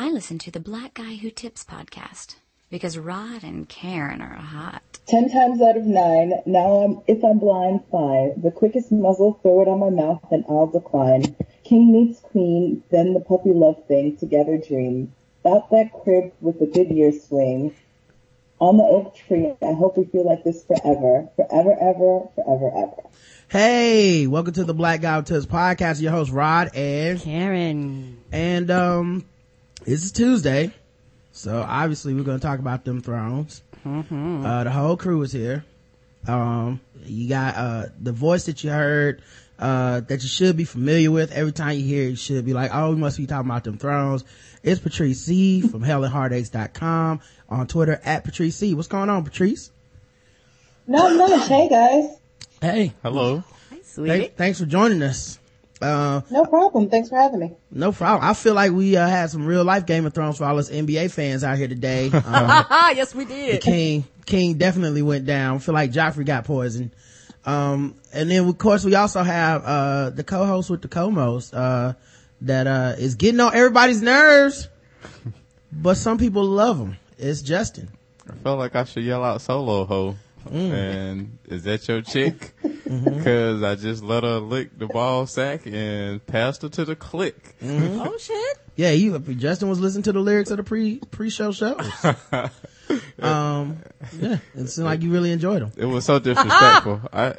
I listen to the Black Guy Who Tips podcast because Rod and Karen are hot. Ten times out of nine, now I'm, if I'm blind, fine. The quickest muzzle, throw it on my mouth and I'll decline. King meets queen, then the puppy love thing, together dream. About that crib with the good year swing. On the oak tree, I hope we feel like this forever. Forever, ever, forever, ever. Hey, welcome to the Black Guy Who Tips podcast. Your host Rod and Karen. and um, this is Tuesday, so obviously we're gonna talk about Dem Thrones. Mm-hmm. Uh, the whole crew is here. Um, you got uh the voice that you heard. Uh, that you should be familiar with. Every time you hear it, you should be like, oh, we must be talking about Dem Thrones. It's Patrice C from hellandheartaches.com on Twitter at Patrice C. What's going on, Patrice? Not much. Hey guys. Hey, Hello. Hi, sweetie. thank- thanks for joining us. Uh, No problem. Thanks for having me. no problem. I feel like we uh, had some real life Game of Thrones for all us NBA fans out here today. Um, yes, we the did. king king definitely went down I feel like joffrey got poisoned um and then of course we also have uh the co-host with the co-most uh that uh is getting on everybody's nerves but some people love him it's justin I felt like I should yell out solo ho. Mm. And is that your chick? Mm-hmm. Cause I just let her lick the ball sack and passed her to the click. Oh shit. yeah you justin was listening to the lyrics of the pre pre-show shows um yeah it seemed like you really enjoyed them It was so disrespectful. I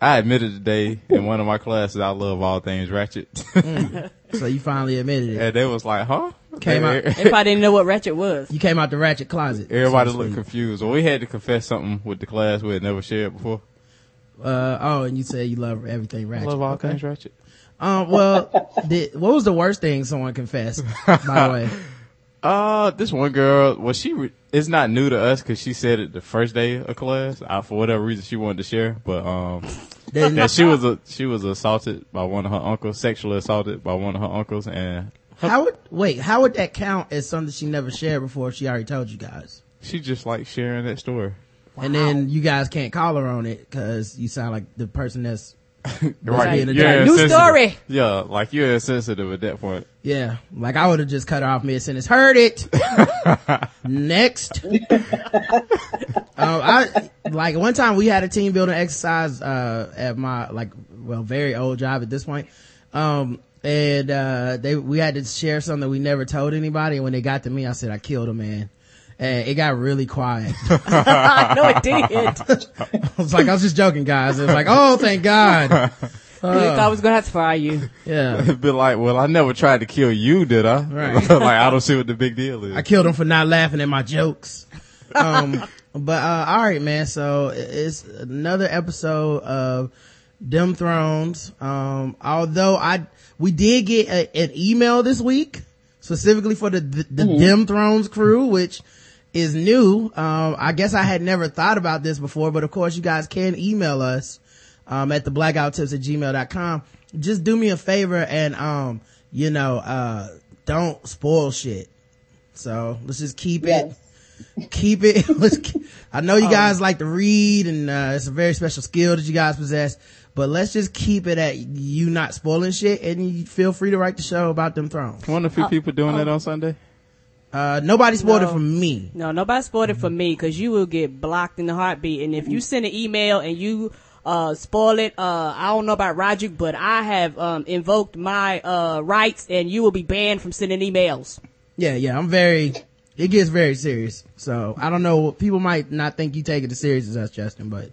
I admitted today in one of my classes I love all things ratchet. so you finally admitted it and they was like, huh? Came out- And If I didn't know what Ratchet was. you came out the ratchet closet Everybody so to looked confused. Well, we had to confess something with the class we had never shared before. uh oh and you said you love everything I ratchet love all Okay. things ratchet. Um, well, the, what was the worst thing someone confessed, by the way? Uh, this one girl, well, she re- it's not new to us because she said it the first day of class. Uh, for whatever reason, she wanted to share, but um, that she was a she was assaulted by one of her uncles, sexually assaulted by one of her uncles, and how would, wait, how would that count as something she never shared before if she already told you guys? she just like sharing that story. And then you guys can't call her on it because you sound like the person that's, Right, being a. New story. Yeah, like you're insensitive at that point. yeah, like I would have just cut her off mid sentence. Heard it. Next. um, I, like one time we had a team building exercise, uh, at my, like, well, very old job at this point. Um, and, uh, they, we had to share something that we never told anybody. And when they got to me, I said, I killed a man. And it got really quiet. I know it did. I was like, I was just joking, guys. It was like, oh, thank God. I thought I was gonna have to fire you. Yeah. It'd be like, well, I never tried to kill you, did I? Right. like I don't see what the big deal is. I killed him for not laughing at my jokes. Um, but, uh, all right, man. So it's another episode of Dem Thrones. Um, although I, we did get a, an email this week specifically for the, the, the Dem Thrones crew, which is new. Um, I guess I had never thought about this before, but of course you guys can email us, um, at the blackouttips at gmail.com. Just do me a favor and, um, you know, uh, don't spoil shit. So let's just keep it, keep it. let's I know you guys like to read and, uh, it's a very special skill that you guys possess, but let's just keep it at you not spoiling shit and you feel free to write the show about Dem Thrones. One of the few people doing that on Sunday. Uh, nobody spoiled it No. from me. No, nobody spoiled it for me because you will get blocked in the heartbeat. And if you send an email and you uh spoil it, uh I don't know about Roger, but I have um invoked my uh rights and you will be banned from sending emails. Yeah, yeah, I'm very, it gets very serious. So I don't know, people might not think you take it as serious as us, Justin, but,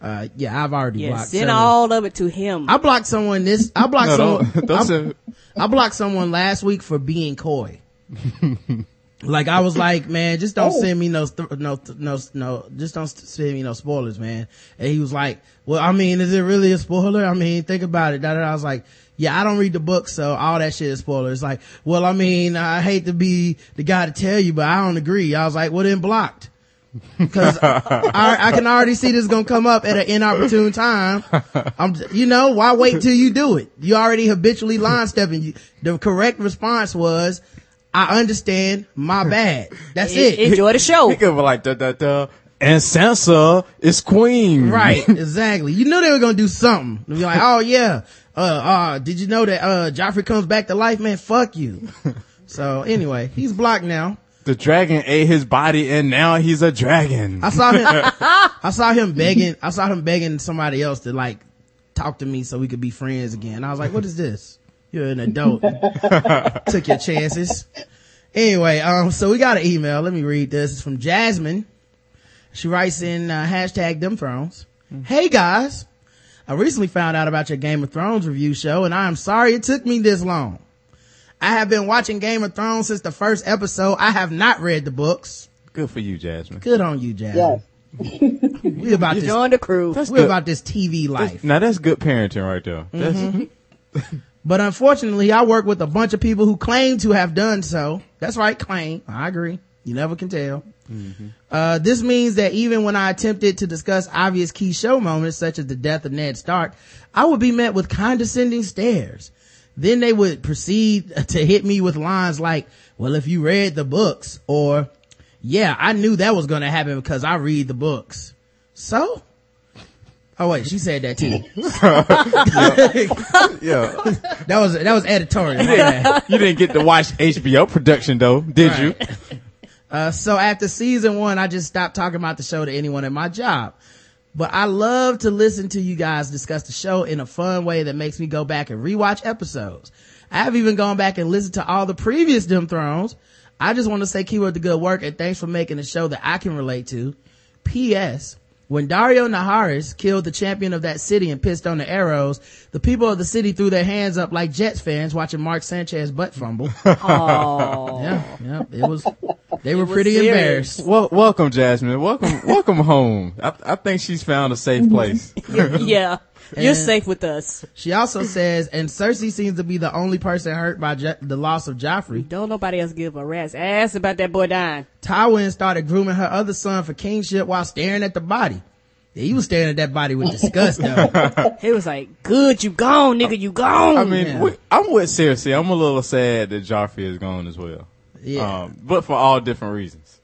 uh, yeah, I've already Yeah, blocked. send several- all of it to him. I blocked someone this, I blocked No, someone, don't, don't I, send, I blocked someone last week for being coy. like I was like, man, just don't Oh. send me no, st- no, no, no, just don't st- send me no spoilers, man. And he was like, well, I mean, is it really a spoiler? I mean, think about it. I was like, yeah, I don't read the book, so all that shit is spoilers. Like, well, I mean, I hate to be the guy to tell you, but I don't agree. I was like, well, then blocked. Cause I, I can already see this gonna come up at an inopportune time. I'm, you know, why wait till you do it? You already habitually line stepping. The correct response was, I understand, my bad. That's En- it. Enjoy the show. He could be like da da da. And Sansa is queen. Right, exactly. You knew they were gonna do something. They'd be like, oh yeah, uh, uh, did you know that, uh, Joffrey comes back to life, man? Fuck you. So anyway, he's blocked now. The dragon ate his body and now he's a dragon. I saw him. I saw him begging. I saw him begging somebody else to like talk to me so we could be friends again. I was like, "What is this? You're an adult. Took your chances." Anyway, um, so we got an email. Let me read this. It's from Jasmine. She writes in uh, hashtag Dem Thrones. Hey guys, I recently found out about your Game of Thrones review show, and I am sorry it took me this long. I have been watching Game of Thrones since the first episode. I have not read the books. Good for you, Jasmine. Good on you, Jasmine. Yes. We about this. Join the crew. That's We're good. about this TV life. Now that's good parenting right there. That's, But unfortunately, I work with a bunch of people who claim to have done so. That's right, claim. I agree. You never can tell. Uh, this means that even when I attempted to discuss obvious key show moments, such as the death of Ned Stark, I would be met with condescending stares. Then they would proceed to hit me with lines like, well, if you read the books, or, yeah, I knew that was gonna happen because I read the books. So? Oh wait, she said that too. yeah. That was, that was editorial. my bad. you didn't get to watch HBO production though, did you? Uh, so after season one, I just stopped talking about the show to anyone at my job. But I love to listen to you guys discuss the show in a fun way that makes me go back and rewatch episodes. I have even gone back and listened to all the previous Dem Thrones. I just want to say up the good work and thanks for making a show that I can relate to. P.S. When Daario Naharis killed the champion of that city and pissed on the arrows, the people of the city threw their hands up like Jets fans watching Mark Sanchez butt fumble. Oh, yeah, yeah, it was, they were was pretty serious. embarrassed. Well, welcome, Jasmine. Welcome, welcome home. I, I think she's found a safe place. yeah. You're safe with us. She also says, and Cersei seems to be the only person hurt by Jo- the loss of Joffrey. Don't nobody else give a rat's ass about that boy dying. Tywin started grooming her other son for kingship while staring at the body. Yeah, he was staring at that body with disgust though. He was like, good, you gone, nigga, you gone. I mean, Yeah. we, I'm with Cersei. I'm a little sad that Joffrey is gone as well. Yeah. Um, but for all different reasons.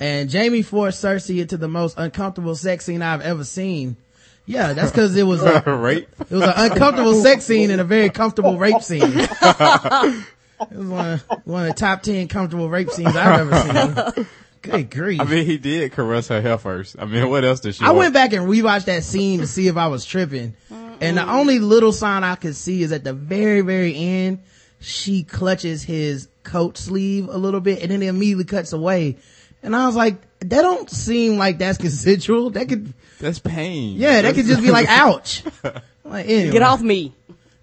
and Jamie forced Cersei into the most uncomfortable sex scene I've ever seen. Yeah, that's cause it was a, Rape. it was an uncomfortable sex scene and a very comfortable rape scene. it was one of, one of the top 10 comfortable rape scenes I've ever seen. Good grief. I mean, he did caress her hair first. I mean, what else did she I want? went back and rewatched that scene to see if I was tripping. And the only little sign I could see is at the very, very end, she clutches his coat sleeve a little bit and then it immediately cuts away. And I was like, that don't seem like that's consensual. That could, That's pain. yeah, that could just be like, ouch. Like, anyway. Get off me.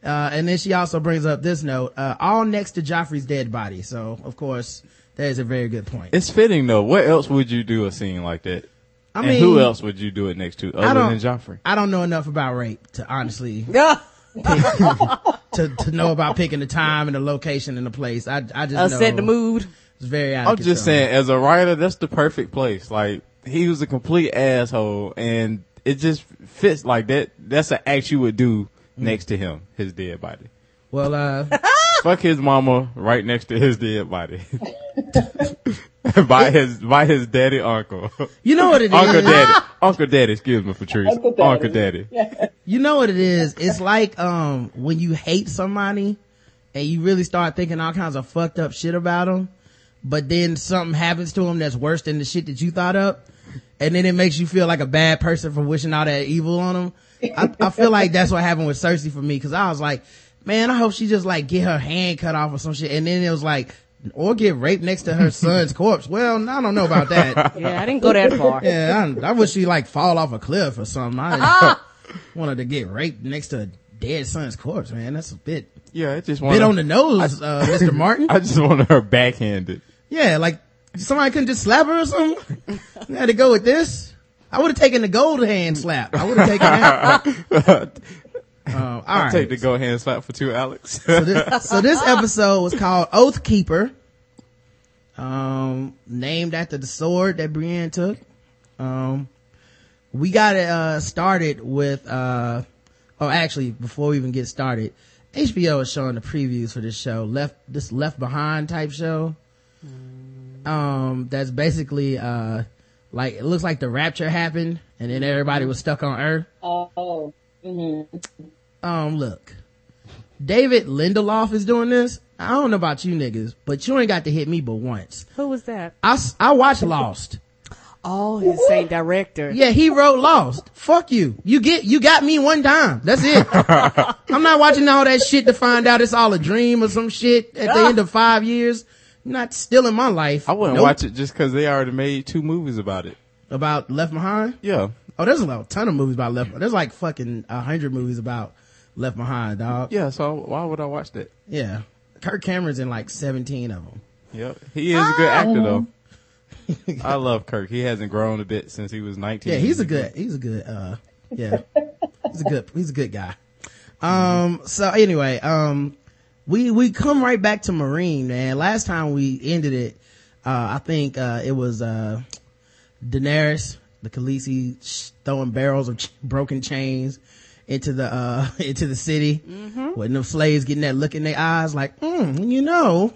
Uh, and then she also brings up this note, uh, all next to Joffrey's dead body. So, of course, that is a very good point. It's fitting though. What else would you do a scene like that? I and mean, who else would you do it next to I other don't, than Joffrey? I don't know enough about rape to honestly Yeah. to, to know about picking the time and the location and the place. I, I just Uh, know set the mood. It's very out I'm of just saying, as a writer, that's the perfect place. Like he was a complete asshole, and it just fits like that. That's an act you would do next to him, his dead body. Well, uh, Fuck his mama right next to his dead body. by his by his daddy uncle. you know what it is. Uncle Daddy. Uncle Daddy, excuse me, Patrice. Uncle Daddy. Uncle Daddy. You know what it is. It's like, um, when you hate somebody and you really start thinking all kinds of fucked up shit about them, but then something happens to them that's worse than the shit that you thought up. And then it makes you feel like a bad person for wishing all that evil on them. I, I feel like that's what happened with Cersei for me. Cause I was like, man, I hope she just like get her hand cut off or some shit. And then it was like, or get raped next to her son's corpse. Well, I don't know about that. Yeah, I didn't go that far. Yeah, I, I wish she like fall off a cliff or something. I wanted to get raped next to a dead son's corpse, man. That's a bit, Yeah, I just bit on the nose, uh, Mr. Martin. I just wanted her backhanded. Yeah, like somebody couldn't just slap her or something. You had to go with this. I would have taken the gold hand slap. I would have taken that. Uh, all I'll right. take the go hand slap for two, Alex. so, this, so this episode was called Oath Keeper. Um, named after the sword that Brienne took. Um, we got it, uh, started with, uh, oh, actually, before we even get started, HBO is showing the previews for this show, left, this Left Behind type show. Um, that's basically, uh, like, it looks like the rapture happened and then everybody was stuck on Earth. Oh. hmm Um, look, David Lindelof is doing this. I don't know about you niggas, but you ain't got to hit me but once. Who was that? I, I watched Lost. Oh, his same director. Yeah, he wrote Lost. Fuck you. You get, you got me one time. That's it. I'm not watching all that shit to find out it's all a dream or some shit at the end of five years. You're not stealing my life. I wouldn't Nope. watch it just because they already made two movies about it. About Left Behind? Yeah. Oh, there's a ton of movies about Left. There's like fucking a hundred movies about Left Behind, dog. Yeah, so why would I watch that? Yeah. Kirk Cameron's in like 17 of them. Yep. He is a good actor though. I love Kirk. He hasn't grown a bit since he was 19. Yeah, he's a good, he's a good, uh, yeah, he's a good, he's a good guy. Um, so anyway, um, we, we come right back to Meereen, man. Last time we ended it, uh, I think, uh, it was, uh, Daenerys, the Khaleesi throwing barrels of ch- broken chains into the, uh, into the city with them slaves getting that look in their eyes like, mm, you know,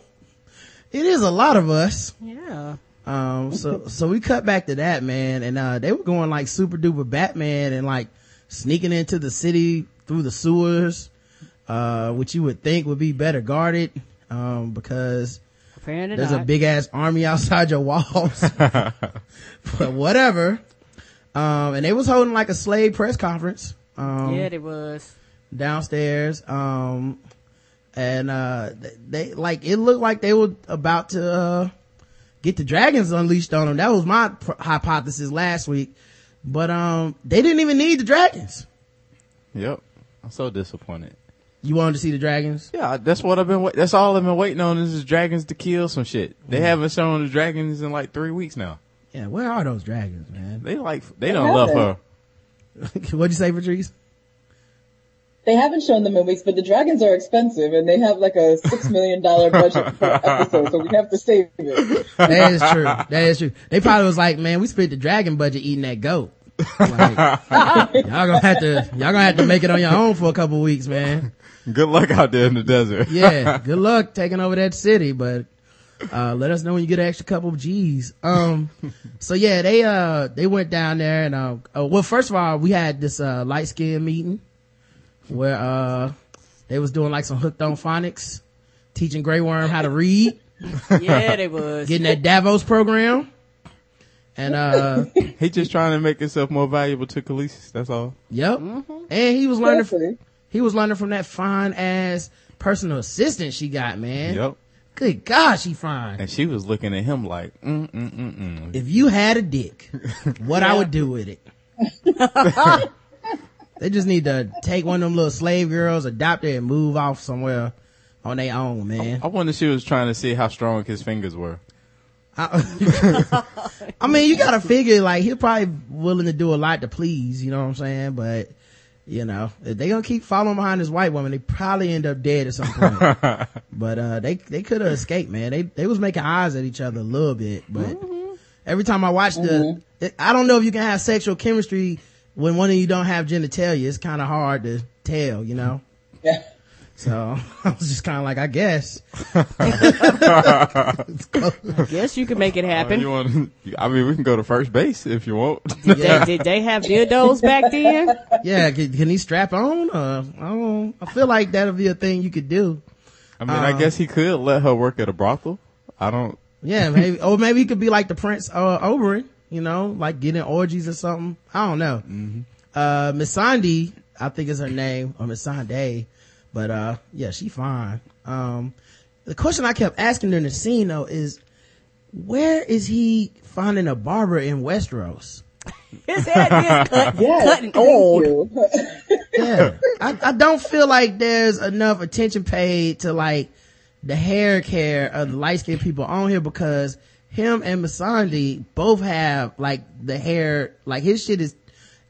it is a lot of us. Yeah. Um, so, so we cut back to that, man, and, uh, they were going like super duper Batman and like sneaking into the city through the sewers, uh, which you would think would be better guarded, um, because Apparently there's a big ass army outside your walls. but whatever. Um, and they was holding like a slave press conference, um, yeah, it was. downstairs. Um, and, uh, they, they, like, it looked like they were about to, uh, get the dragons unleashed on them. That was my pr- hypothesis last week. But, um, they didn't even need the dragons. Yep. I'm so disappointed. You wanted to see the dragons? Yeah, that's what I've been. Wait- that's all I've been waiting on is the dragons to kill some shit. They mm. haven't shown the dragons in like three weeks now. Yeah, where are those dragons, man? They like they don't love her. What'd you say, Patrice? They haven't shown the movies, but the dragons are expensive, and they have like a six million dollar budget per episode, so we have to save it. That is true. That is true. They probably was like, man, we spent the dragon budget eating that goat. Like, y'all gonna have to, y'all gonna have to make it on your own for a couple weeks, man. Good luck out there in the desert. Yeah, good luck taking over that city, but, uh, let us know when you get an extra couple of G's. Um, so yeah, they, uh, they went down there and, uh, uh well, first of all, we had this, uh, light skin meeting where, uh, they was doing like some hooked on phonics, teaching Grey Worm how to read. Yeah, they was. getting that Davos program. And, uh, He just trying to make himself more valuable to Khaleesi. That's all. yep. Mm-hmm. And he was learning, from, Seriously. He was learning from that fine ass personal assistant she got, man. Yep. Good God, she fine. And she was looking at him like, mm mm mm mm. If you had a dick, what I would do with it. they just need to take one of them little slave girls, adopt it, and move off somewhere on their own, man. I wonder if she was trying to see how strong his fingers were. I, I mean, you gotta figure like he's probably willing to do a lot to please, you know what I'm saying? But you know, if they gonna keep following behind this white woman, they probably end up dead at some point. but uh, they they could have escaped, man. They they was making eyes at each other a little bit, but every time I watch the, I don't know if you can have sexual chemistry when one of you don't have genitalia. It's kind of hard to tell, you know. Yeah. So I was just kind of like, I guess. I guess you can make it Uh, happen. you want? I mean, we can go to first base if you want. They- did they have dildos back then? Yeah, can, can he strap on? Uh, I don't. I feel like that'll be a thing you could do. I mean, I guess he could let her work at a brothel. I don't. Yeah, maybe, or maybe he could be like the Prince uh, Oberyn, you know, like getting orgies or something. I don't know. Uh, Miss Sandy, I think is her name, or Miss Sande, but uh, yeah, she fine. Um, the question I kept asking during the scene though is, where is he finding a barber in Westeros? His head is cut, Yes, cutting thank old. Yeah, I, I don't feel like there's enough attention paid to like the hair care of the light skinned people on here because him and Missandei both have like the hair, like his shit is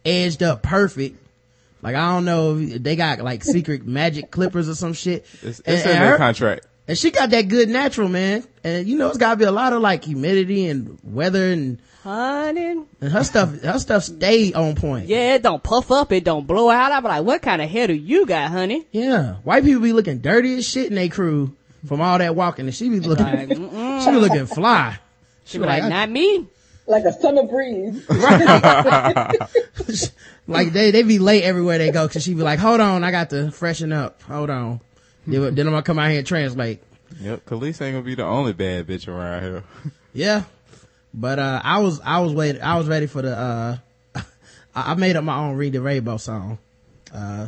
edged up perfect. Like I don't know if they got like secret magic clippers or some shit. It's, it's And- in and their her- contract. and she got that good natural man. And you know, it's gotta be a lot of like humidity and weather and, Honey. and her stuff, her stuff stay on point. Yeah, it don't puff up, it don't blow out. I be like, what kind of hair do you got, honey? Yeah. White people be looking dirty as shit in their crew from all that walking and she be looking, Like, she be looking fly. She be like, not me. Like a summer breeze. like they, they be late everywhere they go cause she be like, hold on, I got to freshen up. Hold on. Then, then I'm gonna come out here and translate. Yep, Khalees ain't gonna be the only bad bitch around here. Yeah. But, uh, I was, I was waiting, I was ready for the, uh, I I made up my own Reading Rainbow song. Uh,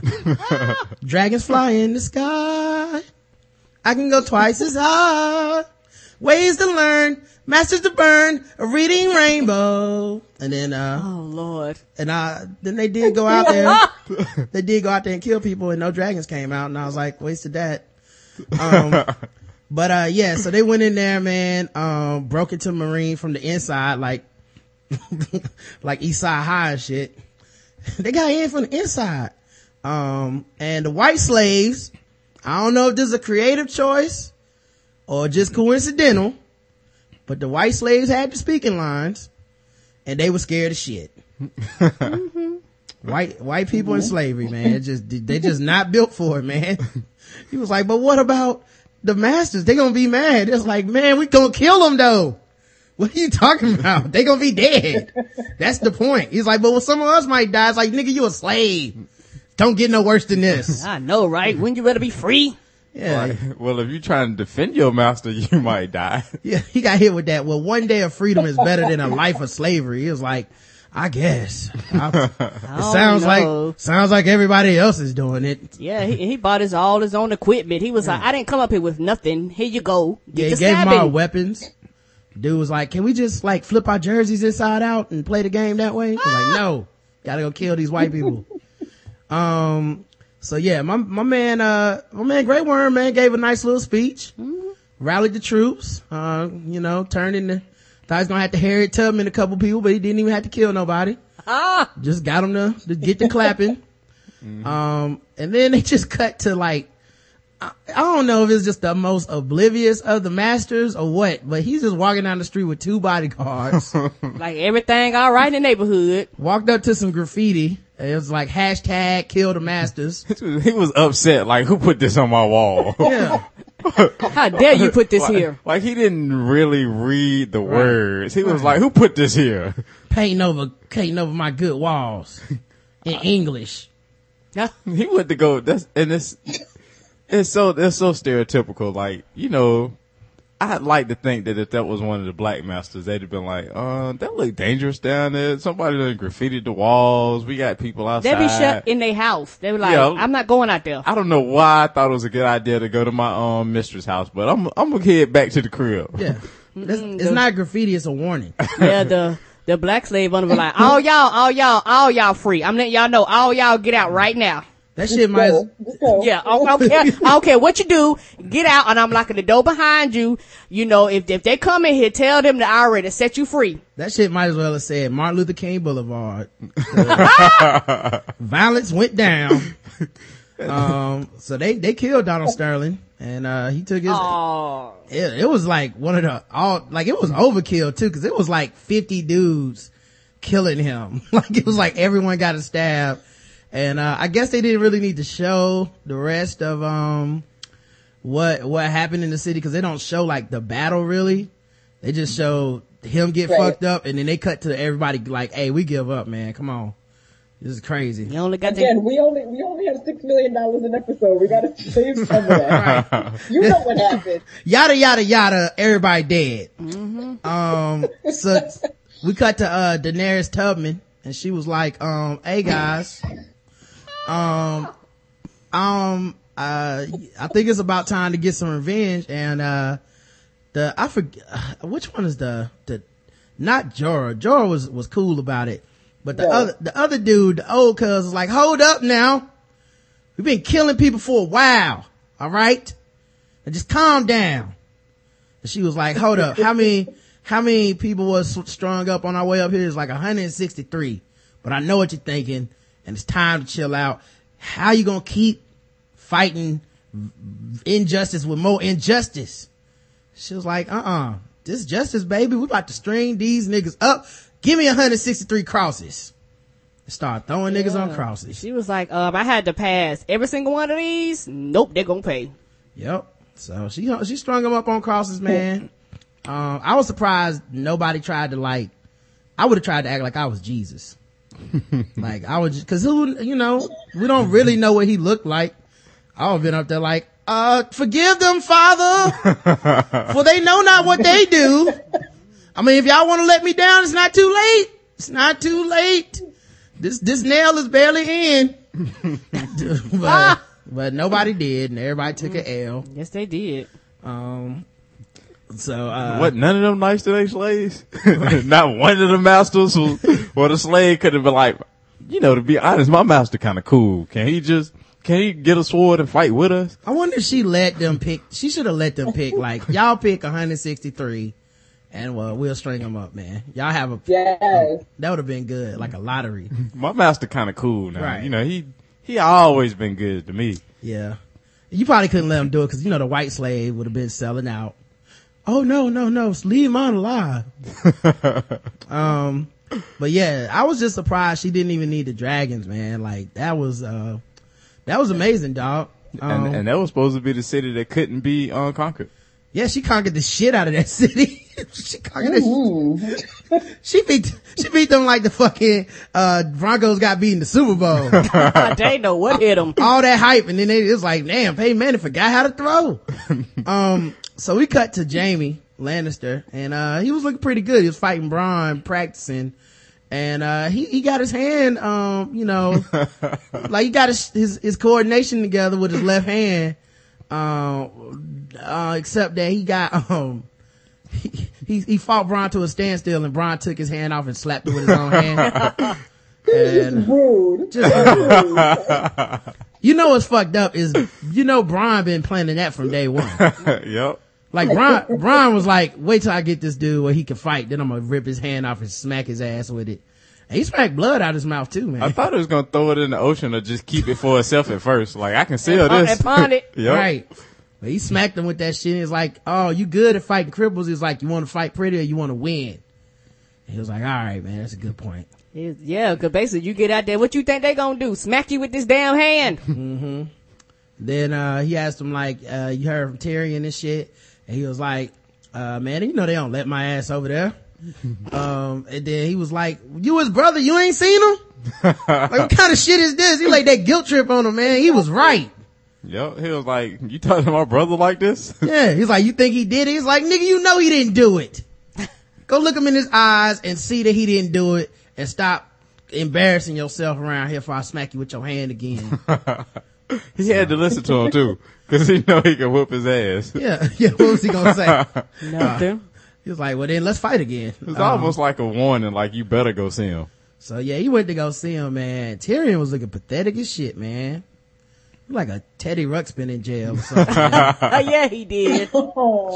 dragons fly in the sky. I can go twice as high. Ways to learn, masters to burn, a reading rainbow. And then, uh, Oh Lord. and uh, then they did go out there. they did go out there and kill people and no dragons came out. And I was like, wasted that. Um, but, uh, yeah, so they went in there, man, um, broke into Meereen from the inside, like, like Eastside High and shit. they got in from the inside. Um, and the white slaves, I don't know if this is a creative choice or just coincidental, but the white slaves had the speaking lines and they were scared of shit. White, white people in mm-hmm. slavery, man. It just, they just not built for it, man. He was like, but what about the masters? They gonna be mad. It's like, man, we gonna kill them though. What are you talking about? They gonna be dead. That's the point. He's like, but well, some of us might die. It's like, nigga, you a slave. Don't get no worse than this. I know, right? Wouldn't you rather be free? Yeah. Like, well, if you're trying to defend your master, you might die. Yeah, he got hit with that. Well, one day of freedom is better than a life of slavery. He was like, I guess. I- it sounds know. like, sounds like everybody else is doing it. Yeah, he, he bought his all his own equipment. He was like, I didn't come up here with nothing. Here you go. Yeah, he gave him our weapons. Dude was like, can we just like flip our jerseys inside out and play the game that way? He was like, no, gotta go kill these white people. um, so yeah, my, my man, uh, my man Grey Worm, man, gave a nice little speech, rallied the troops, uh, you know, turned into, thought he was gonna have to Harriet Tubman a couple people, but he didn't even have to kill nobody. Ah, Just got them to, to get the clapping. Um, and then they just cut to like, I, I don't know if it's just the most oblivious of the masters or what, but he's just walking down the street with two bodyguards, like everything all right in the neighborhood. walked up to some graffiti. It was like hashtag kill the masters. he was upset. Like, who put this on my wall? Yeah. How dare you put this like, here? like he didn't really read the words. He was like, who put this here? Painting over, painting over my good walls in English. Yeah. He went to go. That's and it's it's so it's so stereotypical. Like you know, I'd like to think that if that was one of the black masters, they'd have been like, "Uh, that look dangerous down there. Somebody done graffitied the walls. We got people outside." They'd be shut in their house. They were like, Yeah. I'm not going out there. I don't know why I thought it was a good idea to go to my um mistress house, but I'm I'm gonna head back to the crib. Yeah. It's, it's not graffiti, it's a warning. yeah, the the black slave owner was like, all y'all, all y'all, all y'all free. I'm letting y'all know, all y'all get out right now. That shit might. Yeah, I I don't care. I don't care what you do. Get out, and I'm locking the door behind you. You know, if if they come in here, tell them that I already set you free. that shit might as well have said Martin Luther King Boulevard. Violence went down. Um, so they, they killed Donald Sterling and, uh, he took his, it, it was like one of the all like it was overkill too because it was like 50 dudes killing him like it was like everyone got a stab and uh i guess they didn't really need to show the rest of um what what happened in the city because they don't show like the battle really they just show him get Right. fucked up and then they cut to everybody like hey we give up man come on this is crazy you only got Again, to. we only we only have six million dollars an episode. We gotta save some of that. You know what happened. yada yada yada everybody dead um so we cut to uh daenerys tubman and she was like um hey guys um um uh i think it's about time to get some revenge and uh the i forget which one is the the not jorah jorah was was cool about it but the Yeah. other the other dude the old cuz was like hold up now we've been killing people for a while all right and just calm down. And she was like, hold up, how many, how many people was strung up on our way up here? It's like 163. But I know what you're thinking and it's time to chill out. How you gonna keep fighting injustice with more injustice? She was like, uh-uh, this justice, baby. We about to string these niggas up. Give me 163 crosses. Start throwing niggas on crosses. She was like, um, I had to pass every single one of these. Nope, they're gonna pay. Yep. So she she strung them up on crosses, man. Um, I was surprised nobody tried to like. I would have tried to act like I was Jesus. like I was, just, cause who, you know, we don't really know what he looked like. I would have been up there like, uh, forgive them, Father, for they know not what they do. I mean, if y'all want to let me down, it's not too late. It's not too late. This, this nail is barely in. but, but nobody did, and everybody took an L. Yes, they did. Um, so, uh, What? None of them nice to their slaves? Not one of the masters who, or the slave could have been like, you know, to be honest, my master kind of cool. Can he just, can he get a sword and fight with us? I wonder if she let them pick, she should have let them pick, like, y'all pick 163, and well, we'll string them up, man. Y'all have a, Yes. that would have been good, like a lottery. My master kind of cool now. Right. You know, he, he always been good to me. Yeah. You probably couldn't let him do it because, you know, the white slave would have been selling out. Oh, no, no, no. Leave mine alive. um, but yeah, I was just surprised she didn't even need the dragons, man. Like, that was, uh, that was amazing, dog. Um, and, and that was supposed to be the city that couldn't be unconquered. yeah, she conquered the shit out of that city. she conquered the She beat, she beat them like the fucking, uh, Broncos got beat in the Super Bowl. they know what hit them. all that hype and then they, it was like, damn, Peyton Manning forgot how to throw. um, so we cut to Jamie Lannister and, uh, he was looking pretty good. He was fighting Bronn, practicing. And, uh, he, he got his hand, um, you know, like he got his, his, his coordination together with his left hand. Um, uh, except that he got, um, he, he, he fought Bronn to a standstill and Bronn took his hand off and slapped it with his own hand. and, Rude. You know what's fucked up is, you know, Bronn been planning that from day one. yep. Like Bronn, Bronn was like, wait till I get this dude where he can fight, then I'm gonna rip his hand off and smack his ass with it. And he smacked blood out his mouth too, man. I thought it was gonna throw it in the ocean or just keep it for itself at first. Like I can seal And, this. and pawn it. Yep. Right. But he smacked him with that shit. He's like, oh, you good at fighting cripples? He's like, you want to fight pretty or you want to win? And he was like, all right, man, that's a good point. Yeah, cause basically you get out there, what you think they gonna do? Smack you with this damn hand. Then, uh, he asked him like, uh, you heard from Tyrion this shit. And he was like, uh, man, you know they don't let my ass over there. um, and then he was like, you his brother, you ain't seen him? like, what kind of shit is this? He laid that guilt trip on him, man. He was right. Yep. He was like, you talking to my brother like this? Yeah. He's like, you think he did it? He's like, nigga, you know he didn't do it. Go look him in his eyes and see that he didn't do it and stop embarrassing yourself around here before I smack you with your hand again. he had to listen to him too. Cause he know he can whoop his ass. yeah. Yeah. What was he gonna say? Nothing. He was like, well then let's fight again. It's Um, almost like a warning, like you better go see him. So yeah, he went to go see him, man. Tyrion was looking pathetic as shit, man. Like a Teddy Ruxpin in jail or something. Oh yeah, he did.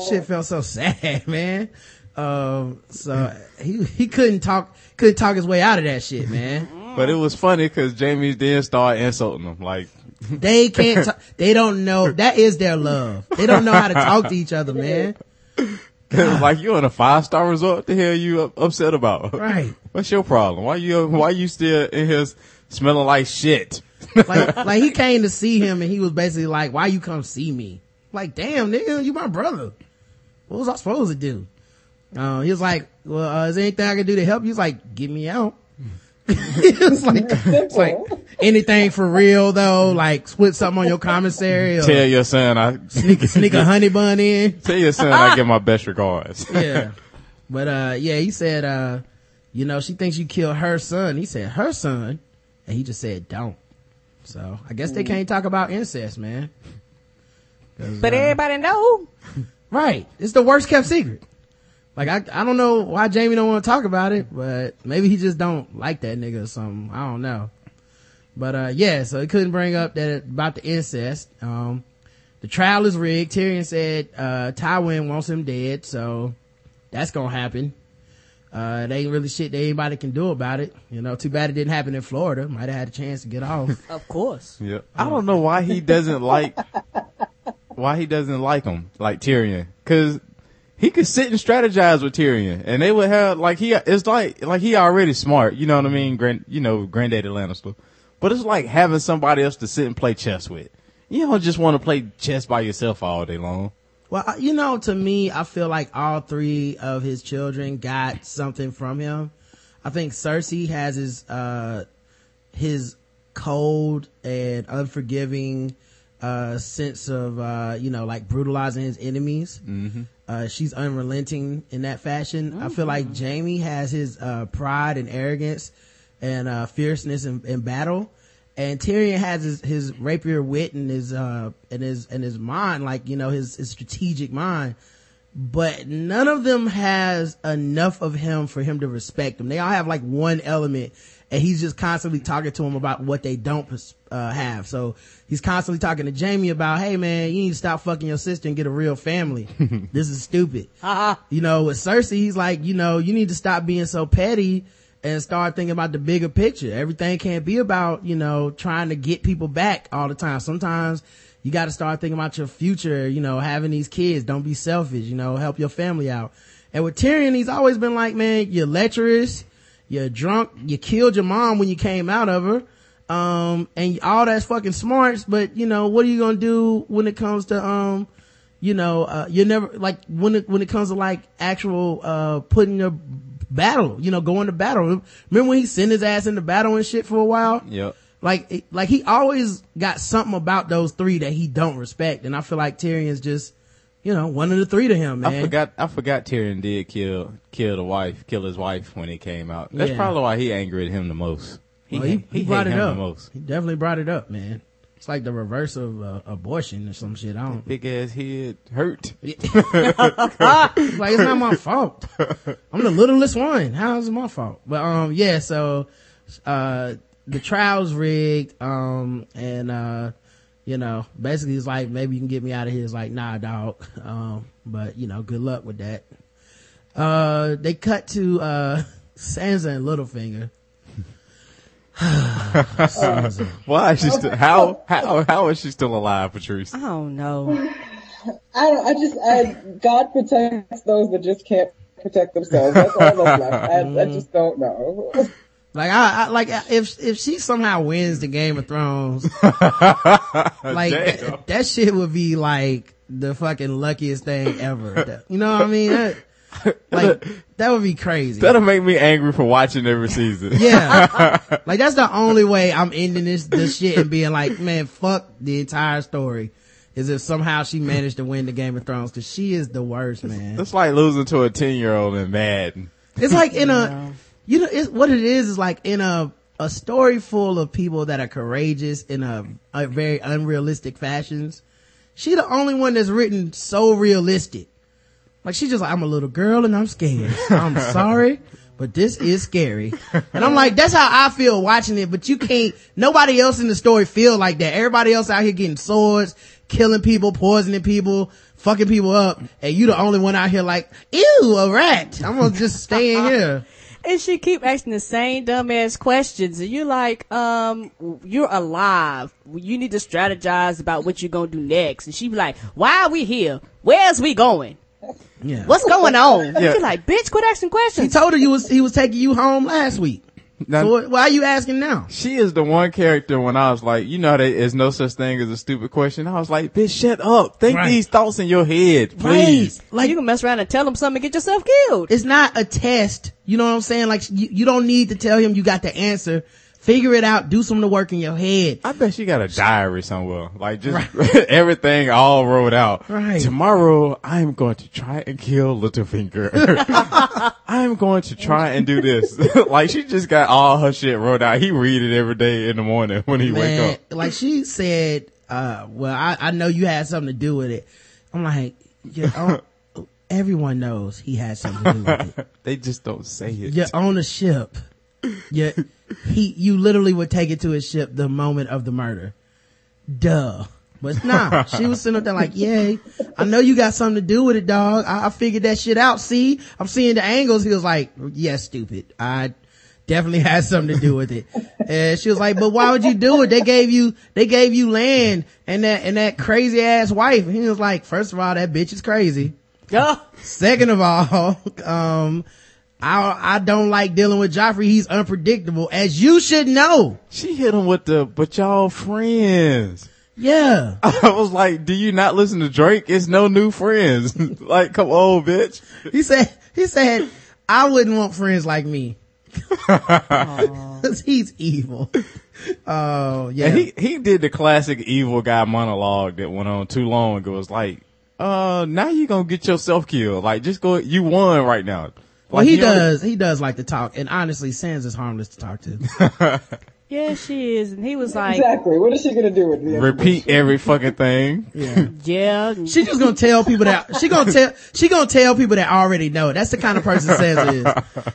shit felt so sad, man. Um, so he, he couldn't talk, couldn't talk his way out of that shit, man. But it was funny cause Jamie then started insulting him. Like, They can't, ta- they don't know, that is their love. They don't know how to talk to each other, man. like you in a five star resort. What the hell you up- upset about? Right. What's your problem? Why you, why you still in here smelling like shit? Like, like he came to see him and he was basically like, why you come see me? Like, damn, nigga, you my brother. What was I supposed to do? Uh, he was like, well, uh, is there anything I can do to help you? He's like, get me out. it's like, it's like anything for real though, like put something on your commissary or Tell your son I, sneak, sneak a honey bun in. tell your son I give my best regards. Yeah. But, uh, yeah, he said, uh, you know, she thinks you killed her son. He said, her son. And he just said, don't. So I guess they can't talk about incest, man. But uh, everybody know. Right. It's the worst kept secret. Like I, I don't know why Jamie don't want to talk about it, but maybe he just don't like that nigga or something. I don't know. But, uh, yeah, so he couldn't bring up that about the incest. Um, the trial is rigged. Tyrion said, uh, Tywin wants him dead, so that's gonna happen. Uh, it ain't really shit that anybody can do about it. You know, too bad it didn't happen in Florida. Might have had a chance to get off. Of course. Yeah. I don't know why he doesn't like, why he doesn't like him, like Tyrion. Cause he could sit and strategize with Tyrion and they would have, like he, it's like, like he already smart, you know what I mean? Grand, you know, granddaddy Lannister. But it's like having somebody else to sit and play chess with. You don't just want to play chess by yourself all day long. Well, you know, to me, I feel like all three of his children got something from him. I think Cersei has his, uh, his cold and unforgiving, uh, sense of, uh, you know, like brutalizing his enemies. Mm-hmm. Uh, she's unrelenting in that fashion. I feel like Jamie has his, uh, pride and arrogance and, uh, fierceness in, in battle. And Tyrion has his, his rapier wit and his, uh, and his, and his mind, like, you know, his, his strategic mind. But none of them has enough of him for him to respect him. They all have like one element and he's just constantly talking to him about what they don't uh, have. So he's constantly talking to Jamie about, hey man, you need to stop fucking your sister and get a real family. this is stupid. you know, with Cersei, he's like, you know, you need to stop being so petty and start thinking about the bigger picture. Everything can't be about, you know, trying to get people back all the time. Sometimes you got to start thinking about your future, you know, having these kids. Don't be selfish, you know, help your family out. And with Tyrion, he's always been like, man, you're lecherous you're drunk, you killed your mom when you came out of her. Um, and all that's fucking smarts, but you know, what are you gonna do when it comes to, um, you know, uh, you're never, like, when it, when it comes to like actual, uh, putting your battle, you know, going to battle. Remember when he sent his ass into battle and shit for a while? Yep. Like, like he always got something about those three that he don't respect. And I feel like Tyrion's just, you know, one of the three to him, man. I forgot, I forgot Tyrion did kill, kill the wife, kill his wife when he came out. That's Yeah. probably why he angered him the most. Well, he, he, hate brought it up. the most. He definitely brought it up, man. It's like the reverse of uh, abortion or some shit. I don't. Big ass head hurt. Like it's not my fault. I'm the littlest one. How is it my fault? But um, yeah. So, uh, the trial's rigged. Um, and uh, you know, basically it's like maybe you can get me out of here. It's like nah, dog. Um, but you know, good luck with that. Uh, they cut to uh Sansa and Littlefinger. Why is she still, how, how, how is she still alive, Patrice? I don't know. I don't, I just, I, God protects those that just can't protect themselves. That's all that's left. I, I just don't know. Like I, I like if if she somehow wins the Game of Thrones, like that, that shit would be like the fucking luckiest thing ever. You know what I mean? That, like that would be crazy. That'll make me angry for watching every season. Yeah, like that's the only way I'm ending this this shit and being like, man, fuck the entire story. Is if somehow she managed to win the Game of Thrones because she is the worst, man. It's like losing to a 10 year old in Madden. It's like in a, you know, it's, what it is is like in a, a story full of people that are courageous in a, a very unrealistic fashions. She the only one that's written so realistic. Like she's just like, I'm a little girl and I'm scared. I'm sorry, but this is scary. And I'm like, that's how I feel watching it, but you can't, nobody else in the story feel like that. Everybody else out here getting swords, killing people, poisoning people, fucking people up. And you the only one out here like, ew, a rat. I'm gonna just stay in here. And she keep asking the same dumbass questions, and you're like, um, you're alive. You need to strategize about what you're gonna do next. And she be like, why are we here? Where's we going? Yeah. What's going on? Yeah. You're like, bitch, quit asking questions. He told her you was, he was taking you home last week. Now, So why are you asking now? she is the one character when I was like, you know, there is no such thing as a stupid question. I was like, bitch, shut up. Think Right. these thoughts in your head, please. Right. Like, you can mess around and tell them something and get yourself killed. it's not a test. You know what I'm saying? Like, you, you don't need to tell him you got the answer. Figure it out. Do some of the work in your head. I bet she got a diary somewhere. Like just everything all wrote out. Right. Tomorrow I'm going to try and kill Littlefinger. I'm going to try and do this. like she just got all her shit wrote out. He read it every day in the morning when he wake up. like she said, uh, well, I, I know you had something to do with it. I'm like, yeah, oh, everyone knows he had something to do with it. They just don't say it. You're on a ship. Yeah, he, you literally would take it to his ship the moment of the murder. Duh. But nah, she was sitting up there like, yay, I know you got something to do with it, dog. I, I figured that shit out. See, I'm seeing the angles. He was like, yeah, stupid. I definitely had something to do with it. And she was like, but why would you do it? They gave you, they gave you land and that, and that crazy ass wife. And he was like, first of all, that bitch is crazy. Second of all, um, I, I don't like dealing with Joffrey. He's unpredictable, as you should know. She hit him with the, but y'all friends. Yeah. I was like, do you not listen to Drake? It's no new friends. like, come on, bitch. He said, he said, I wouldn't want friends like me. 'Cause he's evil. Oh, yeah. And he, he did the classic evil guy monologue that went on too long. It was like, uh, now you gonna get yourself killed. Like, just go, you won right now. Well, Like, he you know- does, he does like to talk. And honestly, Sans is harmless to talk to. Yeah, she is. And he was like, Exactly. What is she gonna do with me? Repeat every fucking thing. Yeah. yeah. She just gonna tell people that she gonna tell she gonna tell people that already know. That's the kind of person Sans is.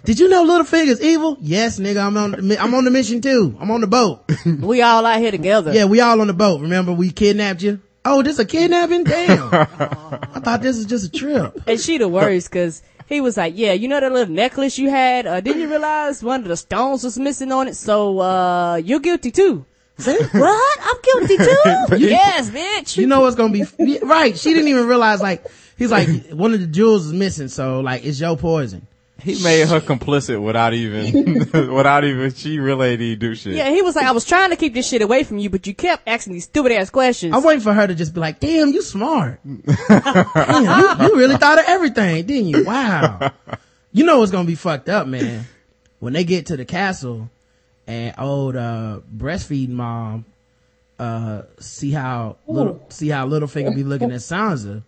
Did you know Littlefinger's evil? Yes, nigga. I'm on the I'm on the mission too. I'm on the boat. we all out here together. Yeah, we all on the boat. Remember we kidnapped you? Oh, this is a kidnapping? Damn. I thought this was just a trip. And she the worst because he was like, yeah, you know that little necklace you had? Uh, didn't you realize one of the stones was missing on it? So, uh, you're guilty too. See? What? I'm guilty too? yes, bitch. You know what's gonna be right? She didn't even realize like he's like one of the jewels is missing, so like it's your poison. He made her complicit without even, without even, she really didn't do shit. yeah, he was like, I was trying to keep this shit away from you, but you kept asking these stupid ass questions. I'm waiting for her to just be like, "Damn, you smart. Damn, you, you really thought of everything, didn't you? Wow. You know what's gonna be fucked up, man. When they get to the castle and old uh breastfeeding mom uh see how little see how little Littlefinger be looking at Sansa.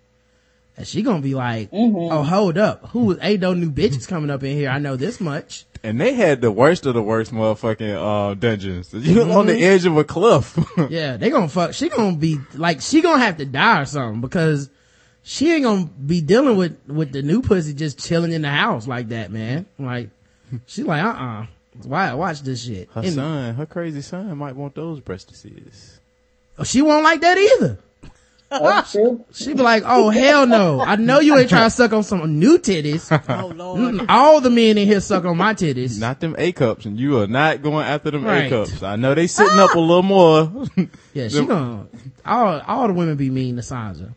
And she gonna be like, oh, hold up. Who, ain't no new bitches coming up in here. I know this much. And they had the worst of the worst motherfucking, uh, dungeons. You on the edge of a cliff. Yeah, they gonna fuck. She gonna be like, she gonna have to die or something because she ain't gonna be dealing with with the new pussy just chilling in the house like that, man. Like, she like, uh, uh Why watch this shit? her And- son, her crazy son might want those breastises. she won't like that either. That's true. Be like, oh hell no! I know you ain't trying to suck on some new titties. oh lord. Mm, All the men in here suck on my titties. Not them A cups, and you are not going after them Right. A cups. I know they sitting up a little more. Yeah, she gonna all all the women be mean to Sansa.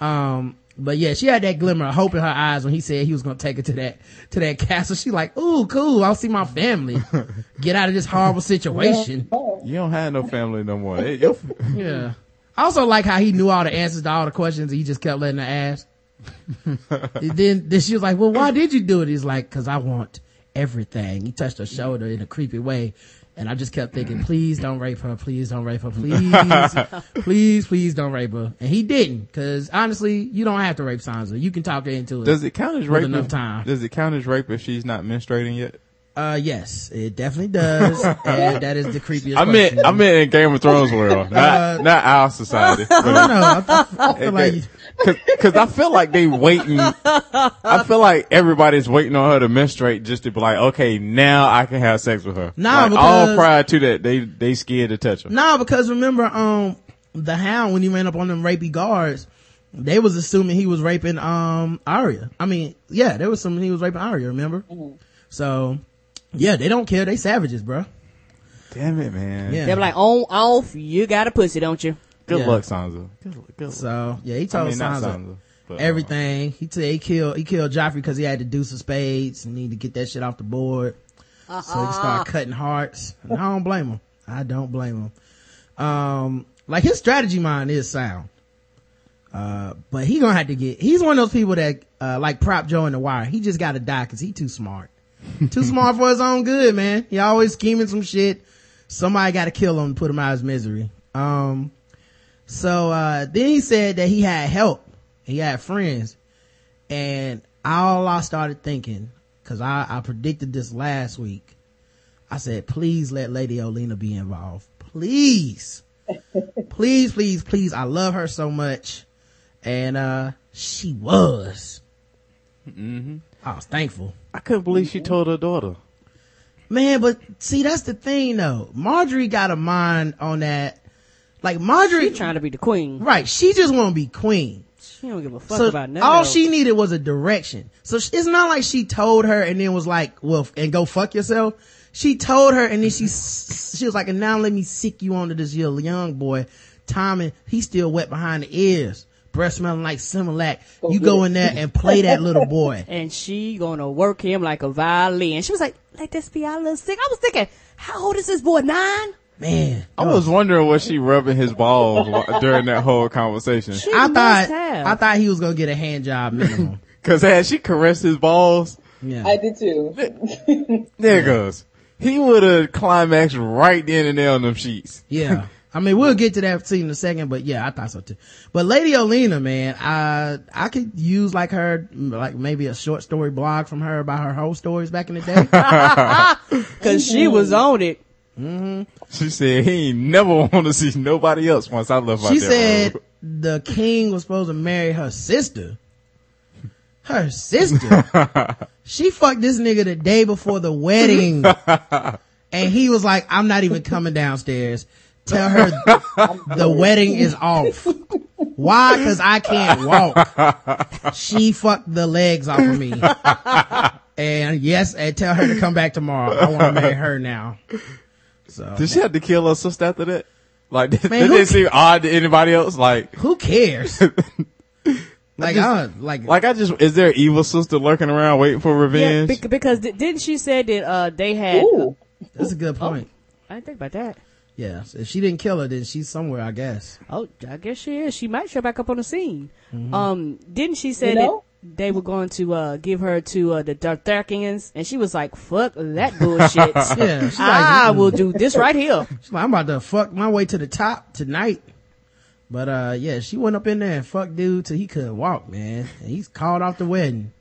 Um, but yeah, she had that glimmer of hope in her eyes when he said he was gonna take her to that to that castle. She like, ooh, cool, I'll see my family. Get out of this horrible situation. you don't have no family no more. They- your- Yeah. I also like how he knew all the answers to all the questions and he just kept letting her ask. Then then she was like, Well, why did you do it? He's like, Cause I want everything. He touched her shoulder in a creepy way. And I just kept thinking, please don't rape her, please don't rape her, please, please, please don't rape her. And he didn't, cause honestly, you don't have to rape Sansa. You can talk her into it. Does it count as rape? enough time. Does it count as rape if she's not menstruating yet? Uh, yes, it definitely does. and that is the creepiest I meant, question. I meant in Game of Thrones world, not, not our society. I don't. I, I feel like, Cause, cause I feel like they waiting. I feel like everybody's waiting on her to menstruate just to be like, okay, now I can have sex with her. Nah, like, all prior to that, they they scared to touch her. No, because remember, um, the Hound when he ran up on them rapey guards, they was assuming he was raping um Arya. I mean, yeah, they was assuming he was raping Arya. Remember? So, yeah, they don't care. They savages, bro. Damn it, man. Yeah. They were like, on, off, you got a pussy, don't you? Good Yeah. luck, Sansa. Good, luck- good luck. So yeah, he I told mean, Sansa Sansa. But, uh, everything. He said he killed he killed Joffrey because he had to do some spades and need to get that shit off the board. So he started cutting hearts. And I don't blame him. I don't blame him. Um, like his strategy mind is sound. Uh, but he gonna have to get, he's one of those people that, uh, like Prop Joe in The Wire. He just gotta die cause he too smart. too smart for his own good, man. He always scheming some shit. Somebody gotta kill him to put him out of his misery. Um, so, uh, then he said that he had help. He had friends. And all I started thinking, cause I, I predicted this last week. I said, please let Lady Olenna be involved. Please. please, please, please. I love her so much. And, uh, she was. I was thankful. I couldn't believe she told her daughter. Man, but see, that's the thing though. Margaery got a mind on that. Like Margaery, She trying to be the queen. right. She just want to be queen. She don't give a fuck so about nothing. all else. she needed was a direction. So sh- it's not like she told her and then was like, well, f- and go fuck yourself. She told her and then she, she was like, and now let me sick you onto this little young boy. Tommen, he's still wet behind the ears. Breath smelling like Similac. You go in there and play that little boy. and she gonna work him like a violin. She was like, let this be our little sick. I was thinking, how old is this boy? Nine? Man. I was wondering was she rubbing his balls during that whole conversation. She I thought, have. I thought he was gonna get a hand job minimum. Cause had she caressed his balls, Yeah. I did too. There it goes. He would have climaxed right then and there on them sheets. Yeah. I mean, we'll get to that scene in a second, but yeah, I thought so too. But Lady Olenna, man, I, I could use like her, like maybe a short story blog from her about her whole stories back in the day. Cause she was on it. Mm-hmm. She said he ain't never want to see nobody else once I left out she there. said the king was supposed to marry her sister. Her sister. she fucked this nigga the day before the wedding. and he was like, I'm not even coming downstairs. Tell her the wedding is off. Why? Cause I can't walk. She fucked the legs off of me. And yes, and tell her to come back tomorrow. I want to marry her now. So. Did she have to kill her sister after that? Like, did, Man, did who it seem odd to anybody else? Like, who cares? like, I, like, like I just, is there an evil sister lurking around waiting for revenge? bec- because di- didn't she say that uh they had? Ooh. that's a good point. I didn't think about that. Yeah, if she didn't kill her, then she's somewhere, I guess. Oh, I guess she is. She might show back up on the scene. Mm-hmm. Um, didn't she say You know? that they were going to uh give her to uh, the Targaryens, and she was like, "Fuck that bullshit." Yeah, she's like, I will do this right here. She's like, I'm about to fuck my way to the top tonight. But uh, yeah, she went up in there and fucked dude till he couldn't walk, man. And he's called off the wedding.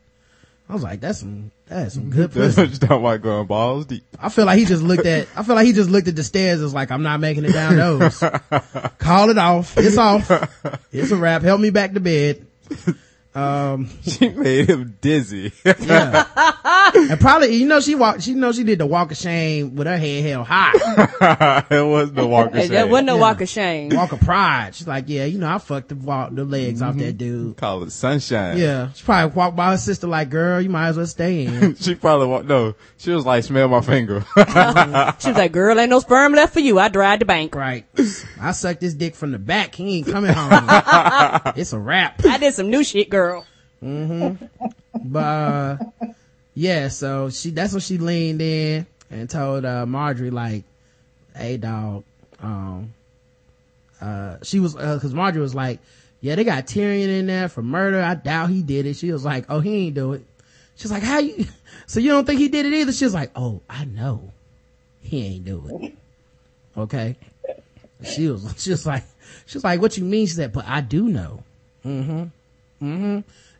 I was like, that's some, that's some good pussy. what you talking about going balls deep. I feel like he just looked at, I feel like he just looked at the stairs and was like, I'm not making it down those. Call it off. It's off. It's a wrap. Help me back to bed. Um, She made him dizzy. yeah. and probably, you know, she walked, she know she did the walk of shame with her head held high. it was the walk of shame. that wasn't no Yeah. walk of shame. Walk of pride. She's like, yeah, you know, I fucked the, walk, the legs off that dude. Call it sunshine. Yeah. She probably walked by her sister like, girl, you might as well stay in. She probably walked, no, she was like, smell my finger. She was like, "Girl, ain't no sperm left for you. I dried the bank. right. I sucked this dick from the back. He ain't coming home. it's a wrap. I did some new shit, girl." But, uh, yeah, so she, that's when she leaned in and told, uh, Margaery like, hey dog, um, uh, she was, uh, cause Margaery was like, yeah, they got Tyrion in there for murder. I doubt he did it. She was like, oh, he ain't do it. She's like, how you, so you don't think he did it either? She's like, oh, I know. He ain't do it. Okay. She was, she was like, she was like, what you mean? She said, but I do know. Mm-hmm. Mm-hmm.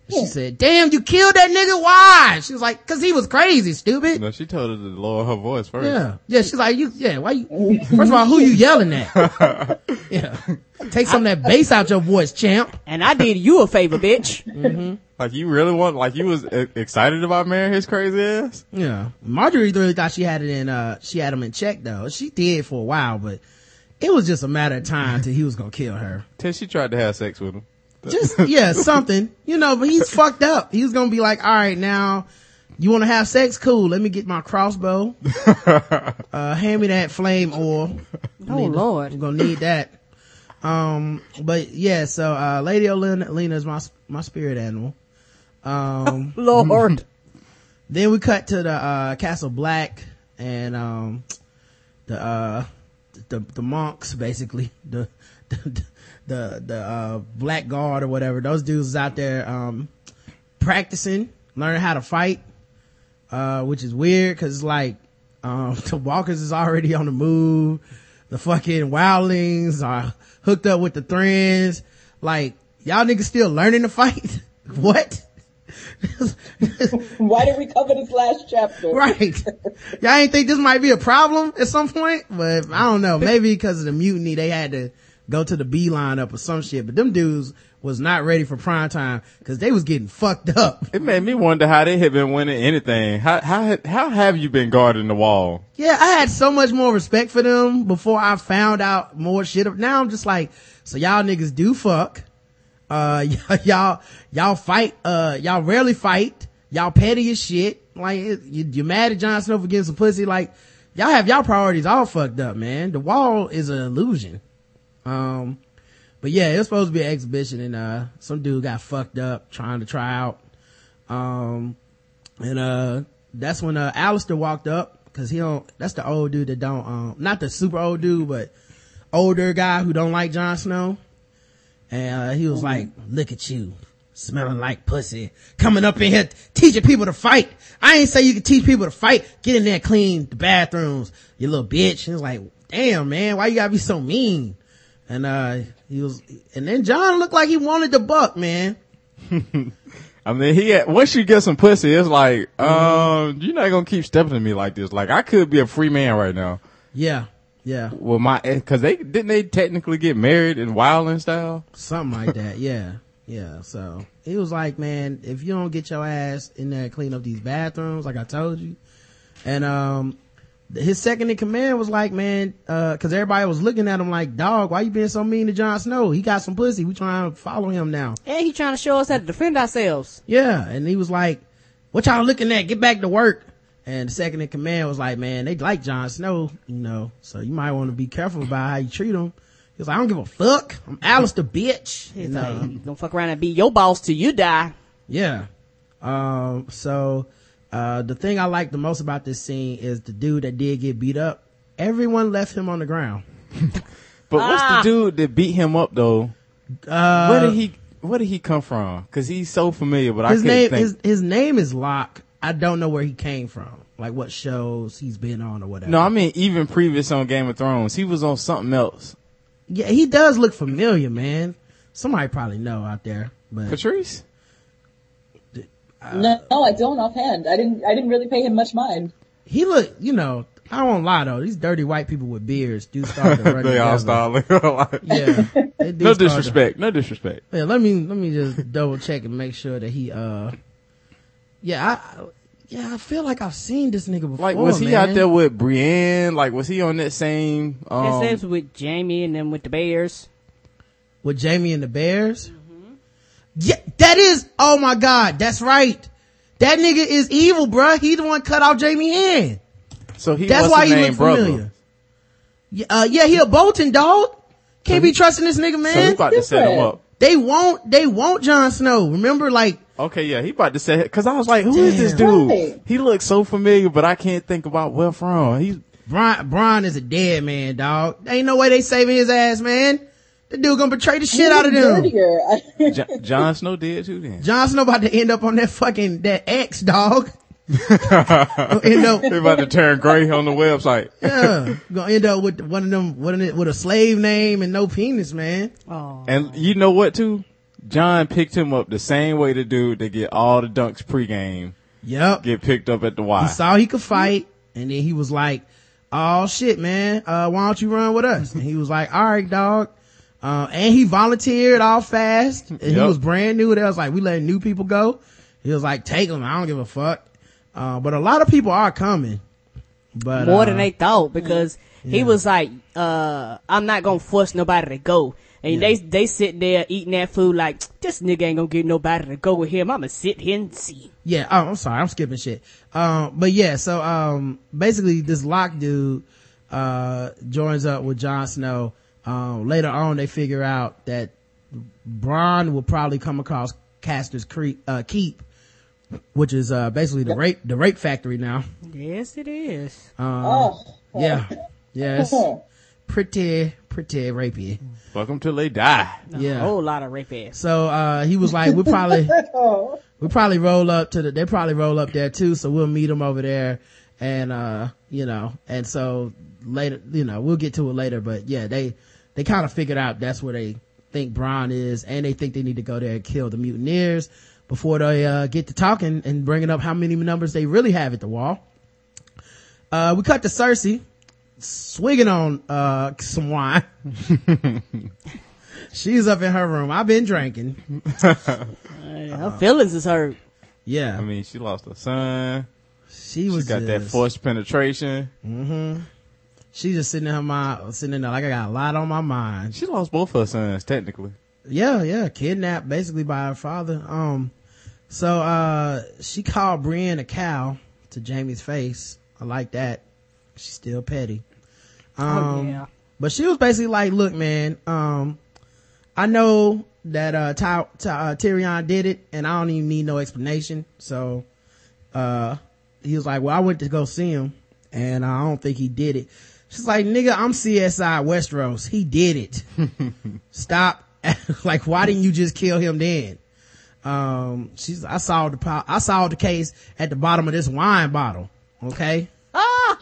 She said, damn, you killed that nigga. Why? She was like, cause he was crazy, stupid. no, she told her to lower her voice first. Yeah. Yeah. She's like, you, yeah, why you, first of all, who you yelling at? yeah. Take some of that bass out your voice, champ. And I did you a favor, bitch. Like you really want, like you was excited about marrying his crazy ass? Yeah. Margaery really thought she had it in, uh, she had him in check though. She did for a while, but it was just a matter of time till he was gonna kill her. Till she tried to have sex with him. Just, yeah, something, you know, but he's fucked up. He's gonna be like, all right, now, you want to have sex? Cool. Let me get my crossbow. uh, hand me that flame oil. Oh Lord. I'm gonna need that. Um, but yeah, so, uh, Lady Olenna Lena is my, my spirit animal. Um, Lord. then we cut to the, uh, Castle Black and, um, the, uh, the, the monks, basically, the, the, the, the, uh, black guard or whatever. Those dudes is out there, um, practicing, learning how to fight, uh, which is weird cause like, um, the walkers is already on the move. The fucking wildlings are hooked up with the Thenns. Like, y'all niggas still learning to fight? what? Why did we cover this last chapter? Right. Y'all ain't think this might be a problem at some point? But I don't know. Maybe because of the mutiny, they had to go to the B lineup or some shit. But them dudes was not ready for prime time because they was getting fucked up. It made me wonder how they had been winning anything. How, how, how have you been guarding the wall? Yeah, I had so much more respect for them before I found out more shit. Now I'm just like, so y'all niggas do fuck. Uh, y- y'all, y'all fight, uh, y'all rarely fight. Y'all petty as shit. Like, you, you're mad at Jon Snow for getting some pussy. Like, y'all have y'all priorities all fucked up, man. The wall is an illusion. Um, but yeah, it was supposed to be an exhibition and, uh, some dude got fucked up trying to try out. Um, and, uh, that's when, uh, Alliser walked up cause he don't, that's the old dude that don't, um, not the super old dude, but older guy who don't like Jon Snow. And, uh, he was like, look at you. smelling like pussy, coming up in here teaching people to fight. I ain't say you can teach people to fight. Get in there, and clean the bathrooms, you little bitch. And it's like, damn, man, why you gotta be so mean? And, uh, he was, and then Jon looked like he wanted the buck, man. I mean, he had, once you get some pussy, it's like, Mm-hmm. um, you're not gonna keep stepping to me like this. Like I could be a free man right now. Yeah. Yeah. Well, my, cause they, didn't they technically get married in wildling style? Something like that. Yeah. Yeah. So he was like, man, if you don't get your ass in there and clean up these bathrooms, like I told you. And, um, his second in command was like, man, uh, cause everybody was looking at him like, dog, why you being so mean to Jon Snow? He got some pussy. We trying to follow him now. And he trying to show us how to defend ourselves. Yeah. And he was like, what y'all looking at? Get back to work. And the second in command was like, man, they like Jon Snow, you know, so you might want to be careful about how you treat him. He was like, I don't give a fuck. I'm Alliser, bitch. He's like, don't fuck around and be your boss till you die. Yeah. Um, so, uh, the thing I like the most about this scene is the dude that did get beat up. Everyone left him on the ground. But what's Ah. the dude that beat him up though? Uh, Where did he, where did he come from? Cause he's so familiar, but his I name, think. his, his name is Locke. I don't know where he came from. Like what shows he's been on or whatever. no, I mean even previous on Game of Thrones, he was on something else. Yeah, he does look familiar, man. Somebody probably know out there, but Patrice? No, no, I don't offhand. I didn't. I didn't really pay him much mind. he looked, you know, I won't lie though. These dirty white people with beards do start to run they all together. style like, Yeah. no start to- disrespect, no disrespect. Yeah, let me let me just double check and make sure that he uh yeah, I yeah, I feel like I've seen this nigga before. Like, was he man. out there with Brienne? Like, was he on that same? Um, That says with Jaime and then with the Bears. with Jaime and the Bears? Yeah, that is oh my god, that's right. That nigga is evil, bruh. He the one cut off Jaime hand. so he. That's why he name, look brother? familiar. Yeah, uh, yeah, he a Bolton dog. Can't be trusting this nigga, man. So he man. about to set him up. they won't, they won't Jon Snow. Remember, like, Okay, yeah, he about to set because I was like, who is this dude? Right. He looks so familiar, but I can't think about where from. He's Bran, Bran is a dead man, dog. Ain't no way they saving his ass, man. The dude gonna betray the shit out of them. Dirtier. Jon Jon Snow did too. Then Jon Snow about to end up on that fucking, that X, dog. Gonna end up, he about to turn gray on the website. yeah, gonna end up with one of them, one of them, with a slave name and no penis, man. Oh. And you know what too? Jon picked him up the same way the dude that get all the dunks pregame Yep. get picked up at the He Y. saw he could fight, and then he was like, "Oh shit, man, uh, why don't you run with us?" And he was like, "All right, dog." Uh, and he volunteered all fast, and he was brand new. They was like, "We letting new people go." He was like, "Take them. I don't give a fuck." Uh, but a lot of people are coming. But More uh, than they thought because he was like, uh, I'm not gonna force nobody to go. And they, they sit there eating that food like, this nigga ain't gonna get nobody to go with him. I'm gonna sit here and see. Yeah. Oh, I'm sorry. I'm skipping shit. Um, but yeah, so, um, basically this Locke dude, uh, joins up with Jon Snow. Um, later on they figure out that Bran will probably come across Craster's Creek, uh, Keep, which is, uh, basically the rape, the rape factory now. Yes, it is. Um, oh. yeah. Yes. Pretty, pretty rapey. Fuck them till they die. Yeah, A Yeah. whole lot of rape ass. So, uh, he was like, we probably, we probably roll up to the, they probably roll up there too, so we'll meet them over there. And, uh, you know, and so later, you know, we'll get to it later, but yeah, they, they kind of figured out that's where they think Bran is, and they think they need to go there and kill the mutineers before they, uh, get to talking and bringing up how many numbers they really have at the wall. Uh, we cut to Cersei swigging on, uh, some wine. She's up in her room. I've been drinking. Her feelings is hurt. Yeah. I mean, she lost her son. she She was got that forced penetration. She just sitting in her mind, sitting in there like I got a lot on my mind. She lost both her sons technically. Yeah, yeah, kidnapped basically by her father. Um, so, uh, she called Brienne a cow to Jaime's face. I like that. She's still petty. Um, oh yeah. but she was basically like, look, man, um, I know that, uh, Ty, Ty, uh, Tyrion did it and I don't even need no explanation. So, uh, he was like, well, I went to go see him and I don't think he did it. She's like, nigga, I'm CSI Westeros. He did it. Stop. like, why didn't you just kill him then? Um, she's, I saw the, I saw the case at the bottom of this wine bottle. Okay. Ah!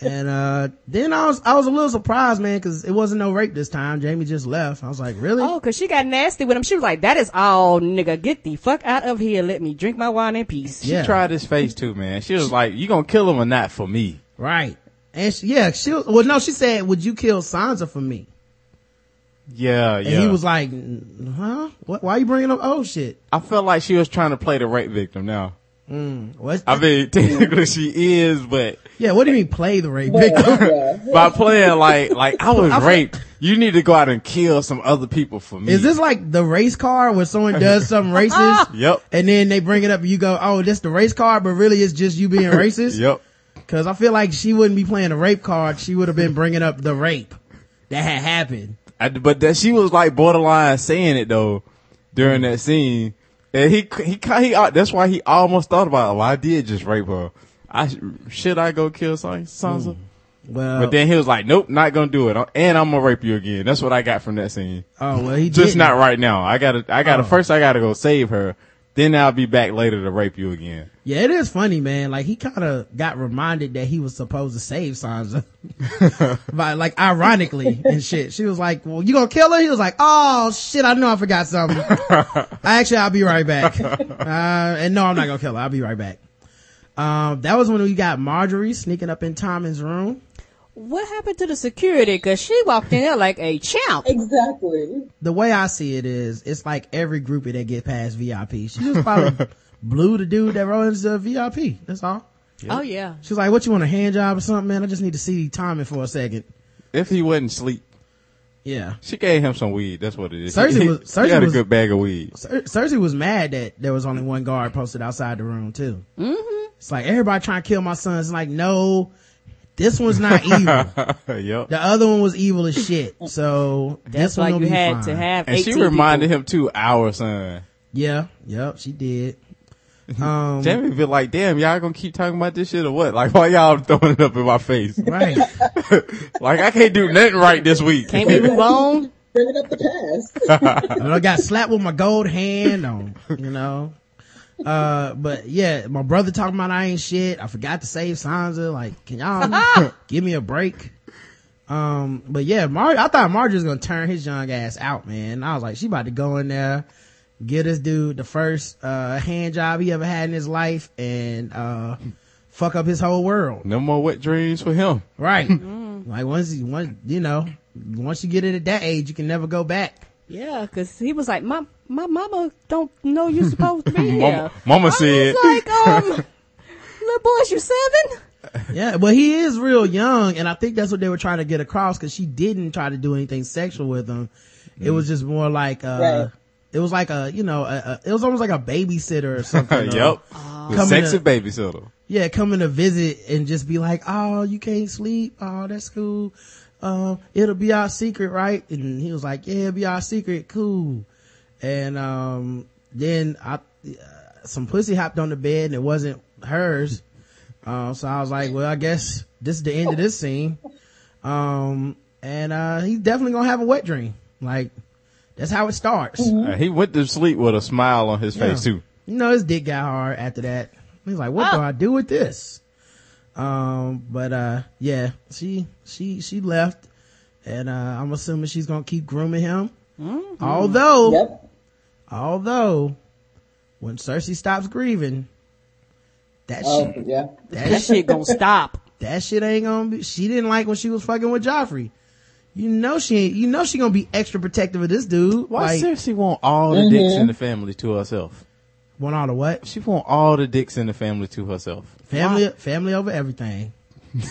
and, uh, then I was, I was a little surprised, man, cause it wasn't no rape this time. Jaime just left. I was like, really? Oh, cause she got nasty with him. She was like, that is all, nigga. Get the fuck out of here. Let me drink my wine in peace. She Yeah. tried his face too, man. She was like, "You gonna kill him or not for me?" Right. And she, yeah, she, well, no, she said, would you kill Sansa for me? Yeah, yeah. And yeah. he was like, huh? What, why you bringing up old shit? I felt like she was trying to play the rape victim. Now, mm, What? I mean, technically she is, but yeah, what do you mean play the rape victim? by playing like like I was raped, you need to go out and kill some other people for me. Is this like the race car where someone does something racist? Yep. And then they bring it up and you go, oh, this the race car, but really it's just you being racist? Yep. Cause I feel like she wouldn't be playing a rape card. She would have been bringing up the rape that had happened. I, but that she was like borderline saying it though during that scene. And he, he, he, uh, that's why he almost thought about, well, I did just rape her. I, should I go kill San- Sansa? Well, But then he was like, nope, not gonna do it. And I'm gonna rape you again. That's what I got from that scene. oh, well, he Just didn't. not right now. I gotta, I gotta, Oh. first I gotta go save her. Then I'll be back later to rape you again. Yeah, it is funny, man. Like he kind of got reminded that he was supposed to save Sansa, but like ironically and shit. She was like, "Well, you gonna kill her?" He was like, "Oh shit, I know I forgot something. Actually, I'll be right back." Uh, and no, I'm not gonna kill her. I'll be right back. Um, that was when we got Marjorie sneaking up in Tommen's room. What happened to the security? Cause she walked in there like a champ. Exactly. The way I see it is, it's like every groupie that get past VIP. She just probably blew the dude that rode into the VIP. That's all. Oh yeah. She was like, "What you want a hand job or something, man? I just need to see Tommen for a second. If he wouldn't sleep, Yeah. she gave him some weed. That's what it is. Cersei he, was- he had was- a good bag of weed. Cer- Cersei was mad that there was only one guard posted outside the room too. Mm-hmm. It's like everybody trying to kill my son. It's like, no, this one's not evil. yep. the other one was evil as shit. So That's this why one you be had fine. to have. And she reminded people. him too, our son. Yeah. Yep. She did. Um, Jaime be like, damn, y'all gonna keep talking about this shit or what? Like, why y'all throwing it up in my face? right. like, I can't do nothing right this week. Can't we move on? Bringing up the past. I got slapped with my gold hand on, you know. Uh, but yeah, my brother talking about I ain't shit. I forgot to save Sansa. Like, can y'all give me a break? Um, but yeah, Mar, I thought Margaery was gonna turn his young ass out, man. I was like, she about to go in there, get this dude the first, uh, hand job he ever had in his life and, uh, fuck up his whole world. No more wet dreams for him. Right. Like once, you- once, you know, once you get it at that age, you can never go back. Yeah, cause he was like, my my mama don't know you're supposed to be here. Mama, mama I said, was like, um, little boys, you're seven? Yeah, but he is real young, and I think that's what they were trying to get across because she didn't try to do anything sexual with him. It was just more like, uh, Right. it was like a, you know, a, a, it was almost like a babysitter or something. yep. or- The Coming sexy up. babysitter. yeah, coming to visit and just be like, oh, you can't sleep. Oh, that's cool. Um, it'll be our secret, right? And he was like, yeah, it'll be our secret. Cool. And, um, then I, uh, some pussy hopped on the bed and it wasn't hers. Uh, so I was like, well, I guess this is the end of this scene. Um, and, uh, he's definitely gonna have a wet dream. Like, that's how it starts. Uh, he went to sleep with a smile on his Yeah. face too. You know, his dick got hard after that. He's like, what do I do with this? Um, but, uh, yeah, she, she, she left and, uh, I'm assuming she's gonna keep grooming him. Although, Yep. although, when Cersei stops grieving, that Oh, shit, yeah. that, That shit gonna stop. that shit ain't gonna be, she didn't like when she was fucking with Joffrey. You know she ain't, you know she gonna be extra protective of this dude. Why like, Cersei want all the dicks in the family to herself? Want all the what? She want all the dicks in the family to herself. Family, family over everything.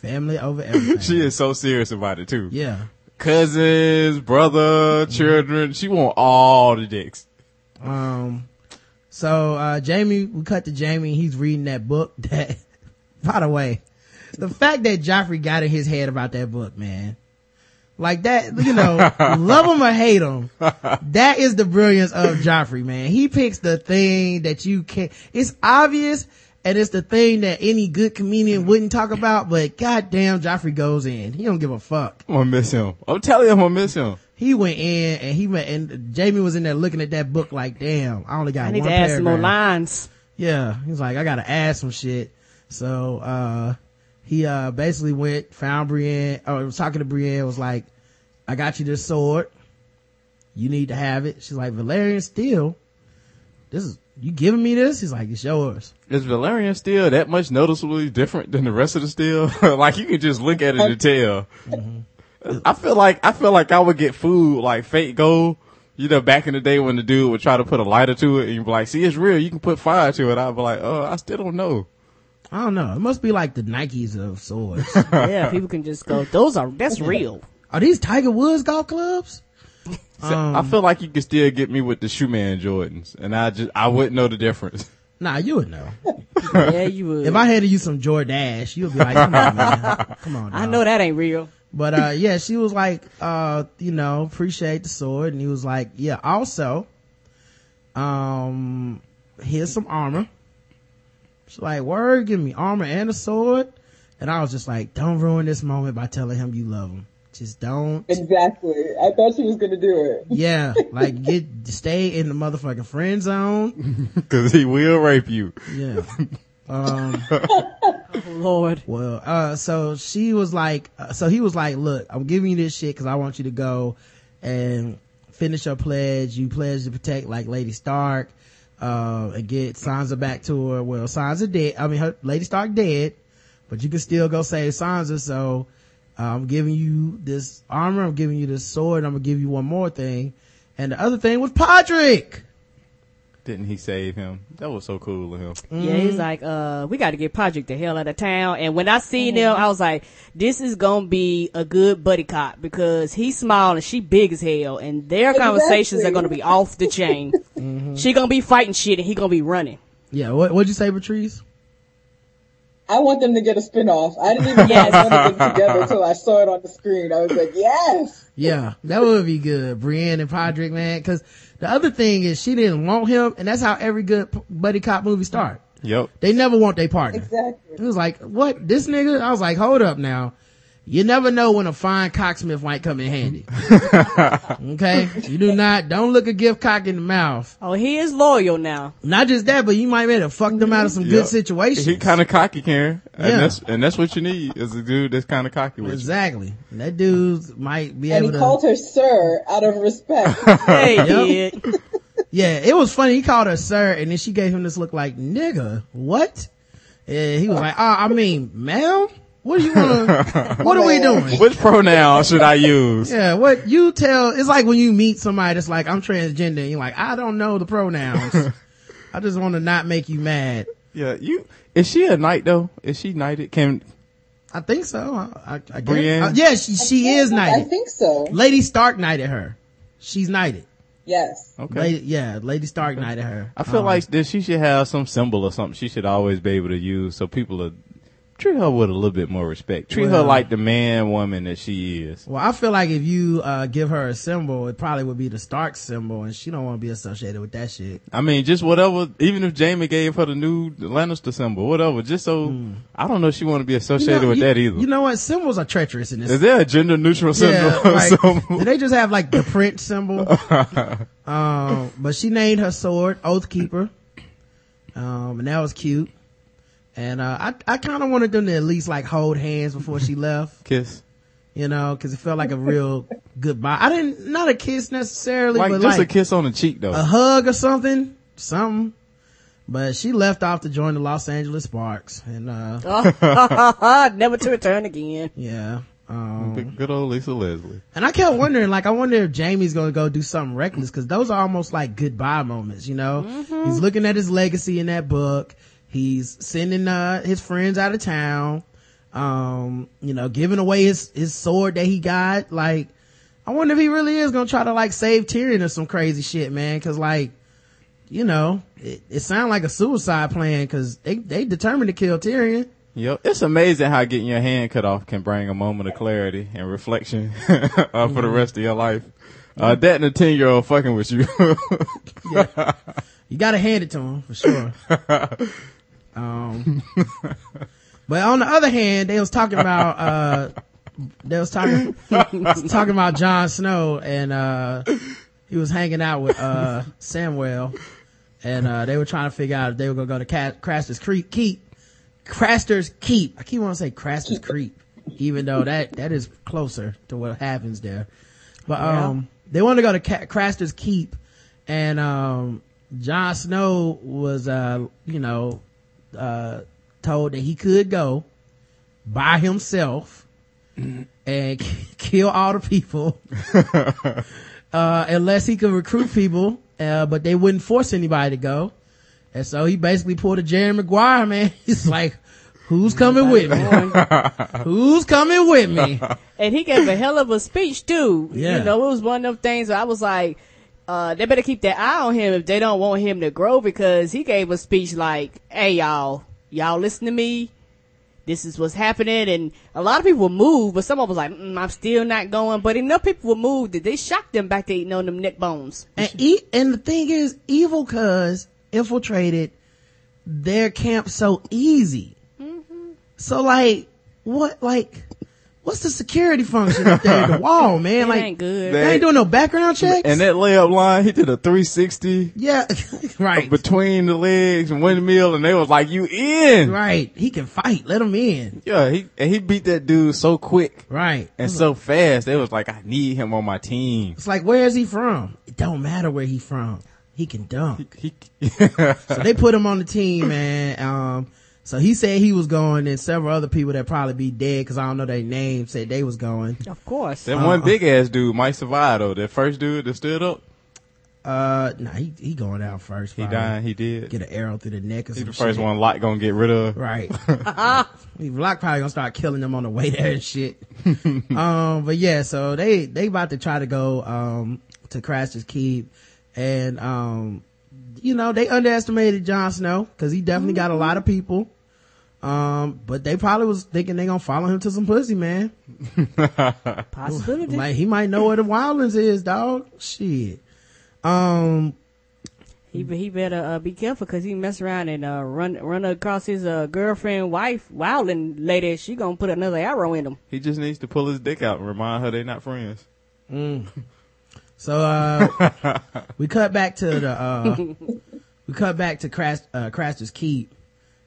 family over everything. She is so serious about it too. Yeah. Cousins, brother, children. She want all the dicks. Um, so, uh, Jaime, we cut to Jaime. He's reading that book that, by the way, the fact that Joffrey got in his head about that book, man. Like that, you know, love him or hate him. That is the brilliance of Joffrey, man. He picks the thing that you can't, it's obvious and it's the thing that any good comedian wouldn't talk about, but goddamn, Joffrey goes in. He don't give a fuck. I'm gonna miss him. I'm telling you, I'm gonna miss him. he went in and he went and Jaime was in there looking at that book like, damn, I only got I need one to add some more lines. Yeah, he's like, I gotta add some shit. So, uh, he, uh, basically went, found Brienne, or was talking to Brienne, was like, I got you this sword. You need to have it. She's like, Valyrian steel. This is, you giving me this? He's like, it's yours. Is Valyrian steel that much noticeably different than the rest of the steel? like you can just look at it and tell. I feel like I feel like I would get food like fake gold. You know, back in the day when the dude would try to put a lighter to it and you'd be like, see, it's real. You can put fire to it. I'd be like, oh, I still don't know. I don't know. It must be like the Nikes of swords. yeah, people can just go, those are, that's real. Are these Tiger Woods golf clubs? So Um, I feel like you could still get me with the Shoeman Jordans and I just, I wouldn't know the difference. Nah, you would know. Yeah, you would. If I handed you some Jordache, you'd be like, come on, man. Come on. I know that ain't real. But, uh, yeah, she was like, uh, you know, appreciate the sword. And he was like, yeah, also, um, here's some armor. She's like, word, give me armor and a sword. And I was just like, don't ruin this moment by telling him you love him. Just don't. Exactly. I thought she was gonna do it. Yeah, like get, stay in the motherfucking friend zone. Cause he will rape you. Yeah. Um, Oh, Lord. Well, uh, so she was like, uh, so he was like, look, I'm giving you this shit cause I want you to go and finish your pledge. You pledge to protect like Lady Stark, uh, get Sansa back to her. Well, Sansa dead. I mean, her, Lady Stark dead, but you can still go save Sansa. So, uh, I'm giving you this armor. I'm giving you this sword. I'm gonna give you one more thing. And the other thing was Podrick. Didn't he save him? That was so cool of him. Yeah, he's mm-hmm. like, uh, we got to get Podrick the hell out of town. And when I seen them, mm-hmm. I was like, this is gonna be a good buddy cop because he's small and she big as hell, and their conversations are gonna be off the chain. Mm-hmm. She gonna be fighting shit, and he gonna be running. Yeah. What, what'd you say, Patrice? I want them to get a spin-off. I didn't even Yes. yes. one of them together until I saw it on the screen. I was like, yes. Yeah, that would be good. Brienne and Podrick, man. Cause the other thing is she didn't want him and that's how every good buddy cop movie start. Yep. They never want their partner. Exactly. It was like, what? This nigga? I was like, hold up now. You never know when a fine cocksmith might come in handy. okay? You do not, don't look a gift cock in the mouth. Oh, he is loyal now. Not just that, but you might be able to fuck them out of some Yep. good situations. He kind of cocky, Karen. And Yeah. that's, and that's what you need is a dude that's kind of cocky with you. Exactly. That dude might be And able he to. He called her sir out of respect. Hey, Yep. did. Yeah, it was funny. He called her sir, and then she gave him this look like, nigga, what? And he was like, oh, I mean, ma'am? What do you want to, what are we doing? Which pronoun should I use? Yeah, what you tell, it's like when you meet somebody that's like, I'm transgender, and you're like, I don't know the pronouns. I just want to not make you mad. Yeah, you. Is she a knight though? Is she knighted? Can I think so. I, I, I guess. Brienne? Uh, yeah, she, she is knighted. I think so. Lady Stark knighted her. She's knighted. Yes. okay? Lady, yeah, Lady Stark knighted her. I feel Um, like that she should have some symbol or something. She should always be able to use so people are treat her with a little bit more respect. Treat her like the man woman that she is. Well, I feel like if you uh, give her a symbol, it probably would be the Stark symbol, and she don't want to be associated with that shit. I mean, just whatever. Even if Jaime gave her the new Lannister symbol, whatever. Just so I don't know if she want to be associated. You know- with you- that either. You know what? Symbols are treacherous in this. is there a gender neutral yeah, symbol? like, symbol? did they just have like the print symbol? um, but she named her sword Oathkeeper, um, and that was cute. And uh, I I kind of wanted them to at least like hold hands before she left, Kiss. you know, because it felt like a real goodbye. I didn't not a kiss necessarily, Like but just like a kiss on the cheek though. a hug or something, something. But she left off to join the Los Angeles Sparks, and uh, Never to return again. yeah. Um, Good- Good old Lisa Leslie. and I kept wondering, like, I wonder if Jaime's gonna go do something reckless, cause those are almost like goodbye moments, you know? He's looking at his legacy in that book. He's sending, uh, his friends out of town. Um, you know, giving away his, his sword that he got. Like, I wonder if he really is gonna try to like save Tyrion or some crazy shit, man. Cause like, you know, it, it sounded like a suicide plan cause they, they determined to kill Tyrion. Yep. It's amazing how getting your hand cut off can bring a moment of clarity and reflection uh, for the Mm-hmm. rest of your life. Uh, that and a 10 year old fucking with you. You gotta hand it to him for sure. um, but on the other hand, they was talking about, uh, they was talking talking about Jon Snow and uh he was hanging out with uh Samwell and uh they were trying to figure out if they were gonna go to Ca- Craster's Creek Keep Craster's Keep. I keep wanting to say Craster's Creek, even though that that is closer to what happens there. But um they wanted to go to Ca- Craster's Keep and um Jon Snow was uh you know uh told that he could go by himself and kill all the people uh unless he could recruit people uh but they wouldn't force anybody to go and so he basically pulled a jerry maguire man he's like who's coming with me who's coming with me And he gave a hell of a speech too. Yeah. You know, it was one of them things where I was like, uh, they better keep their eye on him if they don't want him to grow because he gave a speech like, hey y'all, y'all listen to me. This is what's happening. And a lot of people were moved, but some of them was like, mm, I'm still not going. But enough people were moved that they shocked them back to eating on them neck bones. and e- and the thing is evil cuz infiltrated their camp so easy so like what like what's the security function up there at the wall man? It like ain't good. they ain't doing no background checks? And that layup line, he did a 360 yeah right. between the legs and windmill, and they was like, "You in?" right. He can fight. Let him in. Yeah, he and he beat that dude so quick right. and so fast. They was like, "I need him on my team." it's like where is he from? It don't matter where he from. He can dunk. He, so they put him on the team man. Um so he said he was going and several other people that probably be dead because i don't know their names said they was going Of course. that one big ass dude might survive though. That first dude that stood up, uh nah he, he going out first he probably. died. He did. get an arrow through the neck or He's the first shit. one Lot gonna get rid of. Right. Block probably gonna start killing them on the way there and shit. um, but yeah, so they, they about to try to go, um, to Craster's Keep and, um, you know, they underestimated Jon Snow cause he definitely got a lot of people. Um, but they probably was thinking they gonna follow him to some pussy, man. Possibility. Like he might know where the wildlings is, dog. Shit. Um, He he better uh, be careful because he mess around and uh, run run across his uh, girlfriend, wife, wildling lady. She gonna put another arrow in him. He just needs to pull his dick out and remind her they not friends. So uh we cut back to the uh we cut back to Crast, uh, Craster's Keep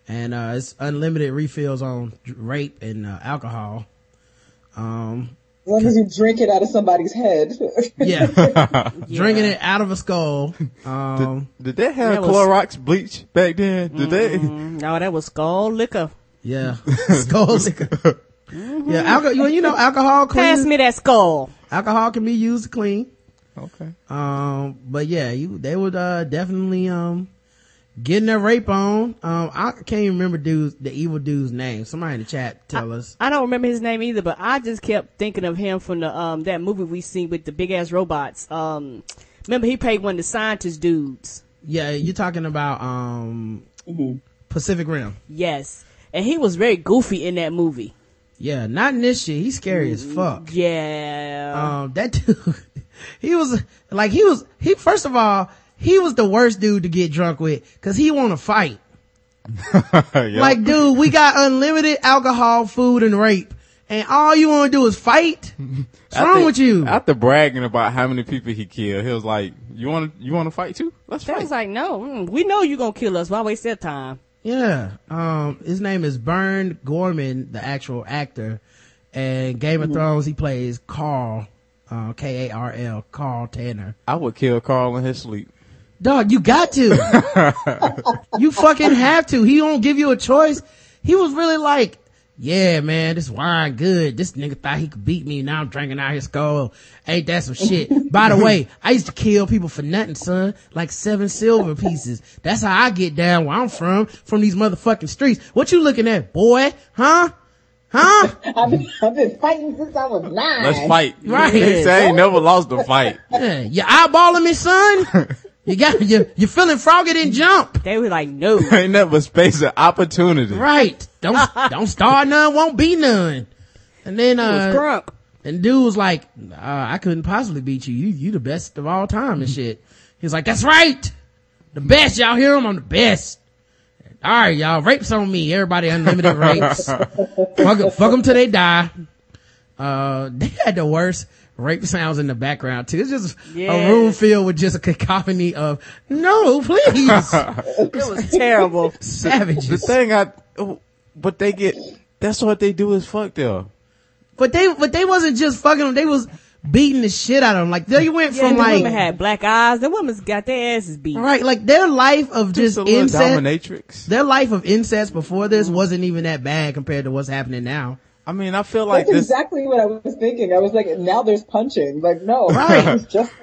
and uh it's unlimited refills on rape and uh, alcohol. Um As long as you drink it out of somebody's head. yeah. Drinking it out of a skull. Um Did they have That was- Clorox bleach back then? Did they? Mm, no, that was skull liquor. yeah. skull liquor. Yeah, alcohol, well, you know, alcohol Pass cleans, me that skull. alcohol can be used to clean. Okay. Um, but yeah, you, they would, uh, definitely, um, getting their rape on. Um, I can't even remember dude's, the evil dude's name. Somebody in the chat tell us. I don't remember his name either, but I just kept thinking of him from the um that movie we seen with the big ass robots. Um, remember he played one of the scientist dudes. Yeah, you're talking about, um, Pacific Rim. Yes, and he was very goofy in that movie. Yeah, not in this shit. He's scary as fuck. Yeah. Um, that dude, he was, like, he was, he, first of all, he was the worst dude to get drunk with, cause he wanna fight. Yeah. Like, dude, we got unlimited alcohol, food, and rape. And all you wanna do is fight? What's I wrong think- with you? After bragging about how many people he killed, he was like, "You want to? You want to fight too? Let's that fight." was like, no, mm, we know you gonna kill us. Why waste that time? Yeah. Um, his name is Burn Gorman, the actual actor. And Game of Thrones, he plays Karl, uh, K-A-R-L, Karl Tanner. I would kill Karl in his sleep. Dog, you got to. you fucking have to. He don't give you a choice. He was really like, yeah, man, this wine good. This nigga thought he could beat me. Now I'm drinking out his skull. Ain't that some shit? By the way, I used to kill people for nothing, son. Like seven silver pieces. That's how I get down where I'm from, from these motherfucking streets. What you looking at, boy? Huh? Huh? I've been, I've been fighting since I was nine. Let's fight. Right. He said, I ain't never lost a fight. Yeah, you eyeballing me, son? You got, you, you feeling froggy didn't jump. They were like, no. ain't never space of opportunity. Right. Don't, don't start none, won't be none. And then, It was uh, crunk. and dude was like, uh, I couldn't possibly beat you. You, you the best of all time and shit. He was like, that's right. The best. Y'all hear him? I'm the best. All right, y'all. Rapes on me. Everybody unlimited rapes. fuck, 'em- fuck them till they die. Uh, they had the worst rape sounds in the background too. It's just a room filled with just a cacophony of, no, please, It was terrible. savages. The thing I, oh, but they get, that's what they do is fuck them. But they, but they wasn't just fucking them. They was beating the shit out of them. Like they went Yeah, from the like, women had black eyes. The women's got their asses beat. right, like their life of just Just a incest, dominatrix. their life of incest before this wasn't even that bad compared to what's happening now. I mean, I feel like That's this, exactly what I was thinking. I was like, now there's punching. Like, no. Right. Just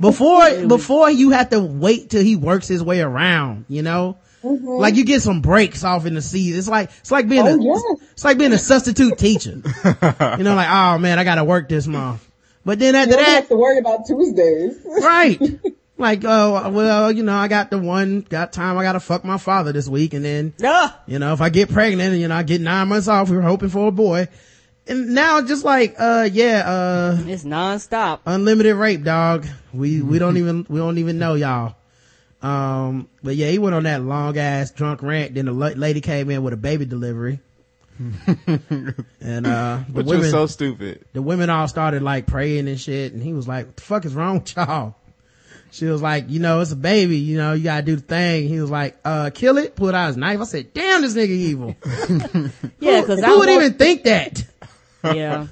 Before, before you have to wait till he works his way around, you know? Mm-hmm. Like you get some breaks off in the season. It's like, it's like being Oh, a, yes. it's like being a substitute teacher. you know, like, oh man, I gotta work this month. But then after you that, have to worry about Tuesdays. right. Like, oh, well, you know, I got the one, got time I gotta fuck my father this week and then, Ugh. you know, if I get pregnant, and you know, I get nine months off, we were hoping for a boy. And now just like, uh, yeah, uh, It's nonstop. unlimited rape, dog. We, we don't even, we don't even know y'all. Um, but yeah, he went on that long ass drunk rant. Then the la- lady came in with a baby delivery. and, uh, the which women, was so stupid. the women all started like praying and shit. And he was like, what the fuck is wrong with y'all? She was like, you know, it's a baby, you know, you gotta do the thing. He was like, uh, kill it, pull out his knife. I said, damn, this nigga evil. Yeah, because I Who would want- even think that? Yeah.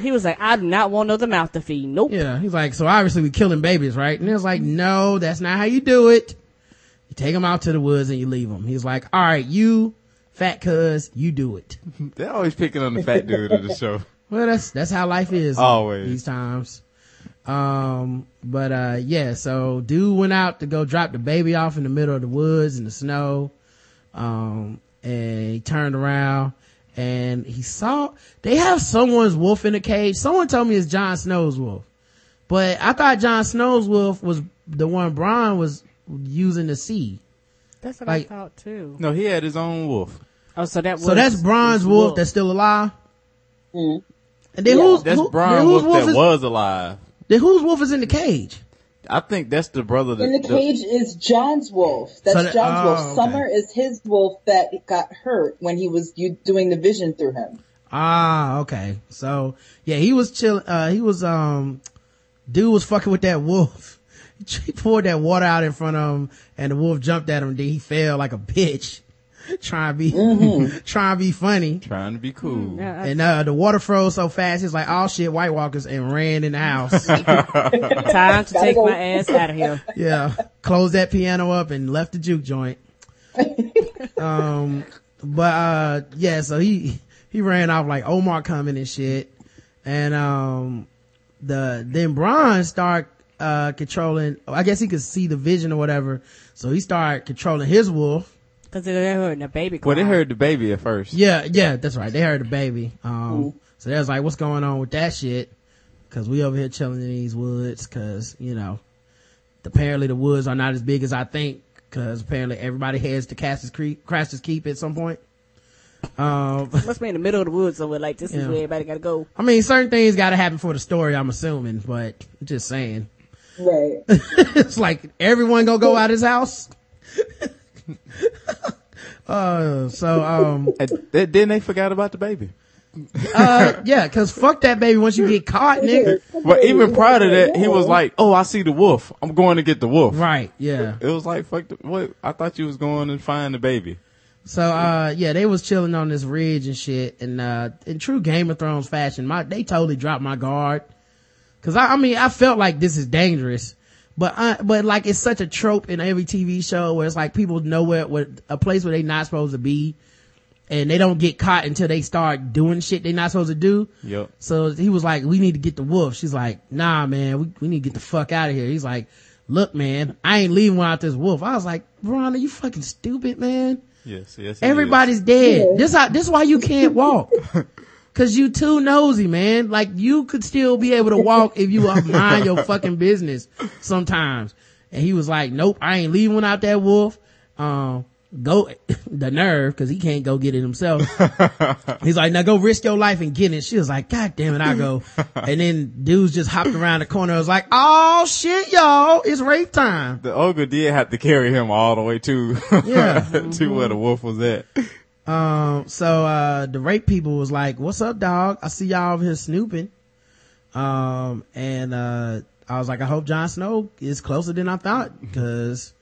He was like, I do not want another mouth to feed. Nope. Yeah, he's like, so obviously we killing babies, right? And it was like, no, that's not how you do it. You take them out to the woods and you leave them. He's like, all right, you fat cuz, you do it. They're always picking on the fat dude of the show. Well, that's, that's how life is. Always. These times. Um, but, uh, yeah, so dude went out to go drop the baby off in the middle of the woods in the snow. Um, and he turned around and he saw, they have someone's wolf in a cage. Someone told me it's Jon Snow's wolf. But I thought Jon Snow's wolf was the one Bran was using to see. That's what Like- I thought too. No, he had his own wolf. Oh, so that was. So that's Bran's his wolf that's still alive. Mm. And then Yeah. who's, That's who, Bran then whose Wolf that is, was alive. Then whose wolf is in the cage? I think that's the brother that. In the cage is Jon's wolf. That's So that- Jon's oh, wolf. okay. Summer is his wolf that got hurt when he was you doing the vision through him. Ah, okay. So yeah, he was chill. Uh, he was um, dude was fucking with that wolf. He poured that water out in front of him, and the wolf jumped at him. Then he fell like a bitch, trying to be trying to be funny. trying to be cool. Yeah, And uh, the water froze so fast, it's like, all shit, White Walkers!" and ran in the house. time to take my ass out of here. yeah, closed that piano up and left the juke joint. um, but uh, yeah, so he he ran off like Omar coming and shit, and um, the then Bran start uh controlling. I guess he could see the vision or whatever, so he started controlling his wolf. Cause they're hurting the baby. Well, they heard the baby at first. Yeah, yeah, that's right. They heard the baby. Um, so they was like, what's going on with that shit? Cause we over here chilling in these woods cause, you know, apparently the woods are not as big as I think cause apparently everybody heads to Castus Creek, Craster's Keep at some point. Um, Must be in the middle of the woods somewhere. Like this is Yeah. where everybody gotta go. I mean, certain things gotta happen for the story, I'm assuming, but just saying. Right. it's like everyone gonna go out of his house. uh, so, um, And then they forgot about the baby. uh, yeah, cause fuck that baby once you get caught, nigga. But even prior to that, he was like, "Oh, I see the wolf. I'm going to get the wolf." Right, yeah. It was like, "Fuck the what? I thought you was going to find the baby." So, uh, yeah, they was chilling on this ridge and shit. And, uh, in true Game of Thrones fashion, my, they totally dropped my guard. Cause I, I mean, I felt like this is dangerous. But, uh, but like it's such a trope in every TV show where it's like people know where, where a place where they're not supposed to be. And they don't get caught until they start doing shit they're not supposed to do. Yep. So he was like, we need to get the wolf. She's like, nah, man, we, we need to get the fuck out of here. He's like, look, man, I ain't leaving without this wolf. I was like, Ron, are you fucking stupid, man? Yes. Yes. he Everybody's dead. This how, this is why you can't walk. Cause you too nosy, man. Like you could still be able to walk if you up mind your fucking business sometimes. And he was like, nope, I ain't leaving without that wolf. Um, go, the nerve, cause he can't go get it himself. He's like, now go risk your life and get it. She was like, God damn it, I go. and then dudes just hopped around the corner. I was like, oh shit, y'all, it's rape time. The ogre did have to carry him all the way to Yeah. to where the wolf was at. Um, so, uh, the rape people was like, what's up, dog? I see y'all over here snooping. Um, and, uh, I was like, I hope Jon Snow is closer than I thought because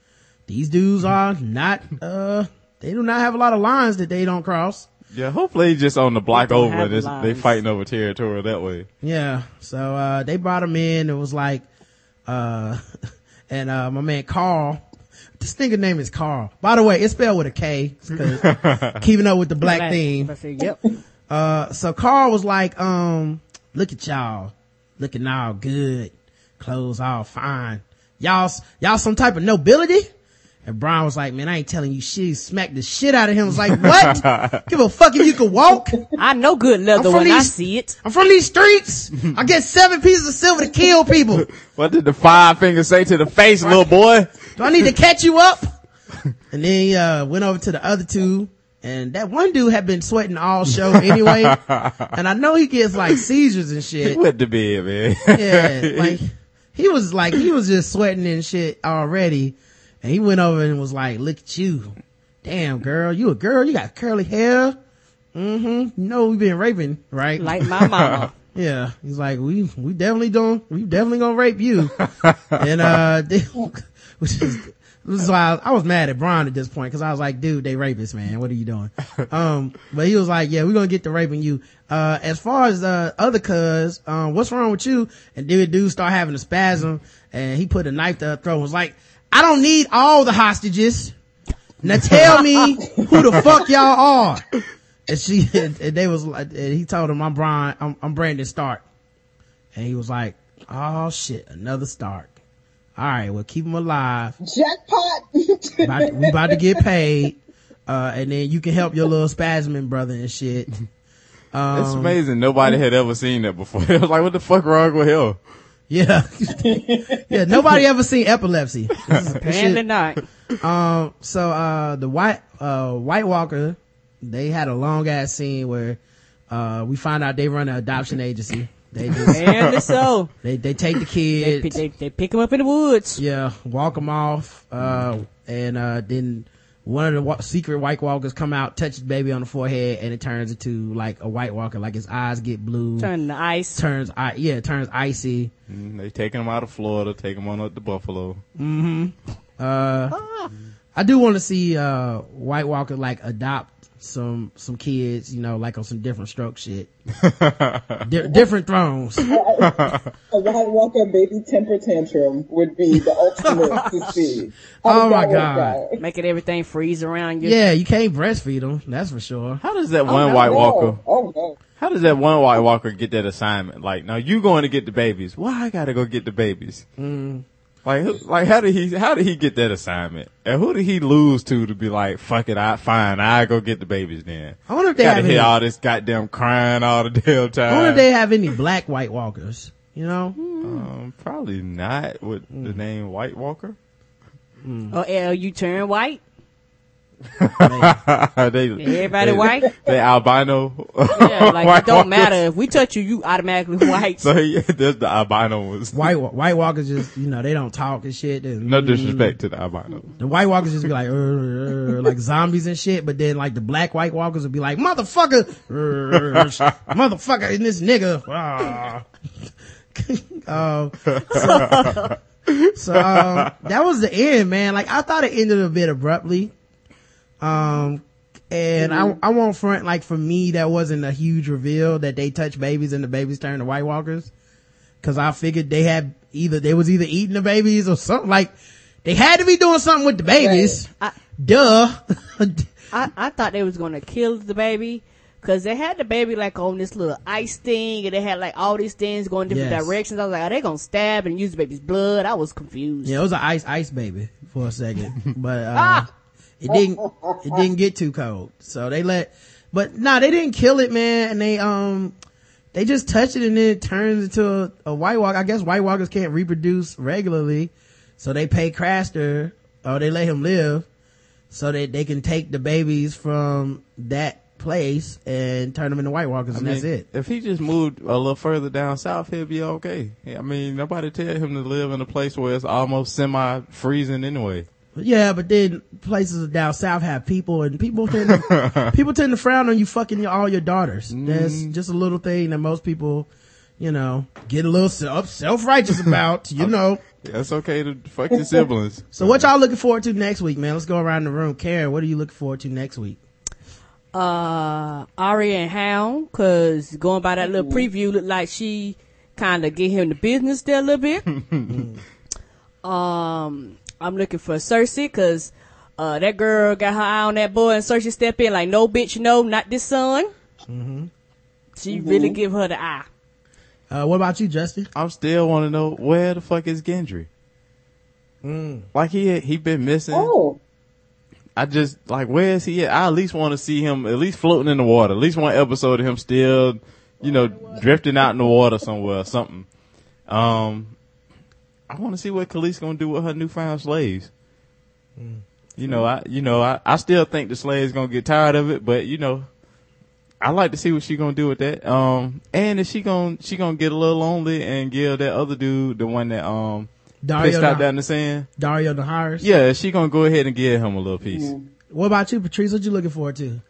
these dudes are not, uh, they do not have a lot of lines that they don't cross. Yeah, hopefully he's just on the block don't over have they lines. fighting over territory that way. Yeah. So, uh, they brought him in. It was like, uh, and, uh, my man Karl, this nigga name is Karl. By the way, it's spelled with a K, K, 'cause keeping up with the black theme. I said, yep. Uh, so Karl was like, um, look at y'all, looking all good, clothes all fine. Y'all, y'all some type of nobility? And Bran was like, man, I ain't telling you shit. He smacked the shit out of him. Was like, what? Give a fuck if you can walk. I know good leather I'm from when I see it. I'm from these streets. I get seven pieces of silver to kill people. What did the five fingers say to the face, little boy? Do I need to catch you up? And then he, uh, went over to the other two. And that one dude had been sweating all show anyway. and I know he gets like seizures and shit. He went to bed, man. Yeah, like he was like he was just sweating and shit already, and he went over and was like, "Look at you, damn girl, you a girl, you got curly hair. Mm-hmm. You know we've been raping, right? Like my mama. yeah. He's like, we we definitely don't, we definitely gonna rape you, and uh, they, which is. This is why I, I was mad at Bran at this point because I was like, dude, they rapists, man. What are you doing? um, but he was like, yeah, we're going to get to raping you. Uh, as far as, uh, other cuz, um, what's wrong with you? And then the dude start having a spasm and he put a knife to her throat and was like, I don't need all the hostages. Now tell me who the fuck y'all are. And she, and, and they was like, and he told him, I'm Bran, I'm, I'm Brandon Stark. And he was like, oh shit, another Stark. All right, well keep him alive. Jackpot! About- we about to get paid. Uh, and then you can help your little spasming brother and shit. It's Um, amazing. Nobody had ever seen that before. It was like, what the fuck wrong with him? Yeah. yeah, nobody ever seen epilepsy. This is- this Apparently not. Um, so, uh, the white, uh, White Walker, they had a long ass scene where, uh, we find out they run an adoption agency. They just, Apparently so. they, they take the They, kids. they, they pick them up in the woods. Yeah, walk them off, uh, and, uh, then one of the wa- secret White Walkers come out, touch the baby on the forehead, and it turns into like a White Walker, like his eyes get blue, Turn the ice. turns, I- yeah, turns icy. Mm, They taking him out of Florida, take him on up to Buffalo. Mhm uh, I do want to see, uh, White Walker like adopt some, some kids, you know, like on some different stroke shit. Di- different thrones. A White Walker baby temper tantrum would be the ultimate to see. How Oh my God. out? Making everything freeze around you. Yeah, you can't breastfeed them, that's for sure. How does that Oh, one no, White no. Walker? Oh no. How does that one White Walker get that assignment? Like, now you going to get the babies. Why I gotta go get the babies? Mm. Like, like how did he, how did he get that assignment? And who did he lose to to be like, fuck it, I, fine, I go get the babies then? I wonder if they Gotta have hear any, all this goddamn crying all the damn time. I wonder if they have any black White Walkers, you know? um, probably not with the Hmm. name White Walker. Oh, L, you turn white. they, Everybody they, white. They albino. Yeah, like White it don't Walkers. matter. If we touch you, you automatically white. So he, there's the albino ones. White White Walkers just you know they don't talk and shit. And, No disrespect to the albino. The White Walkers just be like uh, uh, like zombies and shit, but then like the Black White Walkers would be like motherfucker, uh, motherfucker, and this nigga. ah." um, so so um, that was the end, man. Like I thought it ended a bit abruptly. Um, and I I won't front like for me that wasn't a huge reveal that they touch babies and the babies turn to White Walkers. Cause I figured they had either, they was either eating the babies or something like, they had to be doing something with the babies. I- Duh. I, I thought they was gonna kill the baby. Cause they had the baby like on this little ice thing and they had like all these things going different Yes. directions. I was like, are they gonna stab and use the baby's blood? I was confused. yeah, it was an ice, ice baby for a second, but, uh, it didn't, it didn't get too cold. So they let, but nah, they didn't kill it, man. And they, um, they just touch it and then it turns into a, a White Walker. I guess White Walkers can't reproduce regularly. So they pay Craster or they let him live so that they can take the babies from that place and turn them into White Walkers I and mean, that's it. If he just moved a little further down south, he'd be okay. I mean, nobody tell him to live in a place where it's almost semi freezing anyway. Yeah, but then places down south have people and people tend to, people tend to frown on you fucking your, all your daughters. That's just a little thing that most people, you know, get a little self, self-righteous about, you know. That's okay to fuck your siblings. So what y'all looking forward to next week, man? Let's go around the room. Karen, what are you looking forward to next week? uh Arya and Hound, cause going by that little preview, looked like she kind of get him the business there a little bit. um, I'm looking for Cersei, cause uh that girl got her eye on that boy, and Cersei step in like, no bitch, no, not this son. She really give her the eye. Uh, what about you, Justin? I'm still want to know where the fuck is Gendry? Like he he been missing. Oh, I just like where is he at? I at least want to see him at least floating in the water. At least one episode of him still, you know, drifting out in the water somewhere or something. Um, I want to see what Khalees gonna do with her newfound slaves. You know, I you know I, I still think the slaves gonna get tired of it, but you know, I like to see what she gonna do with that. Um, and is she gonna she gonna get a little lonely and give that other dude the one that um Daario, pissed out Nah- there in the sand? Daario Naharis? Yeah, she gonna go ahead and give him a little piece. What about you, Patrice? What you looking forward to?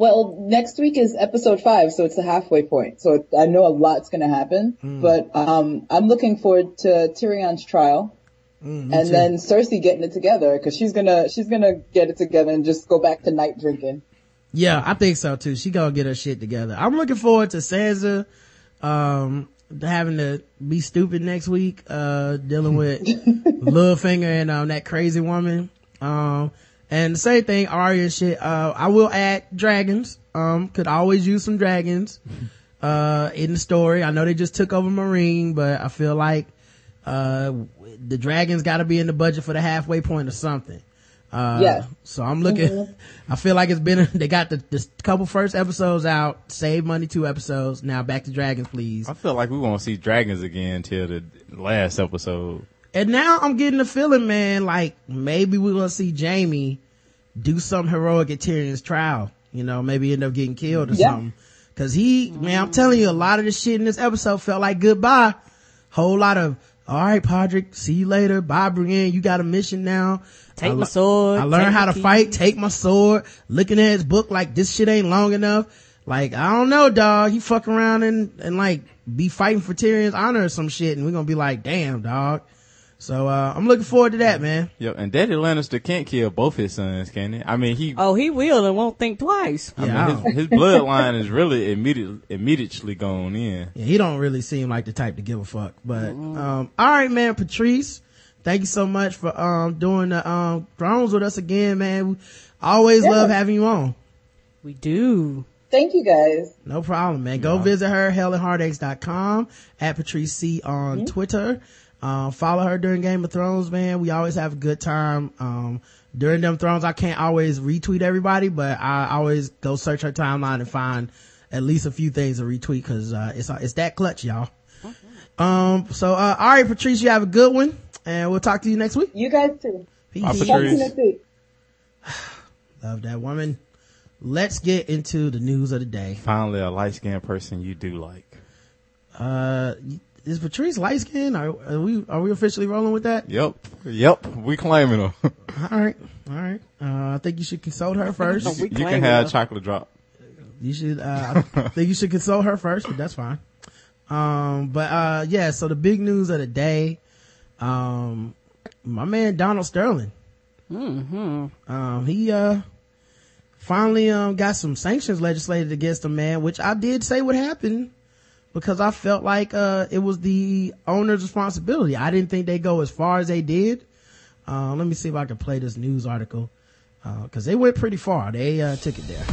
Well, next week is episode five, so it's the halfway point. So I know a lot's going to happen, but um, I'm looking forward to Tyrion's trial. and too. then Cersei getting it together because she's gonna she's gonna get it together and just go back to night drinking. Yeah, I think so too. She gonna get her shit together. I'm looking forward to Sansa, um, having to be stupid next week, uh, dealing with Littlefinger and, um, that crazy woman. Um, and the same thing, Arya shit. Uh, I will add dragons. Um, could always use some dragons, uh, in the story. I know they just took over Meereen, but I feel like, uh, the dragons gotta be in the budget for the halfway point or something. Uh, Yes. so I'm looking, I feel like it's been, they got the, the couple first episodes out, save money two episodes. Now back to dragons, please. I feel like we won't see dragons again till the last episode. And now I'm getting the feeling, man, like maybe we're gonna see Jaime do something heroic at Tyrion's trial. You know, maybe end up getting killed or Yeah. something. Cause he, man, I'm telling you, a lot of the shit in this episode felt like goodbye. Whole lot of, alright, Podrick, see you later. Bye, Brienne, you got a mission now. Take I my sword. I learned how to key. fight, take my sword, looking at his book like this shit ain't long enough. Like, I don't know, dog. He fuck around and, and like be fighting for Tyrion's honor or some shit and we're gonna be like, damn, dog. So, uh, I'm looking forward to that, man. Yep, and Daddy Lannister can't kill both his sons, can he? I mean, he, Oh, he will and won't think twice. I Yeah, I his, his bloodline is really immediately immediately gone in. Yeah, he don't really seem like the type to give a fuck. But um all right, man, Patrice, thank you so much for um doing the um thrones with us again, man. We always Yeah. love having you on. We do. Thank you guys. No problem, man. Go visit her, hellandheartaches.com, at Patrice C on Twitter. Uh, follow her during Game of Thrones, man. We always have a good time. Um, during them thrones, I can't always retweet everybody, but I always go search her timeline and find at least a few things to retweet because, uh, it's, it's that clutch, y'all. Um, so, uh, all right, Patrice, you have a good one and we'll talk to you next week. You guys too. Peace. Bye, Talk to Patrice. you. Love that woman. Let's get into the news of the day. Finally, a light skinned person you do like. Uh, is Patrice light skinned? Are, are we, are we officially rolling with that? Yep, yep, we claiming her. All right, all right. Uh, I think you should consult her first. We you can have her. chocolate drop. You should. Uh, I think you should consult her first, but that's fine. Um, but uh, yeah. So the big news of the day, um, my man Donald Sterling. Mm-hmm. Um, he uh finally um got some sanctions legislated against him, man. Which I did say would happen because I felt like uh it was the owner's responsibility. I didn't think they go as far as they did. Uh, let me see if I can play this news article because they went pretty far. They uh, took it there.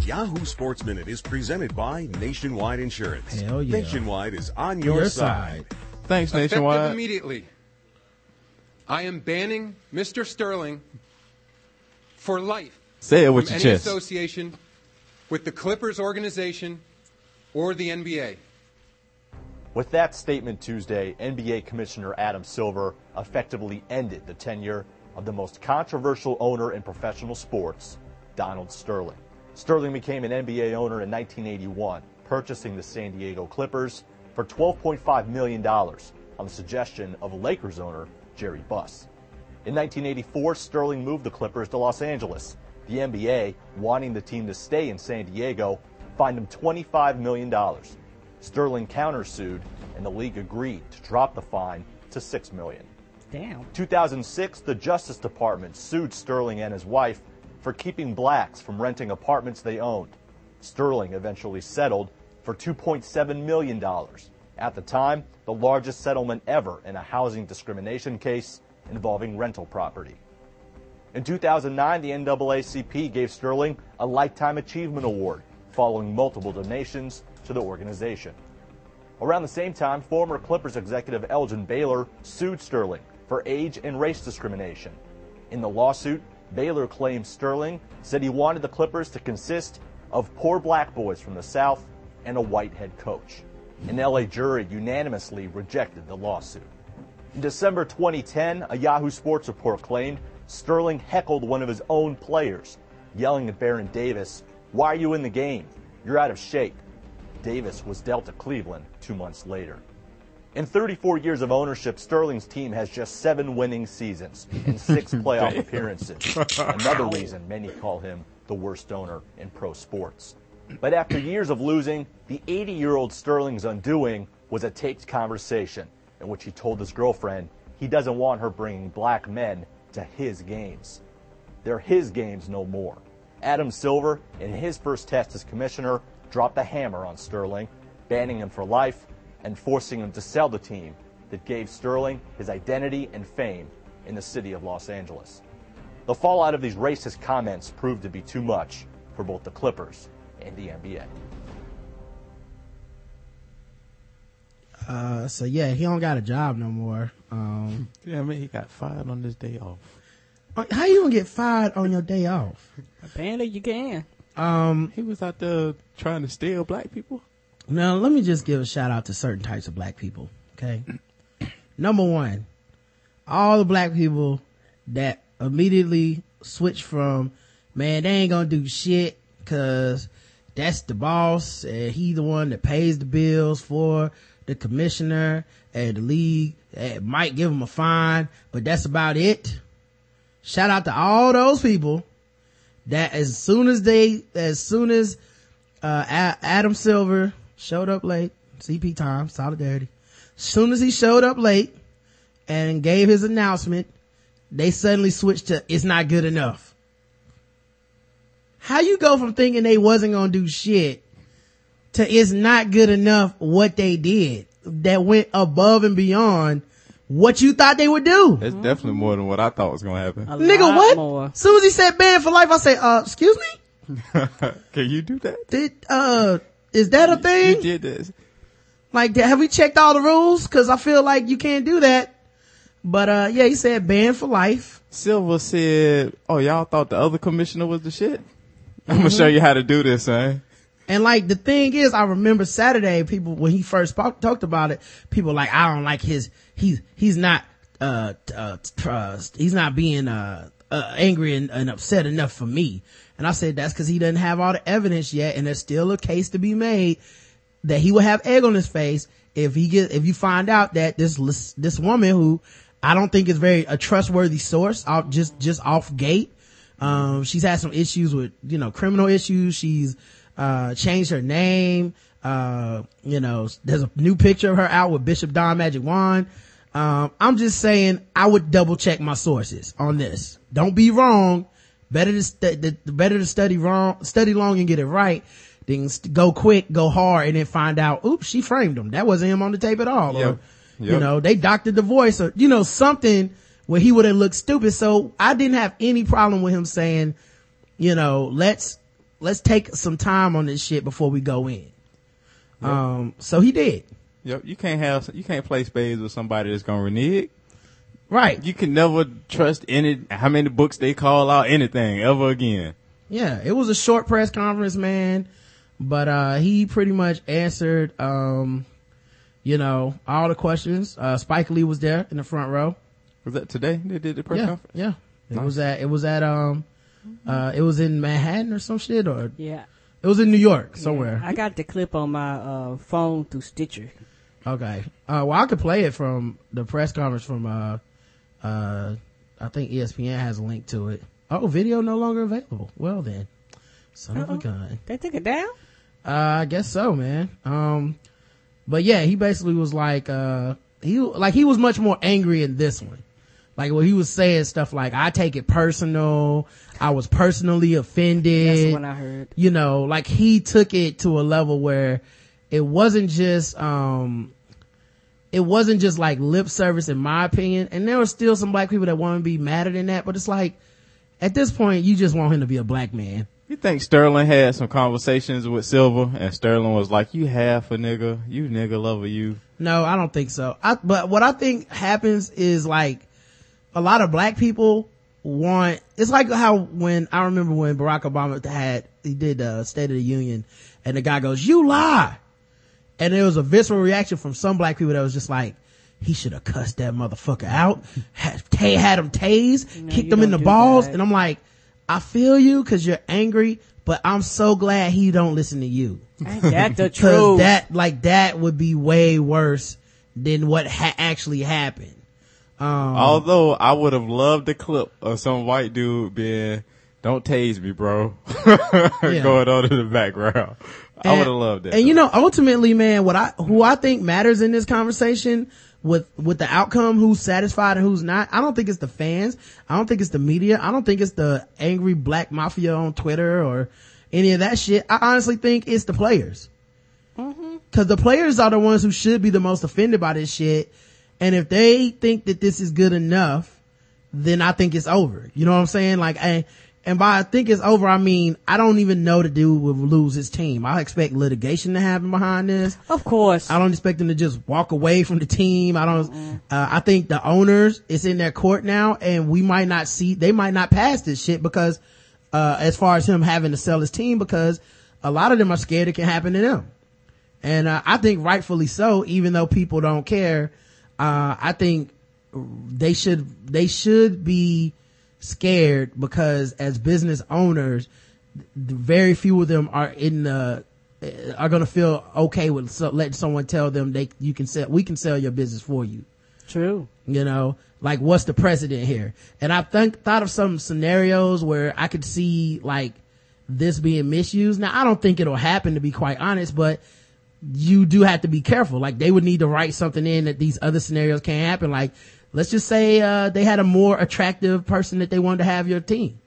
Yahoo Sports Minute is presented by Nationwide Insurance. Hell yeah. Nationwide is on your, Your side. side. Thanks, Effective Nationwide. immediately. I am banning Mr. Sterling for life Say it with from your any chest. association with the Clippers organization or the NBA. With that statement Tuesday, NBA Commissioner Adam Silver effectively ended the tenure of the most controversial owner in professional sports, Donald Sterling. Sterling became an NBA owner in 1981, purchasing the San Diego Clippers for $12.5 million on the suggestion of Lakers owner Jerry Buss. In 1984, Sterling moved the Clippers to Los Angeles. The NBA, wanting the team to stay in San Diego, fined him $25 million. Sterling countersued, and the league agreed to drop the fine to 6 million. Damn. 2006, the Justice Department sued Sterling and his wife for keeping blacks from renting apartments they owned. Sterling eventually settled for $2.7 million. At the time, the largest settlement ever in a housing discrimination case involving rental property. In 2009, the NAACP gave Sterling a Lifetime Achievement Award following multiple donations to the organization. Around the same time, former Clippers executive Elgin Baylor sued Sterling for age and race discrimination. In the lawsuit, Baylor claims Sterling said he wanted the Clippers to consist of poor black boys from the South and a white head coach. An LA jury unanimously rejected the lawsuit. In December 2010, a Yahoo Sports report claimed Sterling heckled one of his own players, yelling at Baron Davis, Why are you in the game? You're out of shape. Davis was dealt to Cleveland two months later. In 34 years of ownership, Sterling's team has just seven winning seasons and six playoff appearances. Another reason many call him the worst owner in pro sports. But after years of losing, the 80 year old Sterling's undoing was a taped conversation in which he told his girlfriend he doesn't want her bringing black men to his games. They're his games no more. Adam Silver, in his first test as commissioner, dropped the hammer on Sterling, banning him for life and forcing him to sell the team that gave Sterling his identity and fame in the city of Los Angeles. The fallout of these racist comments proved to be too much for both the Clippers and the NBA. Uh, so yeah, he don't got a job no more. Um, Yeah, I mean, he got fired on this day off. How you gonna get fired on your day off? Apparently you can. Um, He was out there trying to steal black people. now let me just give a shout out to certain types of black people. Okay. Number one, all the black people that immediately switch from, man, they ain't gonna do shit cause that's the boss and he the one that pays the bills for the commissioner and the league and might give him a fine, but that's about it. Shout out to all those people that as soon as they, as soon as, uh, Adam Silver showed up late, CP time, solidarity. As soon as he showed up late and gave his announcement, they suddenly switched to, it's not good enough. How you go from thinking they wasn't gonna do shit to it's not good enough what they did that went above and beyond what you thought they would do? That's definitely more than what I thought was gonna happen. A Nigga, lot what? More. Soon as he said ban for life, I say, uh, excuse me? Can you do that? Did, uh, is that a thing? You thing? did this. Like, have we checked all the rules? Cause I feel like you can't do that. But, uh, yeah, he said ban for life. Silver said, "Oh, y'all thought the other commissioner was the shit. I'm gonna show you how to do this, man." And like, the thing is, I remember Saturday, people, when he first talked about it, people like, I don't like his, he's, he's not, uh, uh, trust, he's not being, uh, uh, angry and, and upset enough for me. And I said, that's cause he doesn't have all the evidence yet. And there's still a case to be made that he will have egg on his face if he get, if you find out that this, this woman who I don't think is very a trustworthy source off, just, just off gate. Um, she's had some issues with, you know, criminal issues. She's, uh, changed her name. Uh, you know, there's a new picture of her out with Bishop Don Magic Juan. Um, I'm just saying I would double check my sources on this. Don't be wrong. Better to, stu- the, the better to study wrong, study long and get it right than go quick, go hard and then find out, oops, she framed him. That wasn't him on the tape at all. Or, Yep. you know, they doctored the voice or, you know, something where he would have looked stupid. So I didn't have any problem with him saying, you know, let's, let's take some time on this shit before we go in. Um, so he did. Yep, you can't have you can't play spades with somebody that's gonna renege. Right. You can never trust any how many books they call out anything ever again. Yeah, it was a short press conference, man. But uh he pretty much answered um you know, all the questions. Uh Spike Lee was there in the front row. Was that today they did the press yeah, conference? yeah. It Nice. was at it was at um uh it was in Manhattan or some shit or Yeah. it was in New York somewhere. I got the clip on my uh, phone through Stitcher. Okay. Uh well I could play it from the press conference from uh uh I think ESPN has a link to it. Oh, video no longer available. Well then, son of a gun. They took it down? Uh, I guess so, man. Um, but yeah, he basically was like, uh, he, like he was much more angry in this one. Like when he was saying stuff like, I take it personal. I was personally offended. That's what I heard. You know, like he took it to a level where it wasn't just, um, it wasn't just like lip service in my opinion. And there were still some black people that want to be madder than that, but it's like, at this point, you just want him to be a black man. You think Sterling had some conversations with Silver and Sterling was like, you half a nigga, you nigga lover, you. No, I don't think so. I, but what I think happens is like a lot of black people want, it's like how when I remember when Barack Obama had, he did the State of the Union and the guy goes, you lie. And there was a visceral reaction from some black people that was just like, he should have cussed that motherfucker out, had, ta- had him tased, No, kicked him in the balls. that. And I'm like, I feel you cause you're angry, but I'm so glad he don't listen to you. Ain't that the truth? that, like, that would be way worse than what ha- actually happened. Um, Although I would have loved the clip of some white dude being, don't tase me, bro. Going on in the background. I would have loved that. And you know, ultimately, man, what I, who I think matters in this conversation with, with the outcome, who's satisfied and who's not, I don't think it's the fans. I don't think it's the media. I don't think it's the angry black mafia on Twitter or any of that shit. I honestly think it's the players. Cause the players are the ones who should be the most offended by this shit. And if they think that this is good enough, then I think it's over. You know what I'm saying? Like, and, and by I think it's over, I mean, I don't even know the dude will lose his team. I expect litigation to happen behind this. Of course. I don't expect them to just walk away from the team. I don't, uh, I think the owners, it's in their court now and we might not see, they might not pass this shit because, uh, as far as him having to sell his team because a lot of them are scared it can happen to them. And, uh, I think rightfully so, even though people don't care, uh, I think they should, they should be scared because as business owners, very few of them are in the, are going to feel okay with so, letting someone tell them they, you can sell, we can sell your business for you. True. You know, like what's the precedent here? And I think, thought of some scenarios where I could see like this being misused. Now, I don't think it'll happen to be quite honest, but you do have to be careful. Like they would need to write something in that these other scenarios can't happen. Like let's just say, uh, they had a more attractive person that they wanted to have your team.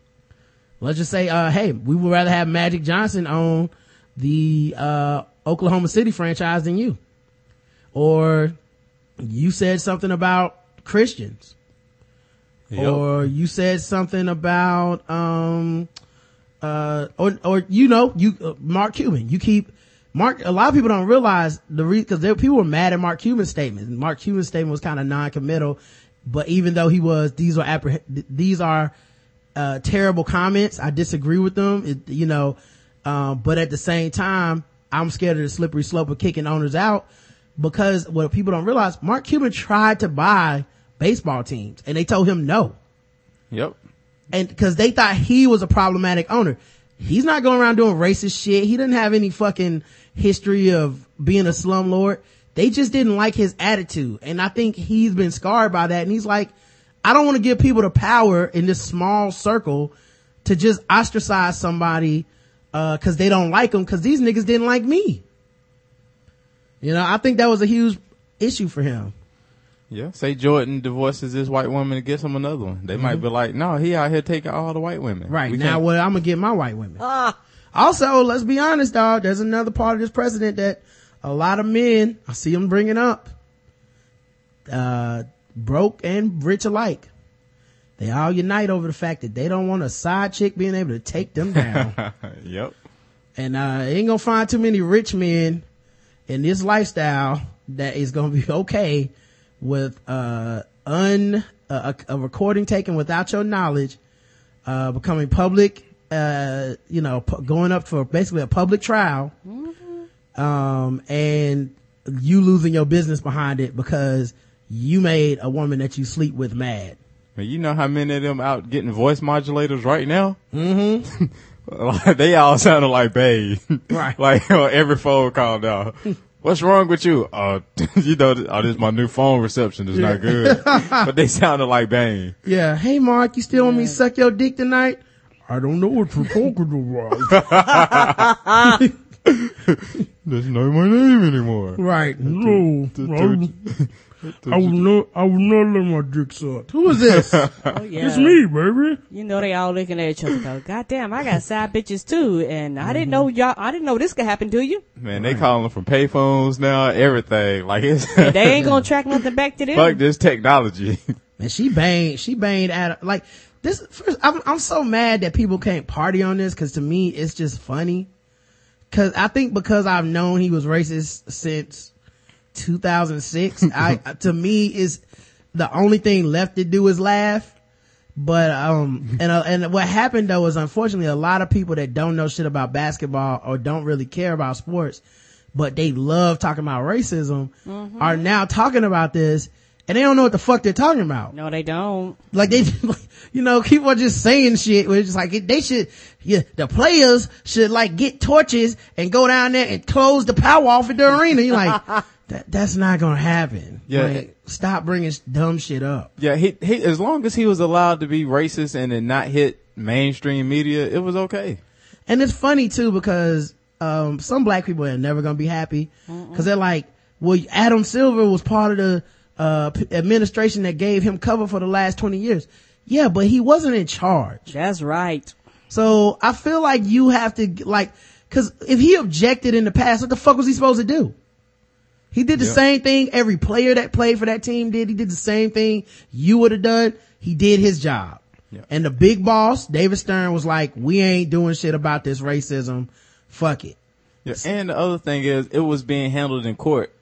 Let's just say, uh, hey, we would rather have Magic Johnson on the, uh, Oklahoma City franchise than you. Or you said something about Christians. Yep. Or you said something about, um, uh, or, or, you know, you, uh, Mark Cuban, you keep, Mark, a lot of people don't realize the reason, cause people were mad at Mark Cuban's statement. Mark Cuban's statement was kind of non-committal, but even though he was, these are, appreh- these are, uh, terrible comments. I disagree with them, it, you know, um, but at the same time, I'm scared of the slippery slope of kicking owners out because what people don't realize, Mark Cuban tried to buy baseball teams and they told him no Yep. and because they thought he was a problematic owner. He's not going around doing racist shit. He didn't have any fucking history of being a slumlord. They just didn't like his attitude. And I think he's been scarred by that. And he's like, I don't want to give people the power in this small circle to just ostracize somebody, uh, cause they don't like them cause these niggas didn't like me. You know, I think that was a huge issue for him. Yeah. Say Jordan divorces this white woman and gets him another one. They might be like, no, he out here taking all the white women. Mm-hmm. Right. We now, can't- what I'm gonna get my white women. Also, let's be honest, dog. There's another part of this president that a lot of men, I see them bringing up, uh, broke and rich alike. They all unite over the fact that they don't want a side chick being able to take them down. yep. and, uh, ain't gonna find too many rich men in this lifestyle that is gonna be okay with, uh, un, uh, a, a recording taken without your knowledge, uh, becoming public, uh, you know, pu- going up for basically a public trial, um, and you losing your business behind it because you made a woman that you sleep with mad. Man, you know how many of them out getting voice modulators right now? Mm-hmm. they all sounded like babe. Right. like on every phone call now. What's wrong with you? Uh, you know, oh, this my new phone reception is not good. but they sounded like Bane. Yeah. Hey, Mark, you still want me to suck your dick tonight? I don't know what you're talking about. That's not my name anymore. right. No. I will not, I will not let my dick suck. Who is this? Oh, yeah. it's me, baby. You know they all looking at each other. Go, God damn, I got side bitches too, and I didn't know mm-hmm. y'all. I didn't know this could happen to you. Man, they calling from payphones now, everything. Like it's they ain't gonna track nothing back to them. fuck this technology. And she banged, she banged at, like, this, first, I'm, I'm so mad that people can't party on this, cause to me, it's just funny. Cause I think because I've known he was racist since 2006, I, to me, is the only thing left to do is laugh. But, um, and, uh, and what happened though is unfortunately a lot of people that don't know shit about basketball or don't really care about sports, but they love talking about racism are now talking about this and they don't know what the fuck they're talking about. no, they don't. Like they, you know, people are just saying shit. Where it's just like they should, yeah, the players should like get torches and go down there and close the power off at the arena. You're like, that, that's not gonna happen. Yeah. Like, stop bringing dumb shit up. yeah, he, he, as long as he was allowed to be racist and it not hit mainstream media, it was okay. And it's funny too because, um, some black people are never gonna be happy because they're like, well, Adam Silver was part of the, uh, administration that gave him cover for the last 20 years. Yeah, but he wasn't in charge. That's right. So I feel like you have to like, cause if he objected in the past, what the fuck was he supposed to do? He did the Yeah. same thing every player that played for that team did. He did the same thing you would have done. He did his job. Yeah. And the big boss, David Stern was like, we ain't doing shit about this racism. Fuck it. Yeah. And the other thing is, it was being handled in court.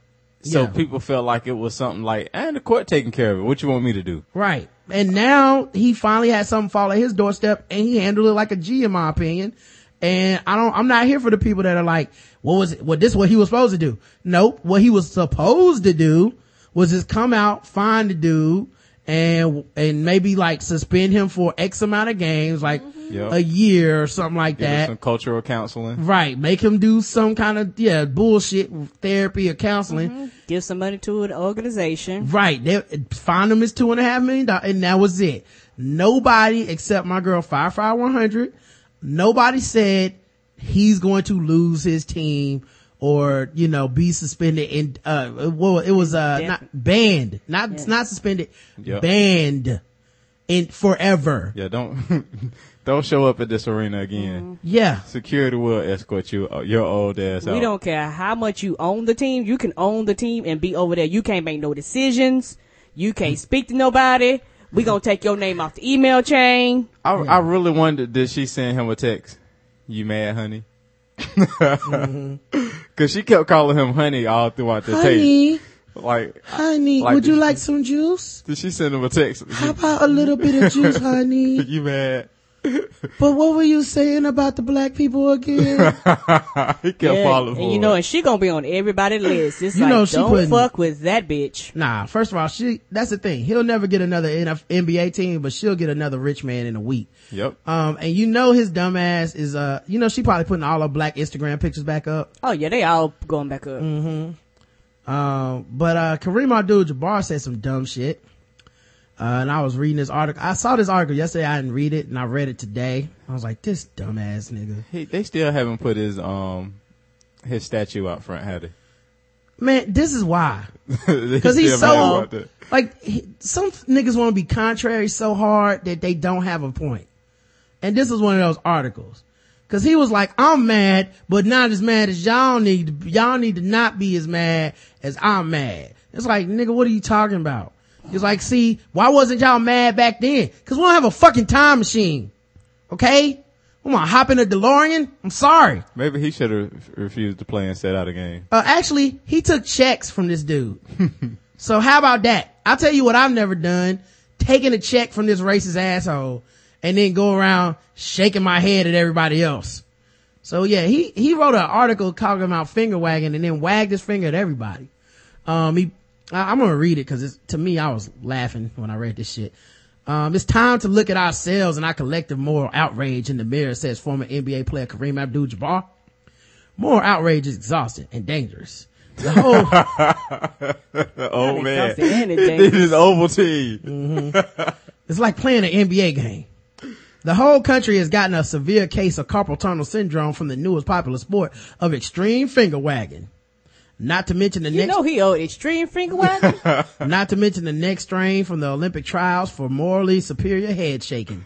So Yeah. people felt like it was something like, and the court taking care of it. What you want me to do? Right. And now he finally had something fall at his doorstep and he handled it like a G in my opinion. And I don't, I'm not here for the people that are like, what was it? What this is what he was supposed to do? Nope. What he was supposed to do was just come out, find the dude and, and maybe like suspend him for X amount of games, like Yep. a year or something like Give that. some cultural counseling. Right. Make him do some kind of, yeah, bullshit therapy or counseling. Give some money to an organization. Right. They find him his two and a half million dollars and that was it. Nobody except my girl Firefly 100. Nobody said he's going to lose his team or, you know, be suspended and, uh, well, it was, uh, Def- not banned, not, not suspended, Yep. banned in forever. Yeah, don't, don't show up at this arena again. Mm-hmm. Yeah. Security will escort you, uh, your old ass out. We don't care how much you own the team. You can own the team and be over there. You can't make no decisions. You can't mm. speak to nobody. We gonna take your name off the email chain. I, I really wondered, did she send him a text? You mad, honey? Mm-hmm. Cause she kept calling him honey all throughout the tape. Honey, Like, honey, Like would you this- like some juice? did she send him a text? How about a little bit of juice, honey? you mad? But what were you saying about the black people again? he kept Yeah, following and you know, and she gonna be on everybody's list. It's You like, know she don't putting- fuck with that bitch. Nah, first of all, she, that's the thing. He'll never get another NF NBA team, but she'll get another rich man in a week. Yep. Um, and you know his dumb ass is, uh, you know, she probably putting all her black Instagram pictures back up. Oh yeah, they all going back up. Mm. Um, but, uh, Kareem Abdul-Jabbar said some dumb shit. Uh, and I was reading this article. I saw this article yesterday. I didn't read it and I read it today. I was like, this dumbass nigga. He, they still haven't put his, um, his statue out front, have they? Man, this is why. Cause he's so, like, he, some niggas want to be contrary so hard that they don't have a point. And this is one of those articles. Cause he was like, I'm mad, but not as mad as y'all need to, y'all need to not be as mad as I'm mad. It's like, nigga, what are you talking about? He's like, see, why wasn't y'all mad back then? Cause we don't have a fucking time machine. Okay? I'm gonna hop in a DeLorean? I'm sorry. Maybe he should have refused to play and set out a game. Uh, actually, he took checks from this dude. so how about that? I'll tell you what I've never done. Taking a check from this racist asshole and then go around shaking my head at everybody else. So yeah, he, he wrote an article talking about finger wagging and then wagged his finger at everybody. Um, he, I, I'm gonna read it cause it's, to me, I was laughing when I read this shit. Um, it's time to look at ourselves and our collective moral outrage in the mirror, says former NBA player Kareem Abdul-Jabbar. Moral outrage is exhausting and dangerous. The whole, oh When it man, comes to anything. this is Ovaltine. it's like playing an NBA game. The whole country has gotten a severe case of carpal tunnel syndrome from the newest popular sport of extreme finger wagging. Not to mention the You next You know he owed extreme finger wagging. Not to mention the next strain from the Olympic trials for morally superior head shaking.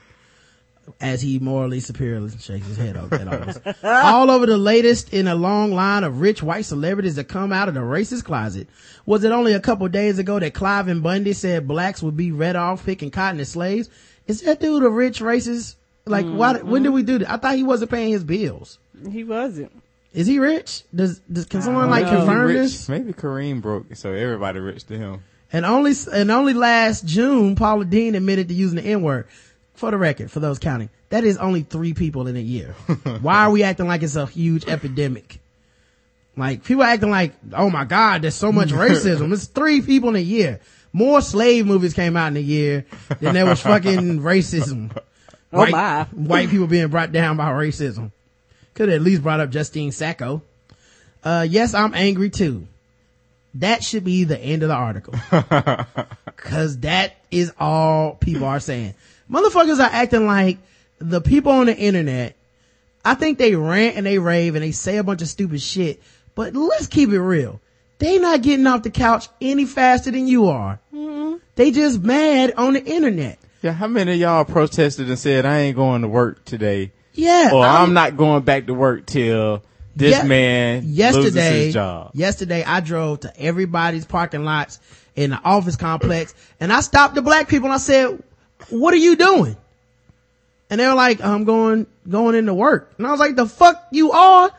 As he morally superiorly shakes his head over all over the latest in a long line of rich white celebrities that come out of the racist closet. Was it only a couple days ago that Cliven Bundy said blacks would be read off picking cotton as slaves? Is that dude a rich racist? Like, why, mm-hmm. when did we do that? I thought he wasn't paying his bills. he wasn't. Is he rich? Does, does can someone like Maybe confirm rich- this? Maybe Kareem broke, so everybody rich to him. And only, and only last June, Paula Deen admitted to using the N word. For the record, for those counting, that is only three people in a year. Why are we acting like it's a huge epidemic? Like people acting like, oh my God, there's so much racism. It's three people in a year. More slave movies came out in a year than there was fucking racism. Oh White, my. white people being brought down by racism. Could at least brought up Justine Sacco. Uh, yes, I'm angry too. That should be the end of the article. Cause that is all people are saying. Motherfuckers are acting like the people on the internet, I think they rant and they rave and they say a bunch of stupid shit, but let's keep it real. They not getting off the couch any faster than you are. They just mad on the internet. Yeah, how many of y'all protested and said, I ain't going to work today? Yeah. Or I'm- I'm, not going back to work till this Ye- man loses yesterday, his job. yesterday I drove to everybody's parking lots in the office complex and I stopped the black people and I said, what are you doing? And they were like, I'm going, going into work. And I was like, the fuck you are?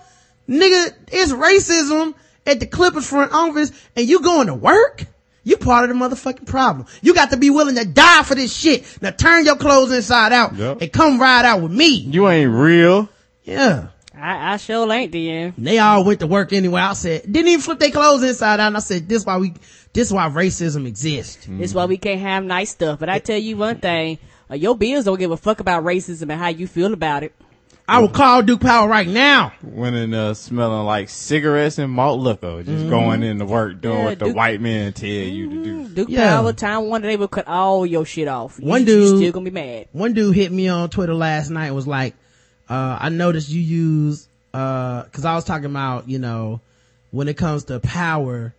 Nigga, it's racism at the Clippers front office and you going to work? You part of the motherfucking problem. You got to be willing to die for this shit. Now turn your clothes inside out Yep. and come ride out with me. You ain't real. Yeah. I, I sure ain't then. And they all went to work anyway. I said, didn't even flip their clothes inside out. And I said, this why we, this why racism exists. This why we can't have nice stuff. But I tell you one thing, uh, your bills don't give a fuck about racism and how you feel about it. I will call Duke Power right now. Went in uh, smelling like cigarettes and malt liquor, just going into work doing Yeah, what the Duke- white men tell you to do. Duke Yeah. Power time one day they will cut all your shit off. You- One you dude- still gonna be mad. One dude hit me on Twitter last night and was like, uh, I noticed you use, uh, cause I was talking about, you know, when it comes to power,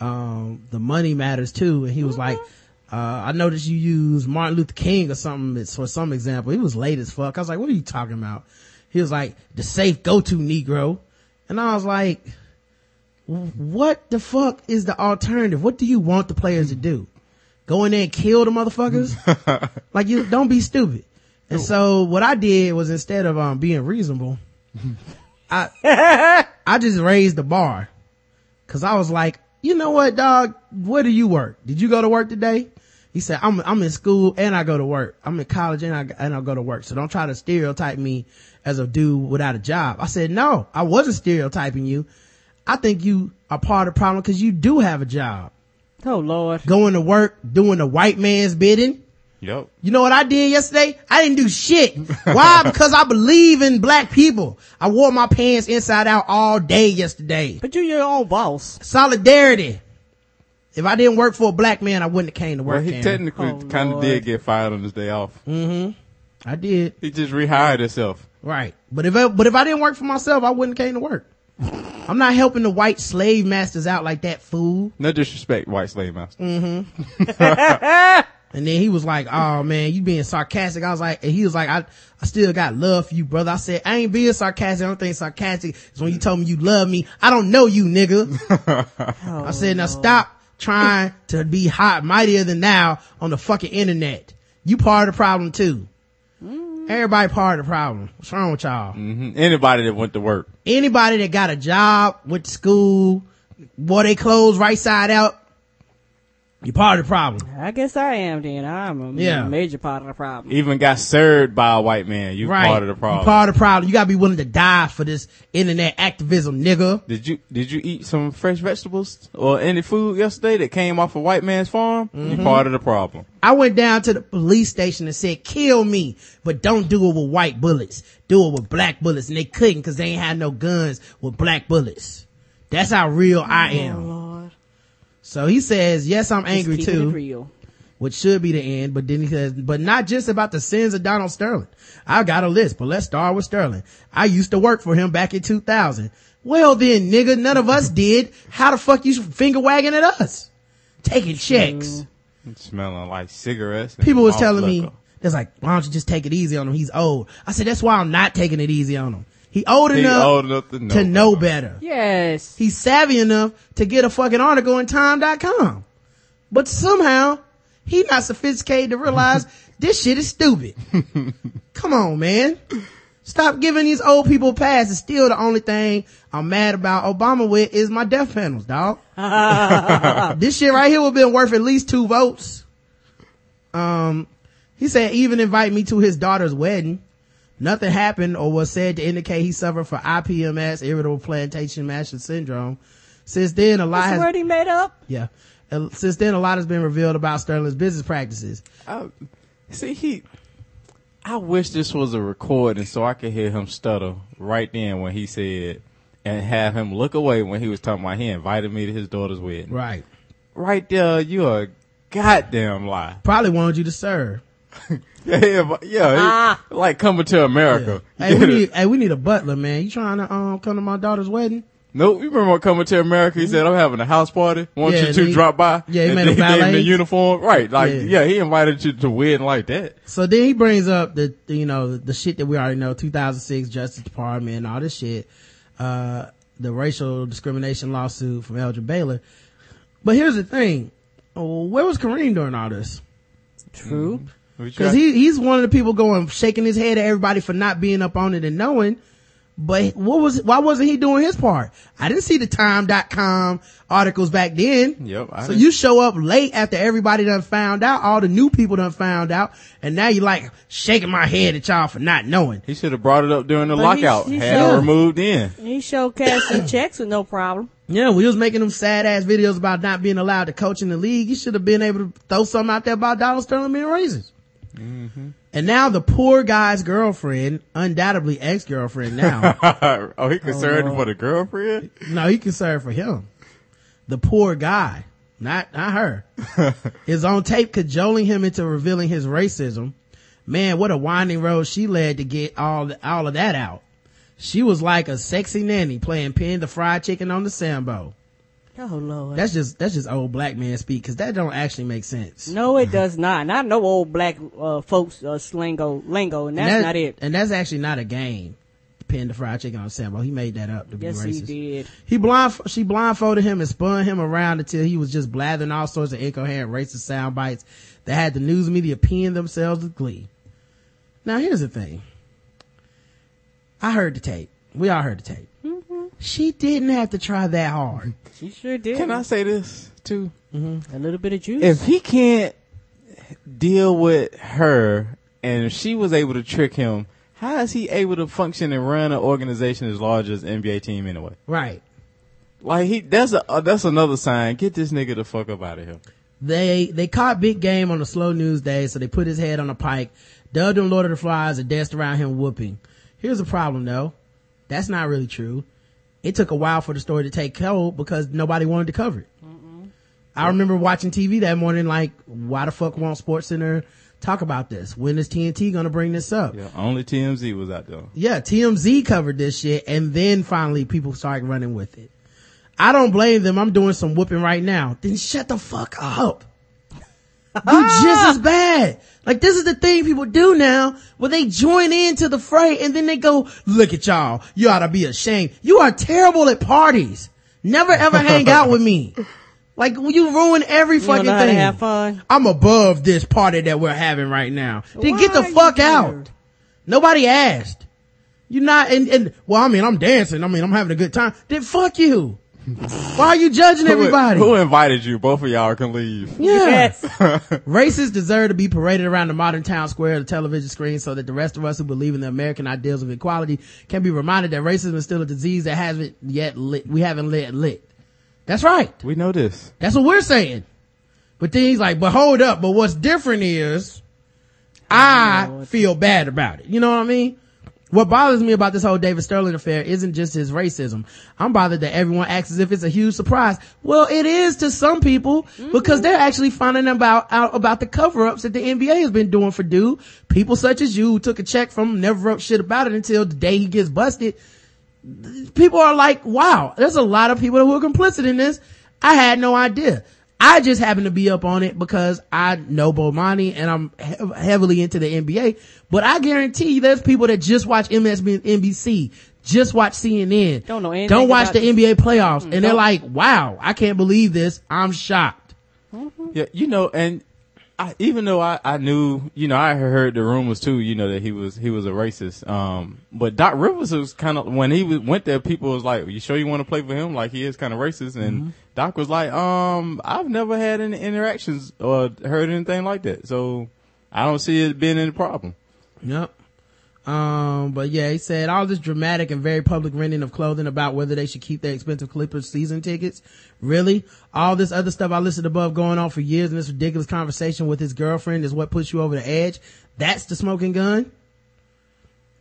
um, the money matters too. And he was like, uh, I noticed you use Martin Luther King or something it's for some example. He was late as fuck. I was like, what are you talking about? He was like, the safe go-to Negro. And I was like, what the fuck is the alternative? What do you want the players to do? Go in there and kill the motherfuckers? like you, don't be stupid. And so what I did was instead of, um, being reasonable, I, I just raised the bar. Cause I was like, you know what, dog? Where do you work? Did you go to work today? He said, I'm, I'm in school and I go to work. I'm in college and I, and I go to work. So don't try to stereotype me as a dude without a job. I said, no, I wasn't stereotyping you. I think you are part of the problem because you do have a job. Oh lord. Going to work, doing the white man's bidding. Yep. You know what I did yesterday? I didn't do shit. Why? because I believe in black people. I wore my pants inside out all day yesterday. But you're your own boss. Solidarity. If I didn't work for a black man, I wouldn't have came to work. Well, he Karen. technically Oh, kind of did get fired on his day off. Mm-hmm. I did. He just rehired himself. Right. But if I, but if I didn't work for myself, I wouldn't have came to work. I'm not helping the white slave masters out like that fool. No disrespect, white slave master. Mhm. And then he was like, "Oh man, you being sarcastic." I was like, and he was like, "I, I still got love for you, brother." I said, "I ain't being sarcastic. I don't think sarcastic is when you told me you love me. I don't know you, nigga." I said, "Now stop trying to be hot, mightier than now on the fucking internet. You part of the problem too. Everybody part of the problem. What's wrong with y'all? hmm Anybody that went to work. Anybody that got a job, went to school, wore their clothes right side out, you part of the problem." I guess I am then. I'm a Yeah. major part of the problem. Even got served by a white man. You right. part of the problem. You part of the problem. You gotta be willing to die for this internet activism, nigga. Did you did you eat some fresh vegetables or any food yesterday that came off a white man's farm? You mm-hmm. part of the problem. I went down to the police station and said, kill me, but don't do it with white bullets. Do it with black bullets. And they couldn't cause they ain't had no guns with black bullets. That's how real I am. Oh, Lord. So he says, yes, I'm angry keeping too. It real. which should be the end. But then he says, but not just about the sins of Donald Sterling. I got a list, but let's start with Sterling. I used to work for him back in 2000. Well then, nigga, none of us did. How the fuck you finger wagging at us? Taking checks. Smelling like cigarettes. People was malt telling me, liquor. that's like, why don't you just take it easy on him? He's old. I said, that's why I'm not taking it easy on him. He old He enough, old enough to know. to know better. Yes. He's savvy enough to get a fucking article in time.com. But somehow, he not sophisticated to realize this shit is stupid. Come on, man. Stop giving these old people a pass. It's still the only thing I'm mad about Obama with is my death panels, dog. this shit right here would have been worth at least two votes. Um, he said even invite me to his daughter's wedding. Nothing happened or was said to indicate he suffered from IPMS, irritable plantation master syndrome. Since then, a lot That's the has, word he made up. yeah. Uh, Since then, a lot has been revealed about Sterling's business practices. I, see, he. I wish this was a recording so I could hear him stutter right then when he said, and have him look away when he was talking about he invited me to his daughter's wedding. Right. Right there, you a goddamn lie. Probably wanted you to serve. Yeah, yeah, but- yeah, he- Ah. like coming to America. Hey, we need, hey, we need a butler, man. You trying to, um, come to my daughter's wedding? Nope, you remember coming to America? He said, "I'm having a house party. Want Yeah, you to he- drop by?" yeah, he and made a they gave him valet. the uniform, right? Like, Yeah. yeah. he invited you to wedding like that. So then he brings up the, the, you know, the shit that we already know, 2006 Justice Department and all this shit, uh, the racial discrimination lawsuit from Elgin Baylor. But here's the thing. Oh, Where was Kareem during all this? True. We Cause he, he's one of the people going, shaking his head at everybody for not being up on it and knowing. But what was, why wasn't he doing his part? I didn't see the time.com articles back then. Yep, I so didn't- you show up late after everybody done found out, all the new people done found out, and now you're like shaking my head at y'all for not knowing. he should have brought it up during the But lockout. he Had should. it removed in. He showed casting checks with no problem. Yeah, we was making them sad ass videos about not being allowed to coach in the league. You should have been able to throw something out there about Donald Sterling being racist. Mm-hmm. And now the poor guy's girlfriend, undoubtedly ex-girlfriend now, oh, he concerned oh, for the girlfriend. no, he concerned for him. The poor guy, not, not her, is on tape cajoling him into revealing his racism. Man, what a winding road she led to get all, all of that out. She was like a sexy nanny playing pin the fried chicken on the sambo. Oh Lord. That's just, that's just old black man speak, cause that don't actually make sense. no, it does not. Not no old black uh, folks uh, slingo lingo, and that's And that- not it. And that's actually not a game. Pin the fried chicken on Sambo. He made that up to be racist. Yes, he did. He blind, she blindfolded him and spun him around until he was just blathering all sorts of incoherent racist sound bites that had the news media peeing themselves with glee. Now here's the thing. I heard the tape. We all heard the tape. Mm-hmm. She didn't have to try that hard. She sure did. Can I say this too? A little bit of juice. If he can't deal with her, and if she was able to trick him, how is he able to function and run an organization as large as NBA team anyway? Right. Like he, that's a uh, that's another sign. Get this nigga the fuck up out of here. They they caught Big Game on a slow news day, so they put his head on a pike, dubbed him Lord of the Flies, and danced around him whooping. Here's the problem though. That's not really true. It took a while for the story to take hold because nobody wanted to cover it. I remember watching TV that morning like, why the fuck won't Sports Center talk about this? When is TNT gonna bring this up? Yeah, only TMZ was out there. Yeah, TMZ covered this shit and then finally people started running with it. I don't blame them. I'm doing some whooping right now. Then shut the fuck up. Do ah! just as bad. Like this is the thing people do now where they join into the fray and then they go, look at y'all. You ought to be ashamed. You are terrible at parties. Never ever hang out with me. Like you ruin every you fucking know how to thing. have fun. I'm above this party that we're having right now. Then Why get the fuck out. Nobody asked. You're not, and, and, well, I mean, I'm dancing. I mean, I'm having a good time. Then fuck you. Why are you judging everybody? Who, who invited you? Both of y'all can leave. yeah. Yes. Racists deserve to be paraded around the modern town square of the television screen so that the rest of us who believe in the American ideals of equality can be reminded that racism is still a disease that hasn't yet lit, we haven't lit lit. That's right. We know this. That's what we're saying. But then he's like, but hold up. But what's different is I feel bad about it. You know what I mean? What bothers me about this whole David Sterling affair isn't just his racism. I'm bothered that everyone acts as if it's a huge surprise. Well, it is to some people because they're actually finding about out about the cover-ups that the NBA has been doing for dude. People such as you who took a check from him, never wrote shit about it until the day he gets busted. People are like, wow, there's a lot of people who are complicit in this. I had no idea. I just happen to be up on it because I know Bomani and I'm he- heavily into the NBA. But I guarantee you there's people that just watch MSNBC, just watch CNN, Don't know anything don't watch about the this. NBA playoffs, and they're like, wow, I can't believe this. I'm shocked. Yeah, you know, and I, even though I, I knew, you know, I heard the rumors too, you know, that he was he was a racist. Um, but Doc Rivers was kind of when he was, went there, people was like, "You sure you want to play for him? Like he is kind of racist." And Doc was like, "Um, I've never had any interactions or heard anything like that, so I don't see it being any problem." Yep. Um, but yeah, he said all this dramatic and very public renting of clothing about whether they should keep their expensive Clippers season tickets. Really? All this other stuff I listed above going on for years and this ridiculous conversation with his girlfriend is what puts you over the edge. That's the smoking gun?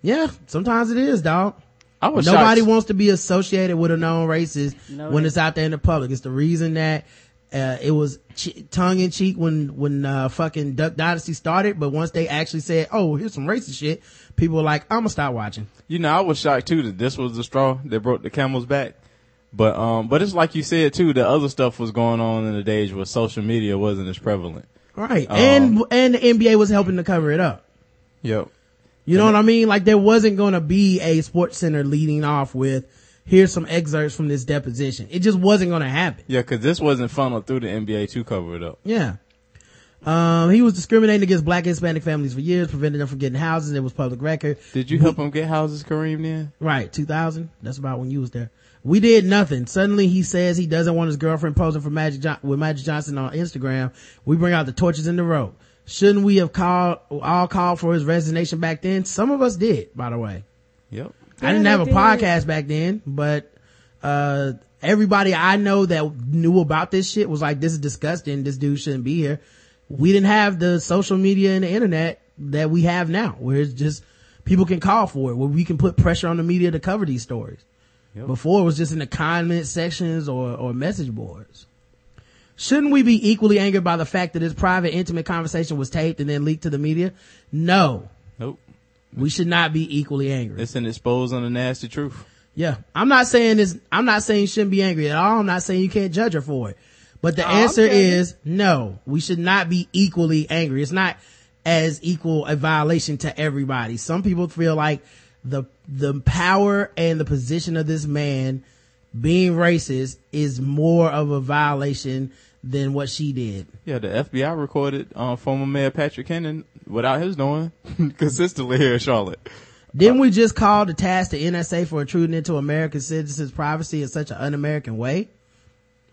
Yeah, sometimes it is, dog. I was Nobody shocked. wants to be associated with a known racist No, when they- it's out there in the public. It's the reason that uh, it was ch- tongue in cheek when when uh, fucking Duck Dynasty started, but once they actually said, "Oh, here's some racist shit," people were like, "I'm gonna stop watching." You know, I was shocked too that this was the straw that broke the camel's back. But um, but it's like you said too. The other stuff was going on in the days where social media wasn't as prevalent. Right, Um, and and the NBA was helping to cover it up. Yep. You know what I mean? Like there wasn't gonna be a Sports Center leading off with, "Here's some excerpts from this deposition." It just wasn't gonna happen. Yeah, because this wasn't funneled through the NBA to cover it up. Yeah. Um, he was discriminating against black Hispanic families for years, preventing them from getting houses. It was public record. Did you help him get houses, Kareem? Then Right, 2000. That's about when you was there. We did nothing. Suddenly he says he doesn't want his girlfriend posing for Magic John- with Magic Johnson on Instagram. We bring out the torches in the road. Shouldn't we have called, all called for his resignation back then? Some of us did, by the way. Yep. I didn't have a did. podcast back then, but, uh, everybody I know that knew about this shit was like, this is disgusting. This dude shouldn't be here. We didn't have the social media and the internet that we have now, where it's just, people can call for it, where we can put pressure on the media to cover these stories. Before it was just in the comment sections or, or message boards. Shouldn't we be equally angered by the fact that this private, intimate conversation was taped and then leaked to the media? No. Nope. We should not be equally angry. It's an expose on the nasty truth. Yeah. I'm not saying this, I'm not saying you shouldn't be angry at all. I'm not saying you can't judge her for it. But the Oh, answer is no. We should not be equally angry. It's not as equal a violation to everybody. Some people feel like the, the power and the position of this man being racist is more of a violation than what she did. Yeah, the FBI recorded uh, former Mayor Patrick Cannon without his knowing consistently here in Charlotte. Didn't we just call to task the NSA for intruding into American citizens' privacy in such an un-American way?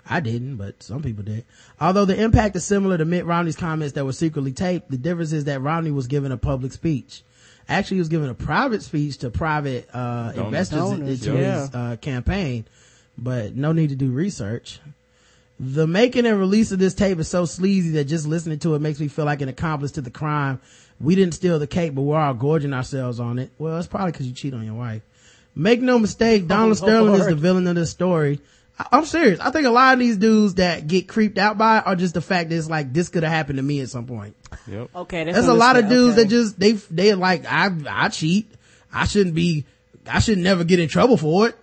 I didn't, but some people did. Although the impact is similar to Mitt Romney's comments that were secretly taped, the difference is that Romney was given a public speech. Actually, he was given a private speech to private uh, Donors. investors Donors, into yeah. his uh, campaign, but no need to do research. The making and release of this tape is so sleazy that just listening to it makes me feel like an accomplice to the crime. We didn't steal the cake, but we're all gorging ourselves on it. Well, it's probably because you cheat on your wife. Make no mistake, oh, Donald oh, Sterling is the villain of this story. I- I'm serious. I think a lot of these dudes that get creeped out by it are just the fact that it's like this could have happened to me at some point. Yep. Okay, that's There's a lot of dudes okay. that just they they like I I cheat. I shouldn't be. I should never get in trouble for it.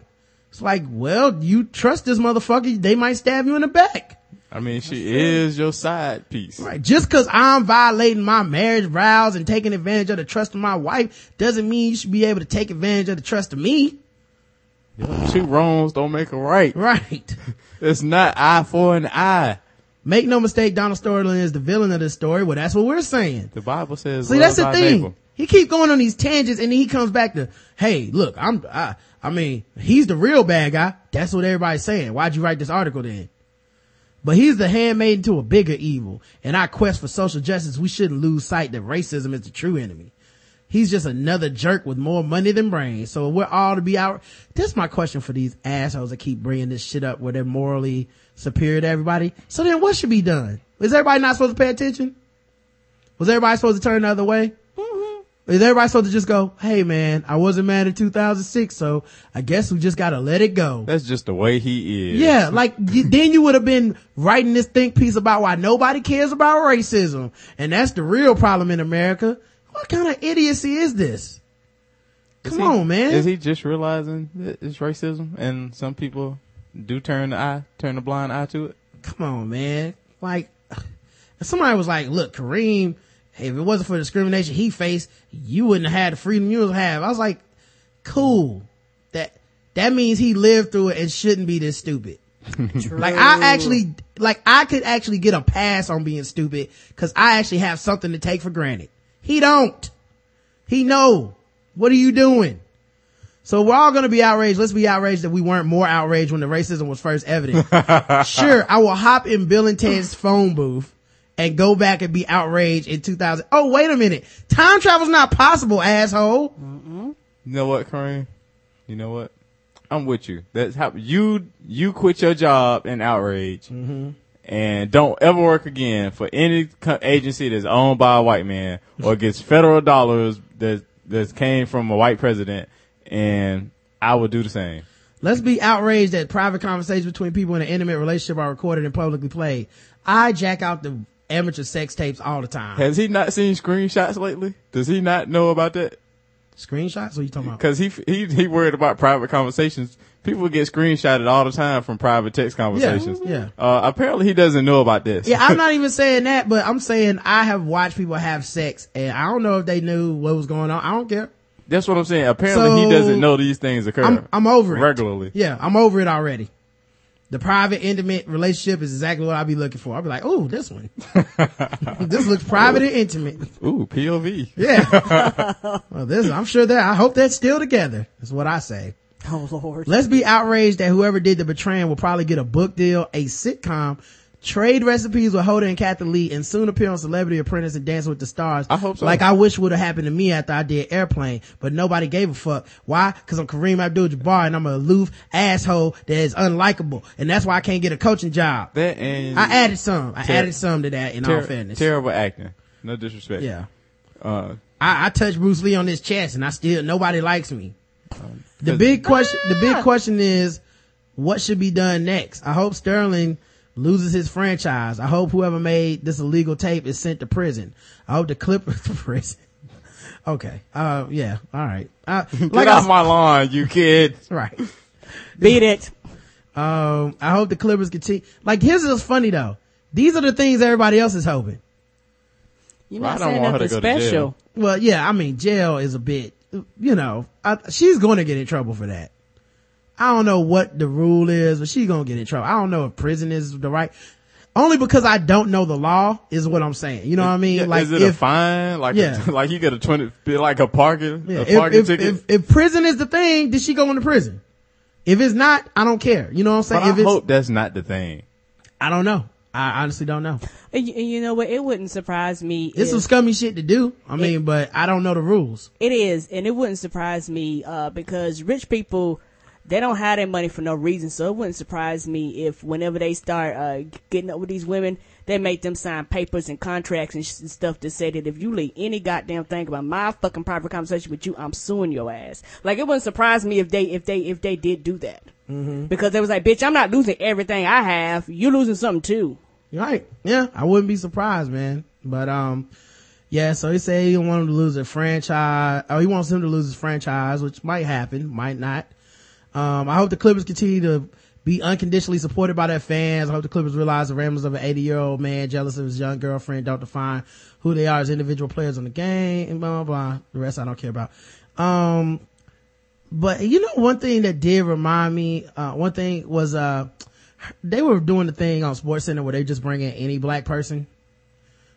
It's like, well, you trust this motherfucker. They might stab you in the back. I mean, she is your side piece. Right. Just cause I'm violating my marriage vows and taking advantage of the trust of my wife doesn't mean you should be able to take advantage of the trust of me. Yep. Two wrongs don't make a right. Right. It's not eye for an eye. Make no mistake, Donald Sterling is the villain of this story. Well, that's what we're saying. The Bible says, See, love that's the thing. neighbor. He keep going on these tangents and then he comes back to, hey, look, I'm, I, I mean, he's the real bad guy. That's what everybody's saying. Why'd you write this article then? But he's the handmaiden to a bigger evil. In our quest for social justice, we shouldn't lose sight that racism is the true enemy. He's just another jerk with more money than brains. So we're all to be out. That's my question for these assholes that keep bringing this shit up where they're morally superior to everybody. So then what should be done? Is everybody not supposed to pay attention? Was everybody supposed to turn the other way? Is everybody supposed to just go, hey man, I wasn't mad in 2006, so I guess we just gotta let it go. That's just the way he is. Yeah, like y- then you would have been writing this think piece about why nobody cares about racism, and that's the real problem in America. What kind of idiocy is this? Is Come he- on, man. Is he just realizing that it's racism and some people do turn the eye, turn the blind eye to it? Come on, man. Like, if somebody was like, look, Kareem, if it wasn't for the discrimination he faced, you wouldn't have had the freedom you have. I was like, cool. That, that means he lived through it and shouldn't be this stupid. Like I actually, like I could actually get a pass on being stupid cause I actually have something to take for granted. He don't. He know. What are you doing? So we're all gonna be outraged. Let's be outraged that we weren't more outraged when the racism was first evident. sure, I will hop in Bill and Ted's phone booth and go back and be outraged in 2000. Oh, wait a minute. Time travel's not possible, asshole. You know what, Kareem? You know what? I'm with you. That's how you you quit your job in outrage, mm-hmm. and don't ever work again for any co- agency that's owned by a white man or gets federal dollars that that came from a white president. And I would do the same. Let's be outraged that private conversations between people in an intimate relationship are recorded and publicly played. I jack out the amateur sex tapes all the time. Has he not seen screenshots lately? Does he not know about that? Screenshots? What are you talking about? Because he he he worried about private conversations. People get screenshotted all the time from private text conversations. yeah. Uh, apparently he doesn't know about this. Yeah, I'm not even saying that, but I'm saying I have watched people have sex and I don't know if they knew what was going on. I don't care. That's what I'm saying. Apparently So, he doesn't know these things occur. I'm, I'm over it. regularly. Yeah, I'm over it already. The private, intimate relationship is exactly what I'll be looking for. I'll be like, oh, this one. this looks private and intimate. Ooh, POV. Yeah. well, this, I'm sure that, I hope that's still together. That's what I say. Oh Lord. Let's be outraged that whoever did the betraying will probably get a book deal, a sitcom, trade recipes with Hoda and Kathie Lee, and soon appear on Celebrity Apprentice and Dance with the Stars. I hope so. Like I wish would have happened to me after I did Airplane, but nobody gave a fuck. Why? Cause I'm Kareem Abdul-Jabbar and I'm a aloof asshole that is unlikable. And that's why I can't get a coaching job. That and I added some. I Ter- added some to that in all fairness. terrible acting. No disrespect. yeah. Uh, I, I touched Bruce Lee on his chest and I still, nobody likes me. The big question, the big question is, what should be done next? I hope Sterling loses his franchise. I hope whoever made this illegal tape is sent to prison. I hope the Clippers to prison. Okay. Uh, yeah. All right. Uh, get like I, off my lawn, you kid. right. Beat it. Um, I hope the Clippers continue. Like, here's what's funny though. These are the things everybody else is hoping. You're Well, not I don't saying nothing to go to jail. special. Well, yeah, I mean, jail is a bit, you know, I, she's going to get in trouble for that. I don't know what the rule is, but she's going to get in trouble. I don't know if prison is the right, only because I don't know the law is what I'm saying. You know what I mean? Yeah, like is it a if, fine? Like, Yeah. a, like you get a twenty, like a parking, yeah, a parking if, ticket. if, if prison is the thing, did she go into prison? If it's not, I don't care. You know what I'm saying? but if I it's, hope that's not the thing. I don't know. I honestly don't know. And you, know what? It wouldn't surprise me. It's if, some scummy shit to do. I mean, but I don't know the rules. It is, and it wouldn't surprise me uh, because rich people they don't have their money for no reason. So it wouldn't surprise me if whenever they start uh, getting up with these women, they make them sign papers and contracts and, sh- and stuff to say that if you leak any goddamn thing about my fucking private conversation with you, I'm suing your ass. Like it wouldn't surprise me if they if they if they did do that because they was like, bitch, I'm not losing everything I have. You're losing something too. Right. Yeah. I wouldn't be surprised, man. But, um, yeah, so he said he don't want him to lose a franchise. Oh, he wants him to lose his franchise, which might happen, might not. Um, I hope the Clippers continue to be unconditionally supported by their fans. I hope the Clippers realize the ramblings of an 80 year old man jealous of his young girlfriend don't define who they are as individual players on the game and blah, blah, blah. The rest I don't care about. Um, but you know, one thing that did remind me, uh, one thing was, uh, they were doing the thing on Sports Center where they just bring in any black person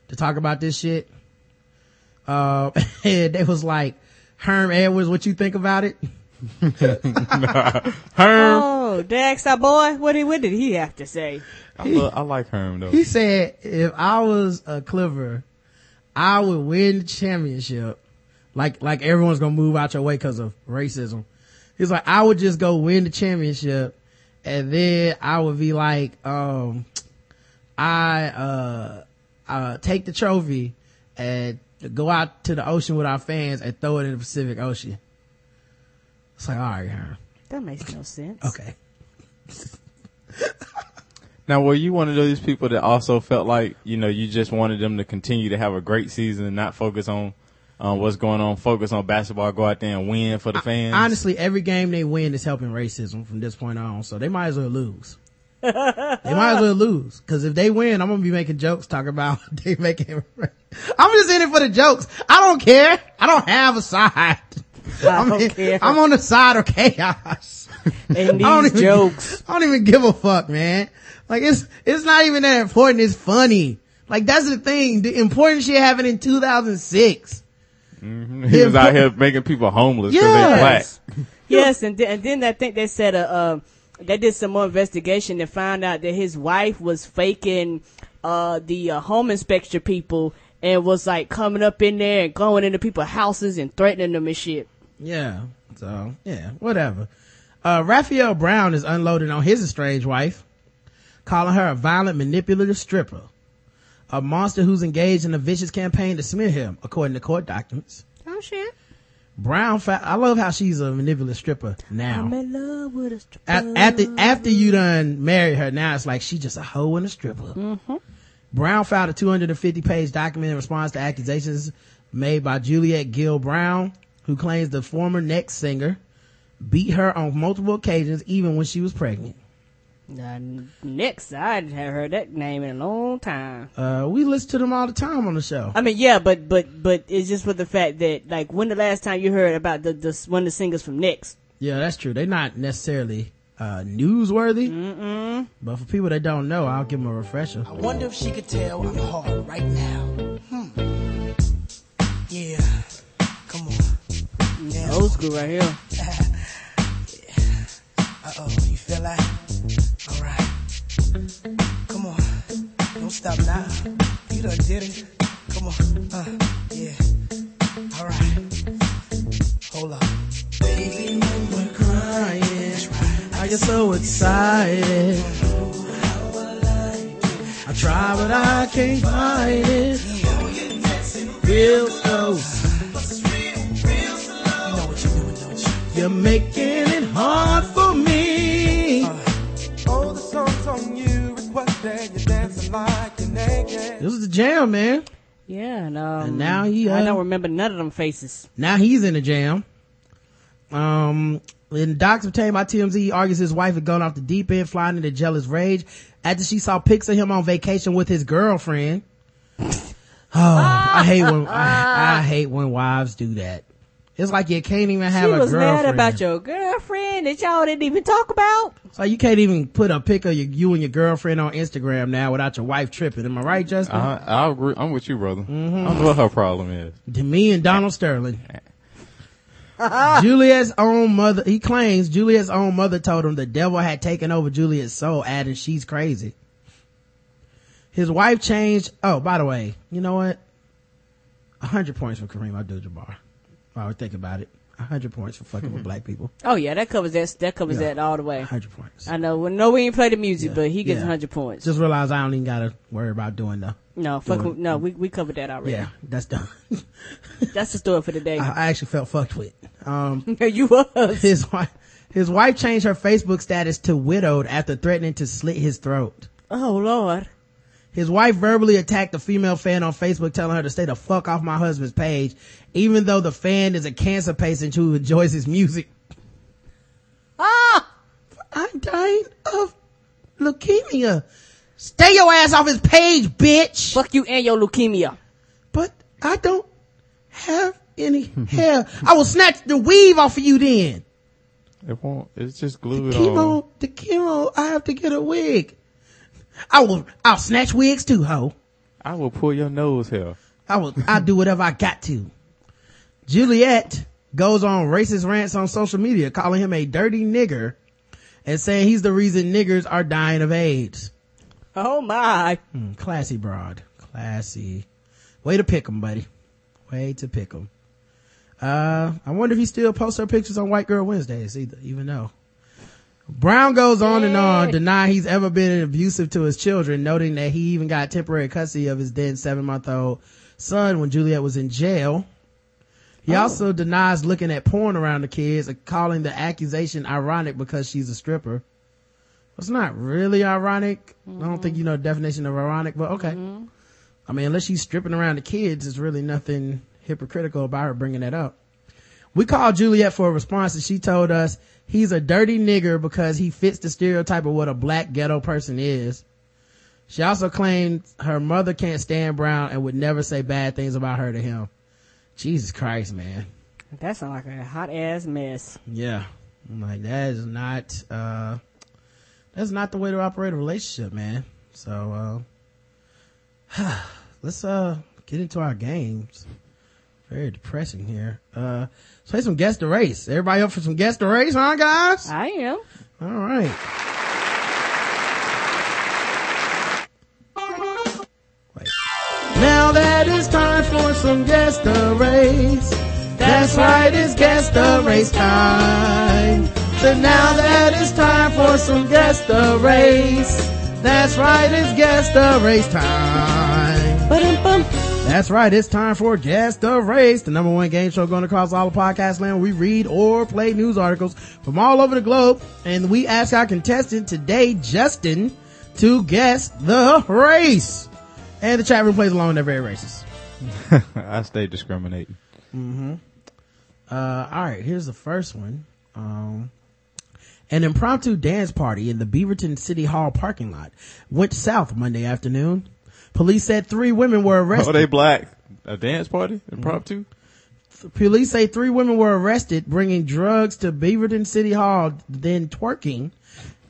to talk about this shit. Uh, and they was like, Herm Edwards, what you think about it? Herm, Oh, Dax, our boy, what did what did he have to say? I, lo- I like Herm though. He said, if I was a Clipper, I would win the championship. Like, like everyone's gonna move out your way because of racism. He's like, I would just go win the championship and then I would be like, um, I, uh, uh, take the trophy and go out to the ocean with our fans and throw it in the Pacific Ocean. It's like, all right, huh? That makes no sense. Okay. Now, were you one of those people that also felt like you know you just wanted them to continue to have a great season and not focus on uh, what's going on, focus on basketball, go out there and win for the fans? Honestly, every game they win is helping racism from this point on, so they might as well lose. they might as well lose because if they win, I'm gonna be making jokes talking about they making. I'm just in it for the jokes. I don't care. I don't have a side. I I'm, don't care. I'm on the side of chaos. And I don't these even- jokes. I don't even give a fuck, man. Like it's, it's not even that important. It's funny. Like that's the thing. The important shit happened in 2006. he was out here making people homeless because they black. Yes. Yes, and then, and then I think they said uh, uh, they did some more investigation and found out that his wife was faking uh, the uh, home inspector people and was like coming up in there and going into people's houses and threatening them and shit. Yeah. So, yeah, whatever. Uh, Raphael Brown is unloading on his estranged wife, calling her a violent, manipulative stripper. A monster who's engaged in a vicious campaign to smear him, according to court documents. Oh shit! Brown, I love how she's a manipulative stripper now. I'm in love with a stripper. After after you done married her, now it's like she just a hoe and a stripper. Brown filed a 250 page document in response to accusations made by Juliet Gill Brown, who claims the former Next singer beat her on multiple occasions, even when she was pregnant. Uh, next, I hadn't heard that name in a long time. Uh, we listen to them all the time on the show. I mean, yeah, but but but it's just for the fact that like when the last time you heard about the the one of the singers from Next? Yeah, that's true. They're not necessarily uh, newsworthy, but for people that don't know, I'll give them a refresher. I wonder if she could tell I'm hard right now. Hmm. Yeah. Old school right here. Uh oh, you feel that? Alright. Come on. Don't stop now. You done did it. Come on. Uh, yeah. Alright. Hold up. Baby, crying. Right. I get so excited. I try, but I can't find it. Real close. You're making it hard for me. Oh, the song's on you, requested, you're dancing like you're naked. This is the jam, man. Yeah, and, um, And now he, I uh, don't remember none of them faces. Now he's in the jam. Um, in docs obtained by TMZ, he argues his wife had gone off the deep end, flying into jealous rage after she saw pics of him on vacation with his girlfriend. Oh, I hate when I, I hate when wives do that. It's like you can't even have She a was mad about your girlfriend that y'all didn't even talk about. So like you can't even put a pic of your, you and your girlfriend on Instagram now without your wife tripping. Am I right, Justin? I, I agree. I'm with you, brother. Mm-hmm. I don't know what her problem is. to me and Donald Sterling. Juliet's own mother, he claims Juliet's own mother told him the devil had taken over Juliet's soul, adding she's crazy. His wife changed, oh, by the way, you know what? A hundred points for Kareem Abdul-Jabbar. I would think about it. A hundred points for fucking with black people. Oh yeah, that covers that. That covers Yeah. that all the A way. hundred points. I know. Well, no, we ain't play the music, but he gets Yeah. hundred points. Just realize I don't even gotta worry about doing the, no, fuck. doing- No, we we covered that already. yeah, that's done. That's the story for the day. I, I actually felt fucked with. Um, you was. his wife his wife changed her facebook status to widowed after threatening to slit his throat Oh lord. His wife verbally attacked a female fan on facebook telling her to stay the fuck off my husband's page even though the fan is a cancer patient who enjoys his music ah i'm dying of leukemia stay your ass off his page bitch Fuck you and your leukemia. but i don't have any hair i will snatch the weave off of you then It won't. It's just glued the chemo, on. the chemo, I have to get a wig. I will, I'll snatch wigs too, ho. I will pull your nose hair. I will, I'll do whatever I got to. Juliet goes on racist rants on social media, calling him a dirty nigger and saying he's the reason niggers are dying of AIDS. Oh my. Hmm, classy broad. Classy. Way to pick him, buddy. Way to pick him. Uh, I wonder if he still posts her pictures on White Girl Wednesdays either, even though. Brown goes on and on, denying he's ever been abusive to his children, noting that he even got temporary custody of his then seven month old son when Juliet was in jail. He oh. also denies looking at porn around the kids calling the accusation ironic because she's a stripper. It's not really ironic. I don't think mm-hmm. you know the definition of ironic, but okay. Mm-hmm. I mean, unless she's stripping around the kids, there's really nothing hypocritical about her bringing that up. We called Juliet for a response and she told us he's a dirty nigger because he fits the stereotype of what a black ghetto person is. She also claimed her mother can't stand Brown and would never say bad things about her to him. Jesus Christ, man. That sounds like a hot ass mess. Yeah. I'm like, that is not, uh, that's not the way to operate a relationship, man. So, uh, let's, uh, get into our games. Very depressing here. Uh, let's play some guess the race. Everybody up for some guess the race, huh, guys? I am. All right. Wait. Now that it's time for some guess the race. That's right, it's guess the race time. So now that it's time for some guess the race. That's right, it's guess the race time. That's right. It's time for Guess the Race, the number one game show going across all of podcast land. We read or play news articles from all over the globe. And we ask our contestant today, Justin, to guess the race. And the chat room plays along. They're very racist. I stay discriminating. Uh, all right. Here's the first one. Um, an impromptu dance party in the Beaverton City Hall parking lot went south Monday afternoon. Police said three women were oh, arrested. Oh, they black. A dance party? Impromptu? Mm-hmm. Police say three women were arrested bringing drugs to Beaverton City Hall, then twerking.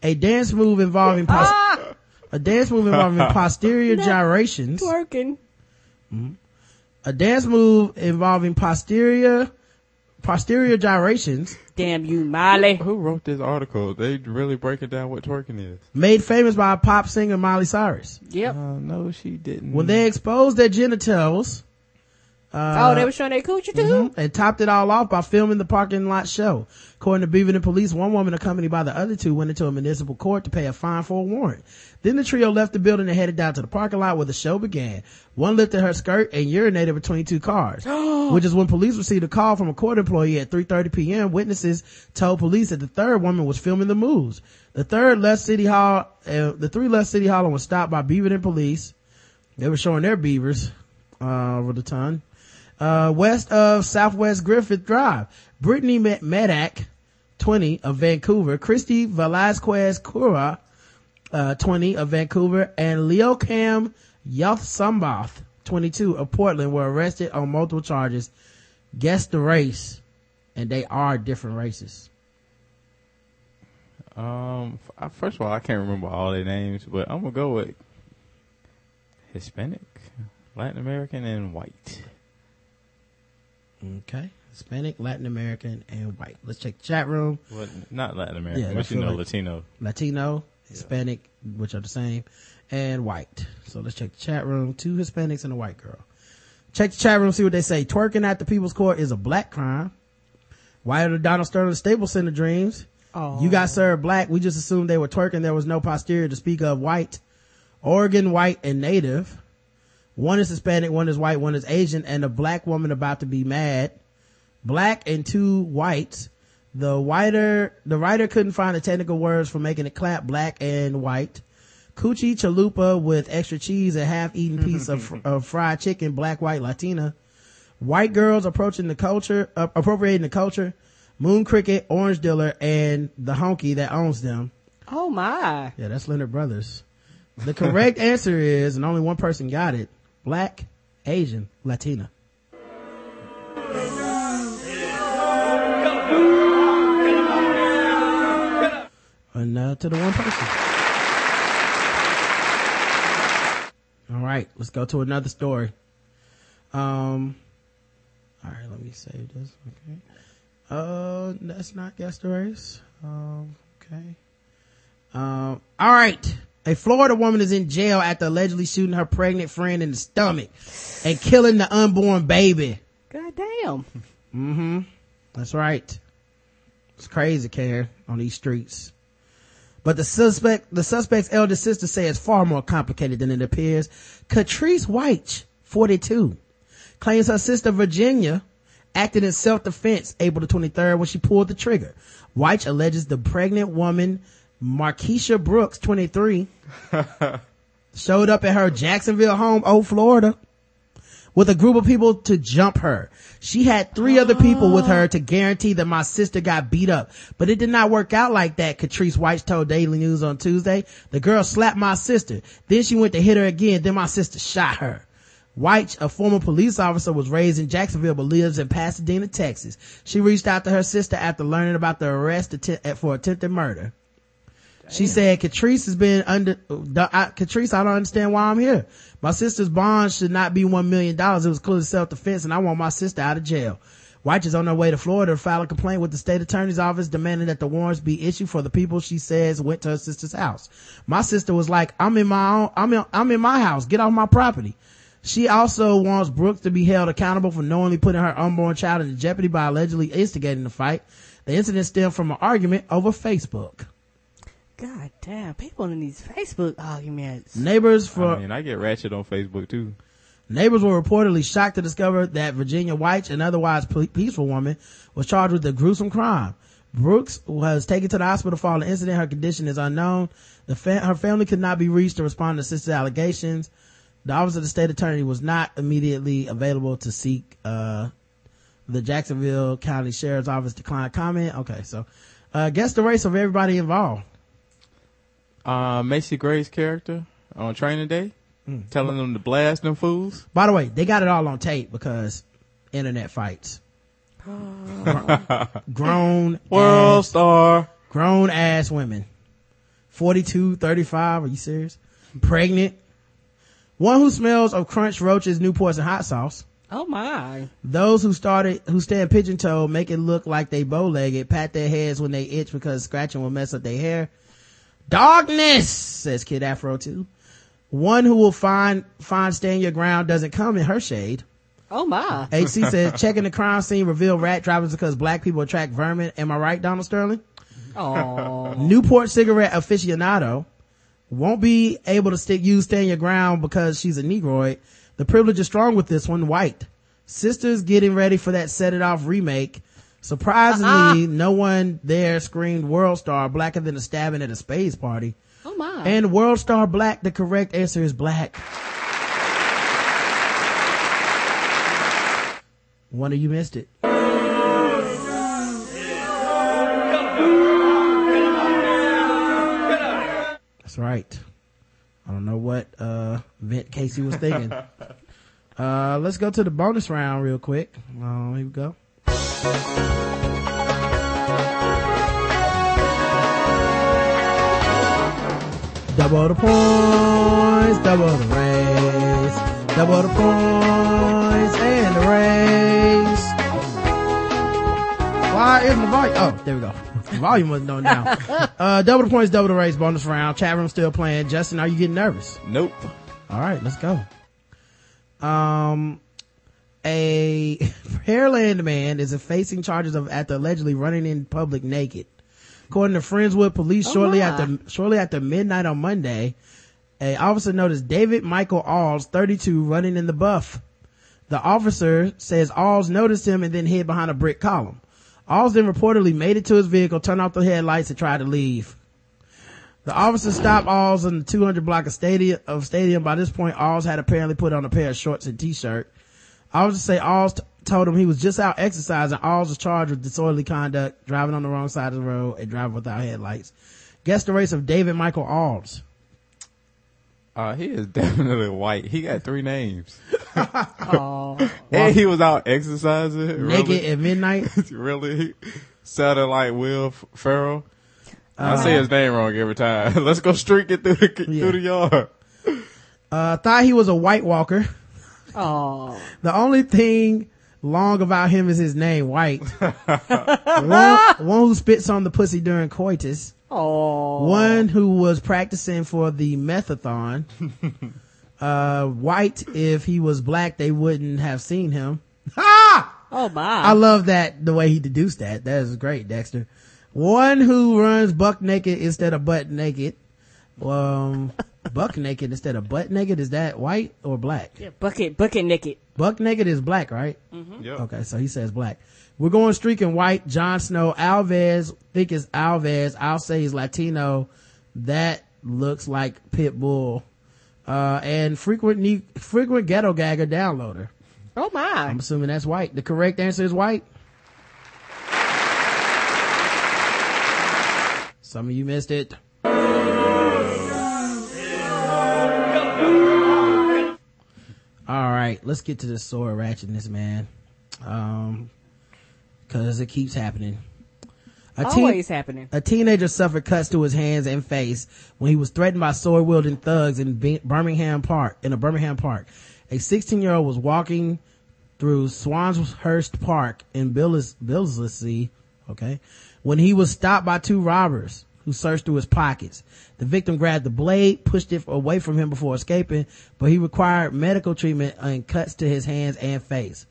A dance move involving pos- mm-hmm. a dance move involving posterior gyrations. Twerking. A dance move involving posterior posterior gyrations Damn you, Miley. Who wrote this article? They really break it down what twerking is. made famous by pop singer Miley Cyrus. Yep. Uh, no, she didn't. When they exposed their genitals oh, they were showing their coochie too? Mhm. and topped it all off by filming the parking lot show. According to Beaverton police, one woman accompanied by the other two went into a municipal court to pay a fine for a warrant. Then the trio left the building and headed down to the parking lot where the show began. One lifted her skirt and urinated between two cars, which is when police received a call from a court employee at 3.30 p.m. Witnesses told police that the third woman was filming the moves. The third left City Hall, uh, the three left City Hall and was stopped by Beaverton police. They were showing their beavers, uh, over the ton uh, west of Southwest Griffith Drive. Brittany Medak, 20 of Vancouver, Christy Velasquez Cura, uh, 20 of Vancouver, and Leo Cam Yothsambath, 22 of Portland were arrested on multiple charges. Guess the race. And they are different races. Um, first of all, I can't remember all their names, but I'm gonna go with Hispanic, Latin American, and white. Okay. Hispanic, Latin American, and white. Let's check the chat room. Well, not Latin American, Yeah, I but you know, like- Latino. Latino, Hispanic, which are the same, and white. So let's check the chat room. Two Hispanics and a white girl. Check the chat room, see what they say. Twerking at the People's Court is a black crime. Why are the Donald Sterling Staples Center dreams? Oh. You got served black. We just assumed they were twerking. There was no posterior to speak of white. Oregon, white, and native. One is Hispanic, one is white, one is Asian, and a black woman about to be mad. Black and two whites. The whiter, the writer couldn't find the technical words for making it clap black and white. Coochie chalupa with extra cheese and half eaten piece of, of fried chicken, black, white, Latina. White girls approaching the culture, uh, appropriating the culture. Moon cricket, orange dealer, and the honky that owns them. Oh my. Yeah, that's Leonard Brothers. The correct answer is, and only one person got it, black, Asian, Latina. And uh, to the one person. All right, let's go to another story. Um, all right, let me save this. Okay. Uh, that's not guest race. Um, okay. Um, all right. A Florida woman is in jail after allegedly shooting her pregnant friend in the stomach and killing the unborn baby. God damn. Mm-hmm. That's right. It's crazy, care on these streets. But the suspect, the suspect's elder sister says it's far more complicated than it appears. Catrice White, 42, claims her sister Virginia acted in self-defense April the 23rd when she pulled the trigger. White alleges the pregnant woman, Markeisha Brooks, 23, showed up at her Jacksonville home, Old Florida, with a group of people to jump her. She had three other people with her to guarantee that my sister got beat up. But it did not work out like that, Catrice White told Daily News on Tuesday. The girl slapped my sister. Then she went to hit her again. Then my sister shot her. White, a former police officer, was raised in Jacksonville but lives in Pasadena, Texas. She reached out to her sister after learning about the arrest att- for attempted murder. She said, Catrice has been under, I, Catrice, I don't understand why I'm here. My sister's bond should not be $1 million. It was clearly self-defense and I want my sister out of jail. White is on her way to Florida to file a complaint with the state attorney's office demanding that the warrants be issued for the people she says went to her sister's house. My sister was like, I'm in my own, I'm in, I'm in my house. Get off my property. She also wants Brooks to be held accountable for knowingly putting her unborn child into jeopardy by allegedly instigating the fight. The incident stemmed from an argument over Facebook. God damn, people in these Facebook arguments. Neighbors for I mean, I get ratchet on Facebook too. Neighbors were reportedly shocked to discover that Virginia White, an otherwise peaceful woman, was charged with a gruesome crime. Brooks was taken to the hospital following the incident. Her condition is unknown. The fa- her family could not be reached to respond to sister's allegations. The office of the state attorney was not immediately available to seek, uh, the Jacksonville County Sheriff's Office declined comment. Okay, so, uh, guess the race of everybody involved. Uh, Macy Gray's character on Training Day, telling them to blast them fools. By the way, they got it all on tape because internet fights. grown World ass, star. grown ass women 42 35 are you serious pregnant one who smells of crunch roaches newports and hot sauce Oh my. those who started who stand pigeon toed make it look like they bow legged pat their heads when they itch because scratching will mess up their hair darkness says kid afro too one who will find find stand your ground doesn't come in her shade Oh my. HC says checking the crime scene revealed rat drivers because black people attract vermin. Am I right, Donald Sterling? Oh. Newport cigarette aficionado won't be able to stick use stand your ground because she's a negroid. The privilege is strong with this one. White sisters getting ready for that set it off remake. Surprisingly, no one there screamed world star blacker than a stabbing at a spades party. Oh my. And world star black, the correct answer is black. One of you missed it. That's right. I don't know what, uh, Vent Casey was thinking. uh, let's go to the bonus round real quick. Uh, here we go. Double the points, double the race, double the points and the race. Why isn't the volume? Oh, there we go. The volume wasn't on now. uh, double the points, double the race, bonus round. Chat room still playing. Justin, are you getting nervous? Nope. All right, let's go. Um, a Pearland man is facing charges of after allegedly running in public naked. According to Friendswood police, Oh, shortly my. after shortly after midnight on Monday, a officer noticed David Michael Alls, 32, running in the buff. The officer says Alls noticed him and then hid behind a brick column. Alls then reportedly made it to his vehicle, turned off the headlights, and tried to leave. The officer stopped Alls in the 200 block of stadium, of stadium. By this point, Alls had apparently put on a pair of shorts and t-shirt. Officers say Alls t- told him he was just out exercising. Alls was charged with disorderly conduct, driving on the wrong side of the road, and driving without headlights. Guess the race of David Michael Alls. Uh, he is definitely white. He got three names. Oh. And he was out exercising. Naked Really? at midnight. really? He sounded like Will F- Ferrell. I say his name wrong every time. Let's go streaking through the, Yeah. through the yard. Uh, thought he was a white walker. Oh. The only thing long about him is his name, White. one, one who spits on the pussy during coitus. Oh. One who was practicing for the methathon. uh, White, if he was black, they wouldn't have seen him. Ha! Oh my. I love that, the way he deduced that. That is great, Dexter. One who runs buck naked instead of butt naked. Um, buck naked instead of butt naked. Is that white or black? Yeah, bucket, bucket naked. Buck naked is black, right? Yep. Okay, so he says black. We're going streaking white. Jon Snow, Alves, think it's Alves. I'll say he's Latino. That looks like Pitbull. Uh, and frequent ne- frequent ghetto gagger downloader. Oh my. I'm assuming that's white. The correct answer is white. Some of you missed it. All right, let's get to the sword ratchetness, man. Um, cause it keeps happening. A teen- Always happening. a teenager suffered cuts to his hands and face when he was threatened by sword wielding thugs in Bi- Birmingham Park, in a Birmingham park. A 16 year old was walking through Swanshurst Park in Billis, Billesley, okay, when he was stopped by two robbers who searched through his pockets. The victim grabbed the blade, pushed it away from him before escaping, but he required medical treatment and cuts to his hands and face.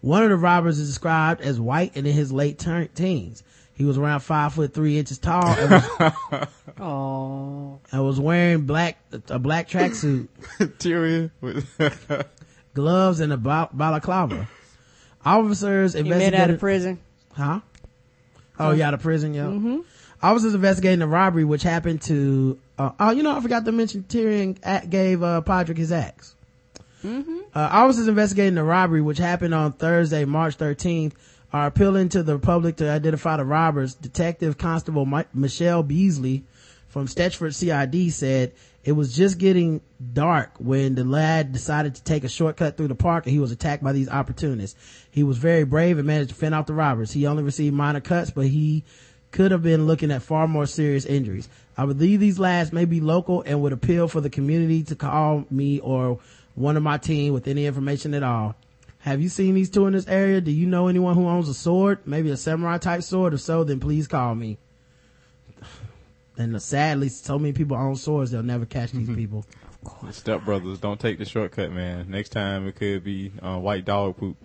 One of the robbers is described as white and in his late teens. He was around five foot three inches tall and was, and was wearing black a black tracksuit, Tyrion with gloves, and a ba- balaclava. Officers He made investigated. out of prison. Huh? Oh, yeah, out of prison, yeah. Mm-hmm. Officers investigating the robbery, which happened to. Uh, oh, you know, I forgot to mention Tyrion gave uh, Podrick his axe. Uh, officers investigating the robbery, which happened on Thursday, March 13th, are appealing to the public to identify the robbers. Detective Constable Mi- Michelle Beasley from Stechford CID said it was just getting dark when the lad decided to take a shortcut through the park and he was attacked by these opportunists. He was very brave and managed to fend off the robbers. He only received minor cuts, but he could have been looking at far more serious injuries. I believe these lads may be local and would appeal for the community to call me or one of my team with any information at all. Have you seen these two in this area? Do you know anyone who owns a sword? Maybe a samurai type sword? If so, then please call me. And sadly, so many people own swords, they'll never catch these people. Step Brothers. Don't take the shortcut, man. Next time it could be uh, white dog poop.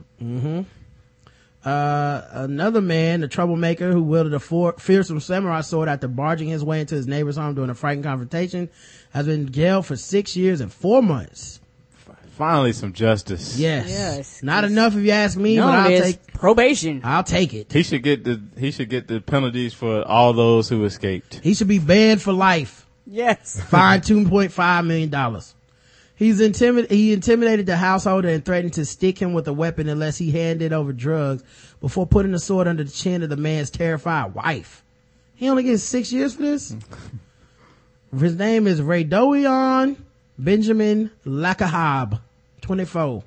Uh, another man, a troublemaker who wielded a for- fearsome samurai sword after barging his way into his neighbor's home during a frightening confrontation, has been jailed for six years and four months. Finally, some justice. Yes. Yes. Not enough if you ask me, No, but I'll it is take, probation. I'll take it. He should get the he should get the penalties for all those who escaped. He should be banned for life. Yes. fined two point five million dollars. He's intimid- he intimidated the householder and threatened to stick him with a weapon unless he handed over drugs before putting the sword under the chin of the man's terrified wife. He only gets six years for this? His name is Radoion Benjamin Lakahab, 24,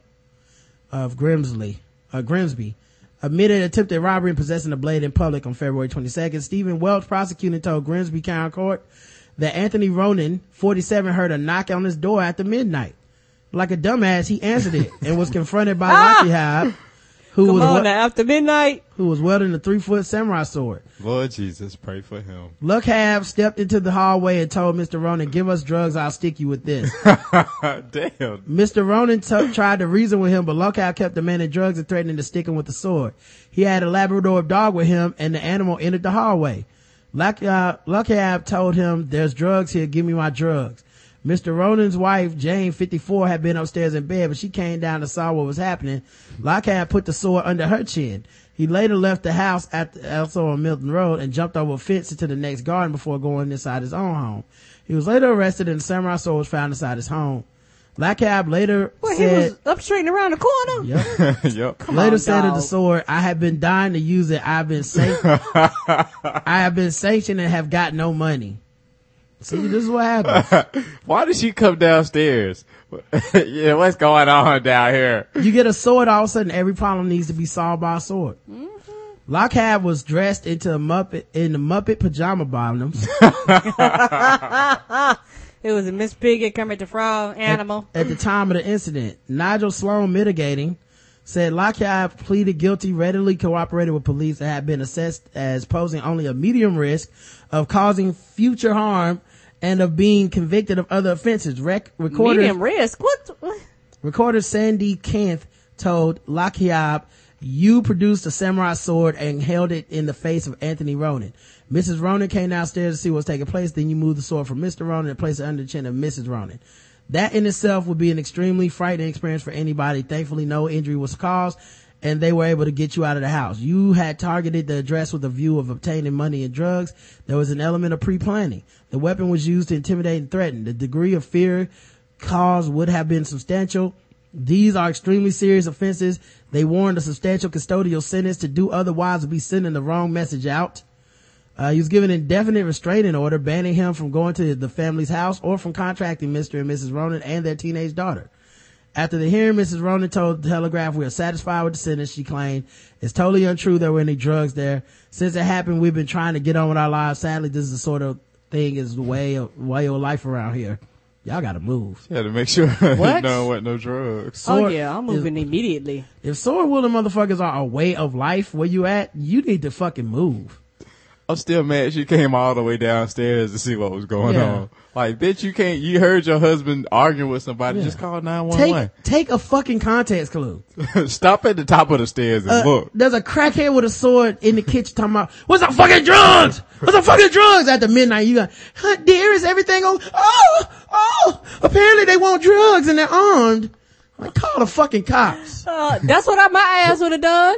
of Grimsley, uh, Grimsby. Admitted attempted robbery and possessing a blade in public on February 22nd. Stephen Welch, prosecutor, told Grimsby County Court that Anthony Ronan, 47, heard a knock on his door after midnight. Like a dumbass, he answered it and was confronted by Lucky Hab, who Come was on wel- now, after midnight. who was wielding a three foot samurai sword. Lord Jesus, pray for him. Luckhab stepped into the hallway and told Mr. Ronan, give us drugs, I'll stick you with this. Damn. Mr. Ronan t- tried to reason with him, but Luckhab kept demanding drugs and threatening to stick him with the sword. He had a Labrador dog with him and the animal entered the hallway. Luckhab, uh, Luckhab told him, there's drugs here, give me my drugs. Mr. Ronan's wife, Jane, 54, had been upstairs in bed, but she came down and saw what was happening. Luckhab put the sword under her chin. He later left the house at the, also on Milton Road and jumped over a fence into the next garden before going inside his own home. He was later arrested and the samurai sword was found inside his home. Lacab later Well, he said, was up straight and around the corner. Yep. yep. later on, said of the sword, I have been dying to use it. I've been sanctioned. I have been sanctioned and have got no money. See, this is what happened. Why did she come downstairs? yeah, what's going on down here? You get a sword, all of a sudden every problem needs to be solved by a sword. Mm-hmm. Lockhab was dressed into a Muppet, in the Muppet pajama bottoms. It was a Miss Piggy, Kermit the Frog animal. at the time of the incident. Nigel Sloan mitigating said Lockheed pleaded guilty, readily cooperated with police and had been assessed as posing only a medium risk of causing future harm and of being convicted of other offenses. Rec- recorder, Medium risk. What? what? recorder Sandy Kent told Lockheed, you produced a samurai sword and held it in the face of Anthony Ronan. Mrs. Ronan came downstairs to see what's taking place. Then you move the sword from Mr. Ronan and place it under the chin of Mrs. Ronan. That in itself would be an extremely frightening experience for anybody. Thankfully, no injury was caused and they were able to get you out of the house. You had targeted the address with a view of obtaining money and drugs. There was an element of pre-planning. The weapon was used to intimidate and threaten. The degree of fear caused would have been substantial. These are extremely serious offenses. They warrant a substantial custodial sentence. To do otherwise would be sending the wrong message out. Uh, he was given an indefinite restraining order banning him from going to the family's house or from contracting Mr. and Mrs. Ronan and their teenage daughter. After the hearing, Mrs. Ronan told the Telegraph, we are satisfied with the sentence. She claimed it's totally untrue there were any drugs there. Since it happened, we've been trying to get on with our lives. Sadly, this is the sort of thing is the way of, way of life around here. Y'all gotta move. Yeah, to make sure What? no what no drugs. oh yeah, I'm is- moving immediately. If sword wielding motherfuckers are a way of life where you at, you need to fucking move. I'm still mad she came all the way downstairs to see what was going Yeah. on. Like, bitch, you can't. You heard your husband arguing with somebody. Yeah. Just call 911. Take, take a fucking context clue. Stop at the top of the stairs and Uh, look. there's a crackhead with a sword in the kitchen talking about, what's the fucking drugs? What's the fucking drugs? After midnight, you got, huh, dear, is everything on? Oh, oh, apparently they want drugs and they're armed. Like, call the fucking cops. Uh, that's what I, my ass would have done.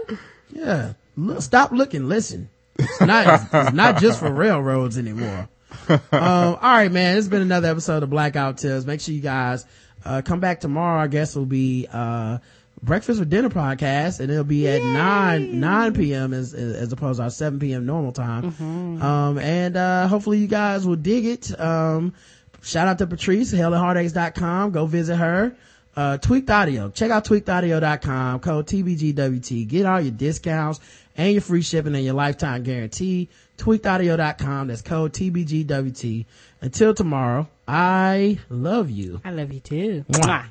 Yeah. Look, stop looking, listen. It's not, it's not just for railroads anymore. um, all right, man. It's been another episode of Black Guy Who Tips. Make sure you guys, uh, come back tomorrow. Our guest will be, uh, Breakfast with Dinner podcast and it'll be at 9, 9 p.m. as, as opposed to our 7 p.m. normal time. Um, and, uh, hopefully you guys will dig it. Um, shout out to Patrice, hellandheartaches.com. Go visit her. Uh, Tweaked Audio. Check out tweakedaudio.com. Code TBGWT. Get all your discounts and your free shipping and your lifetime guarantee. Tweakedaudio.com. That's code TBGWT. Until tomorrow, I love you. I love you too. Mwah.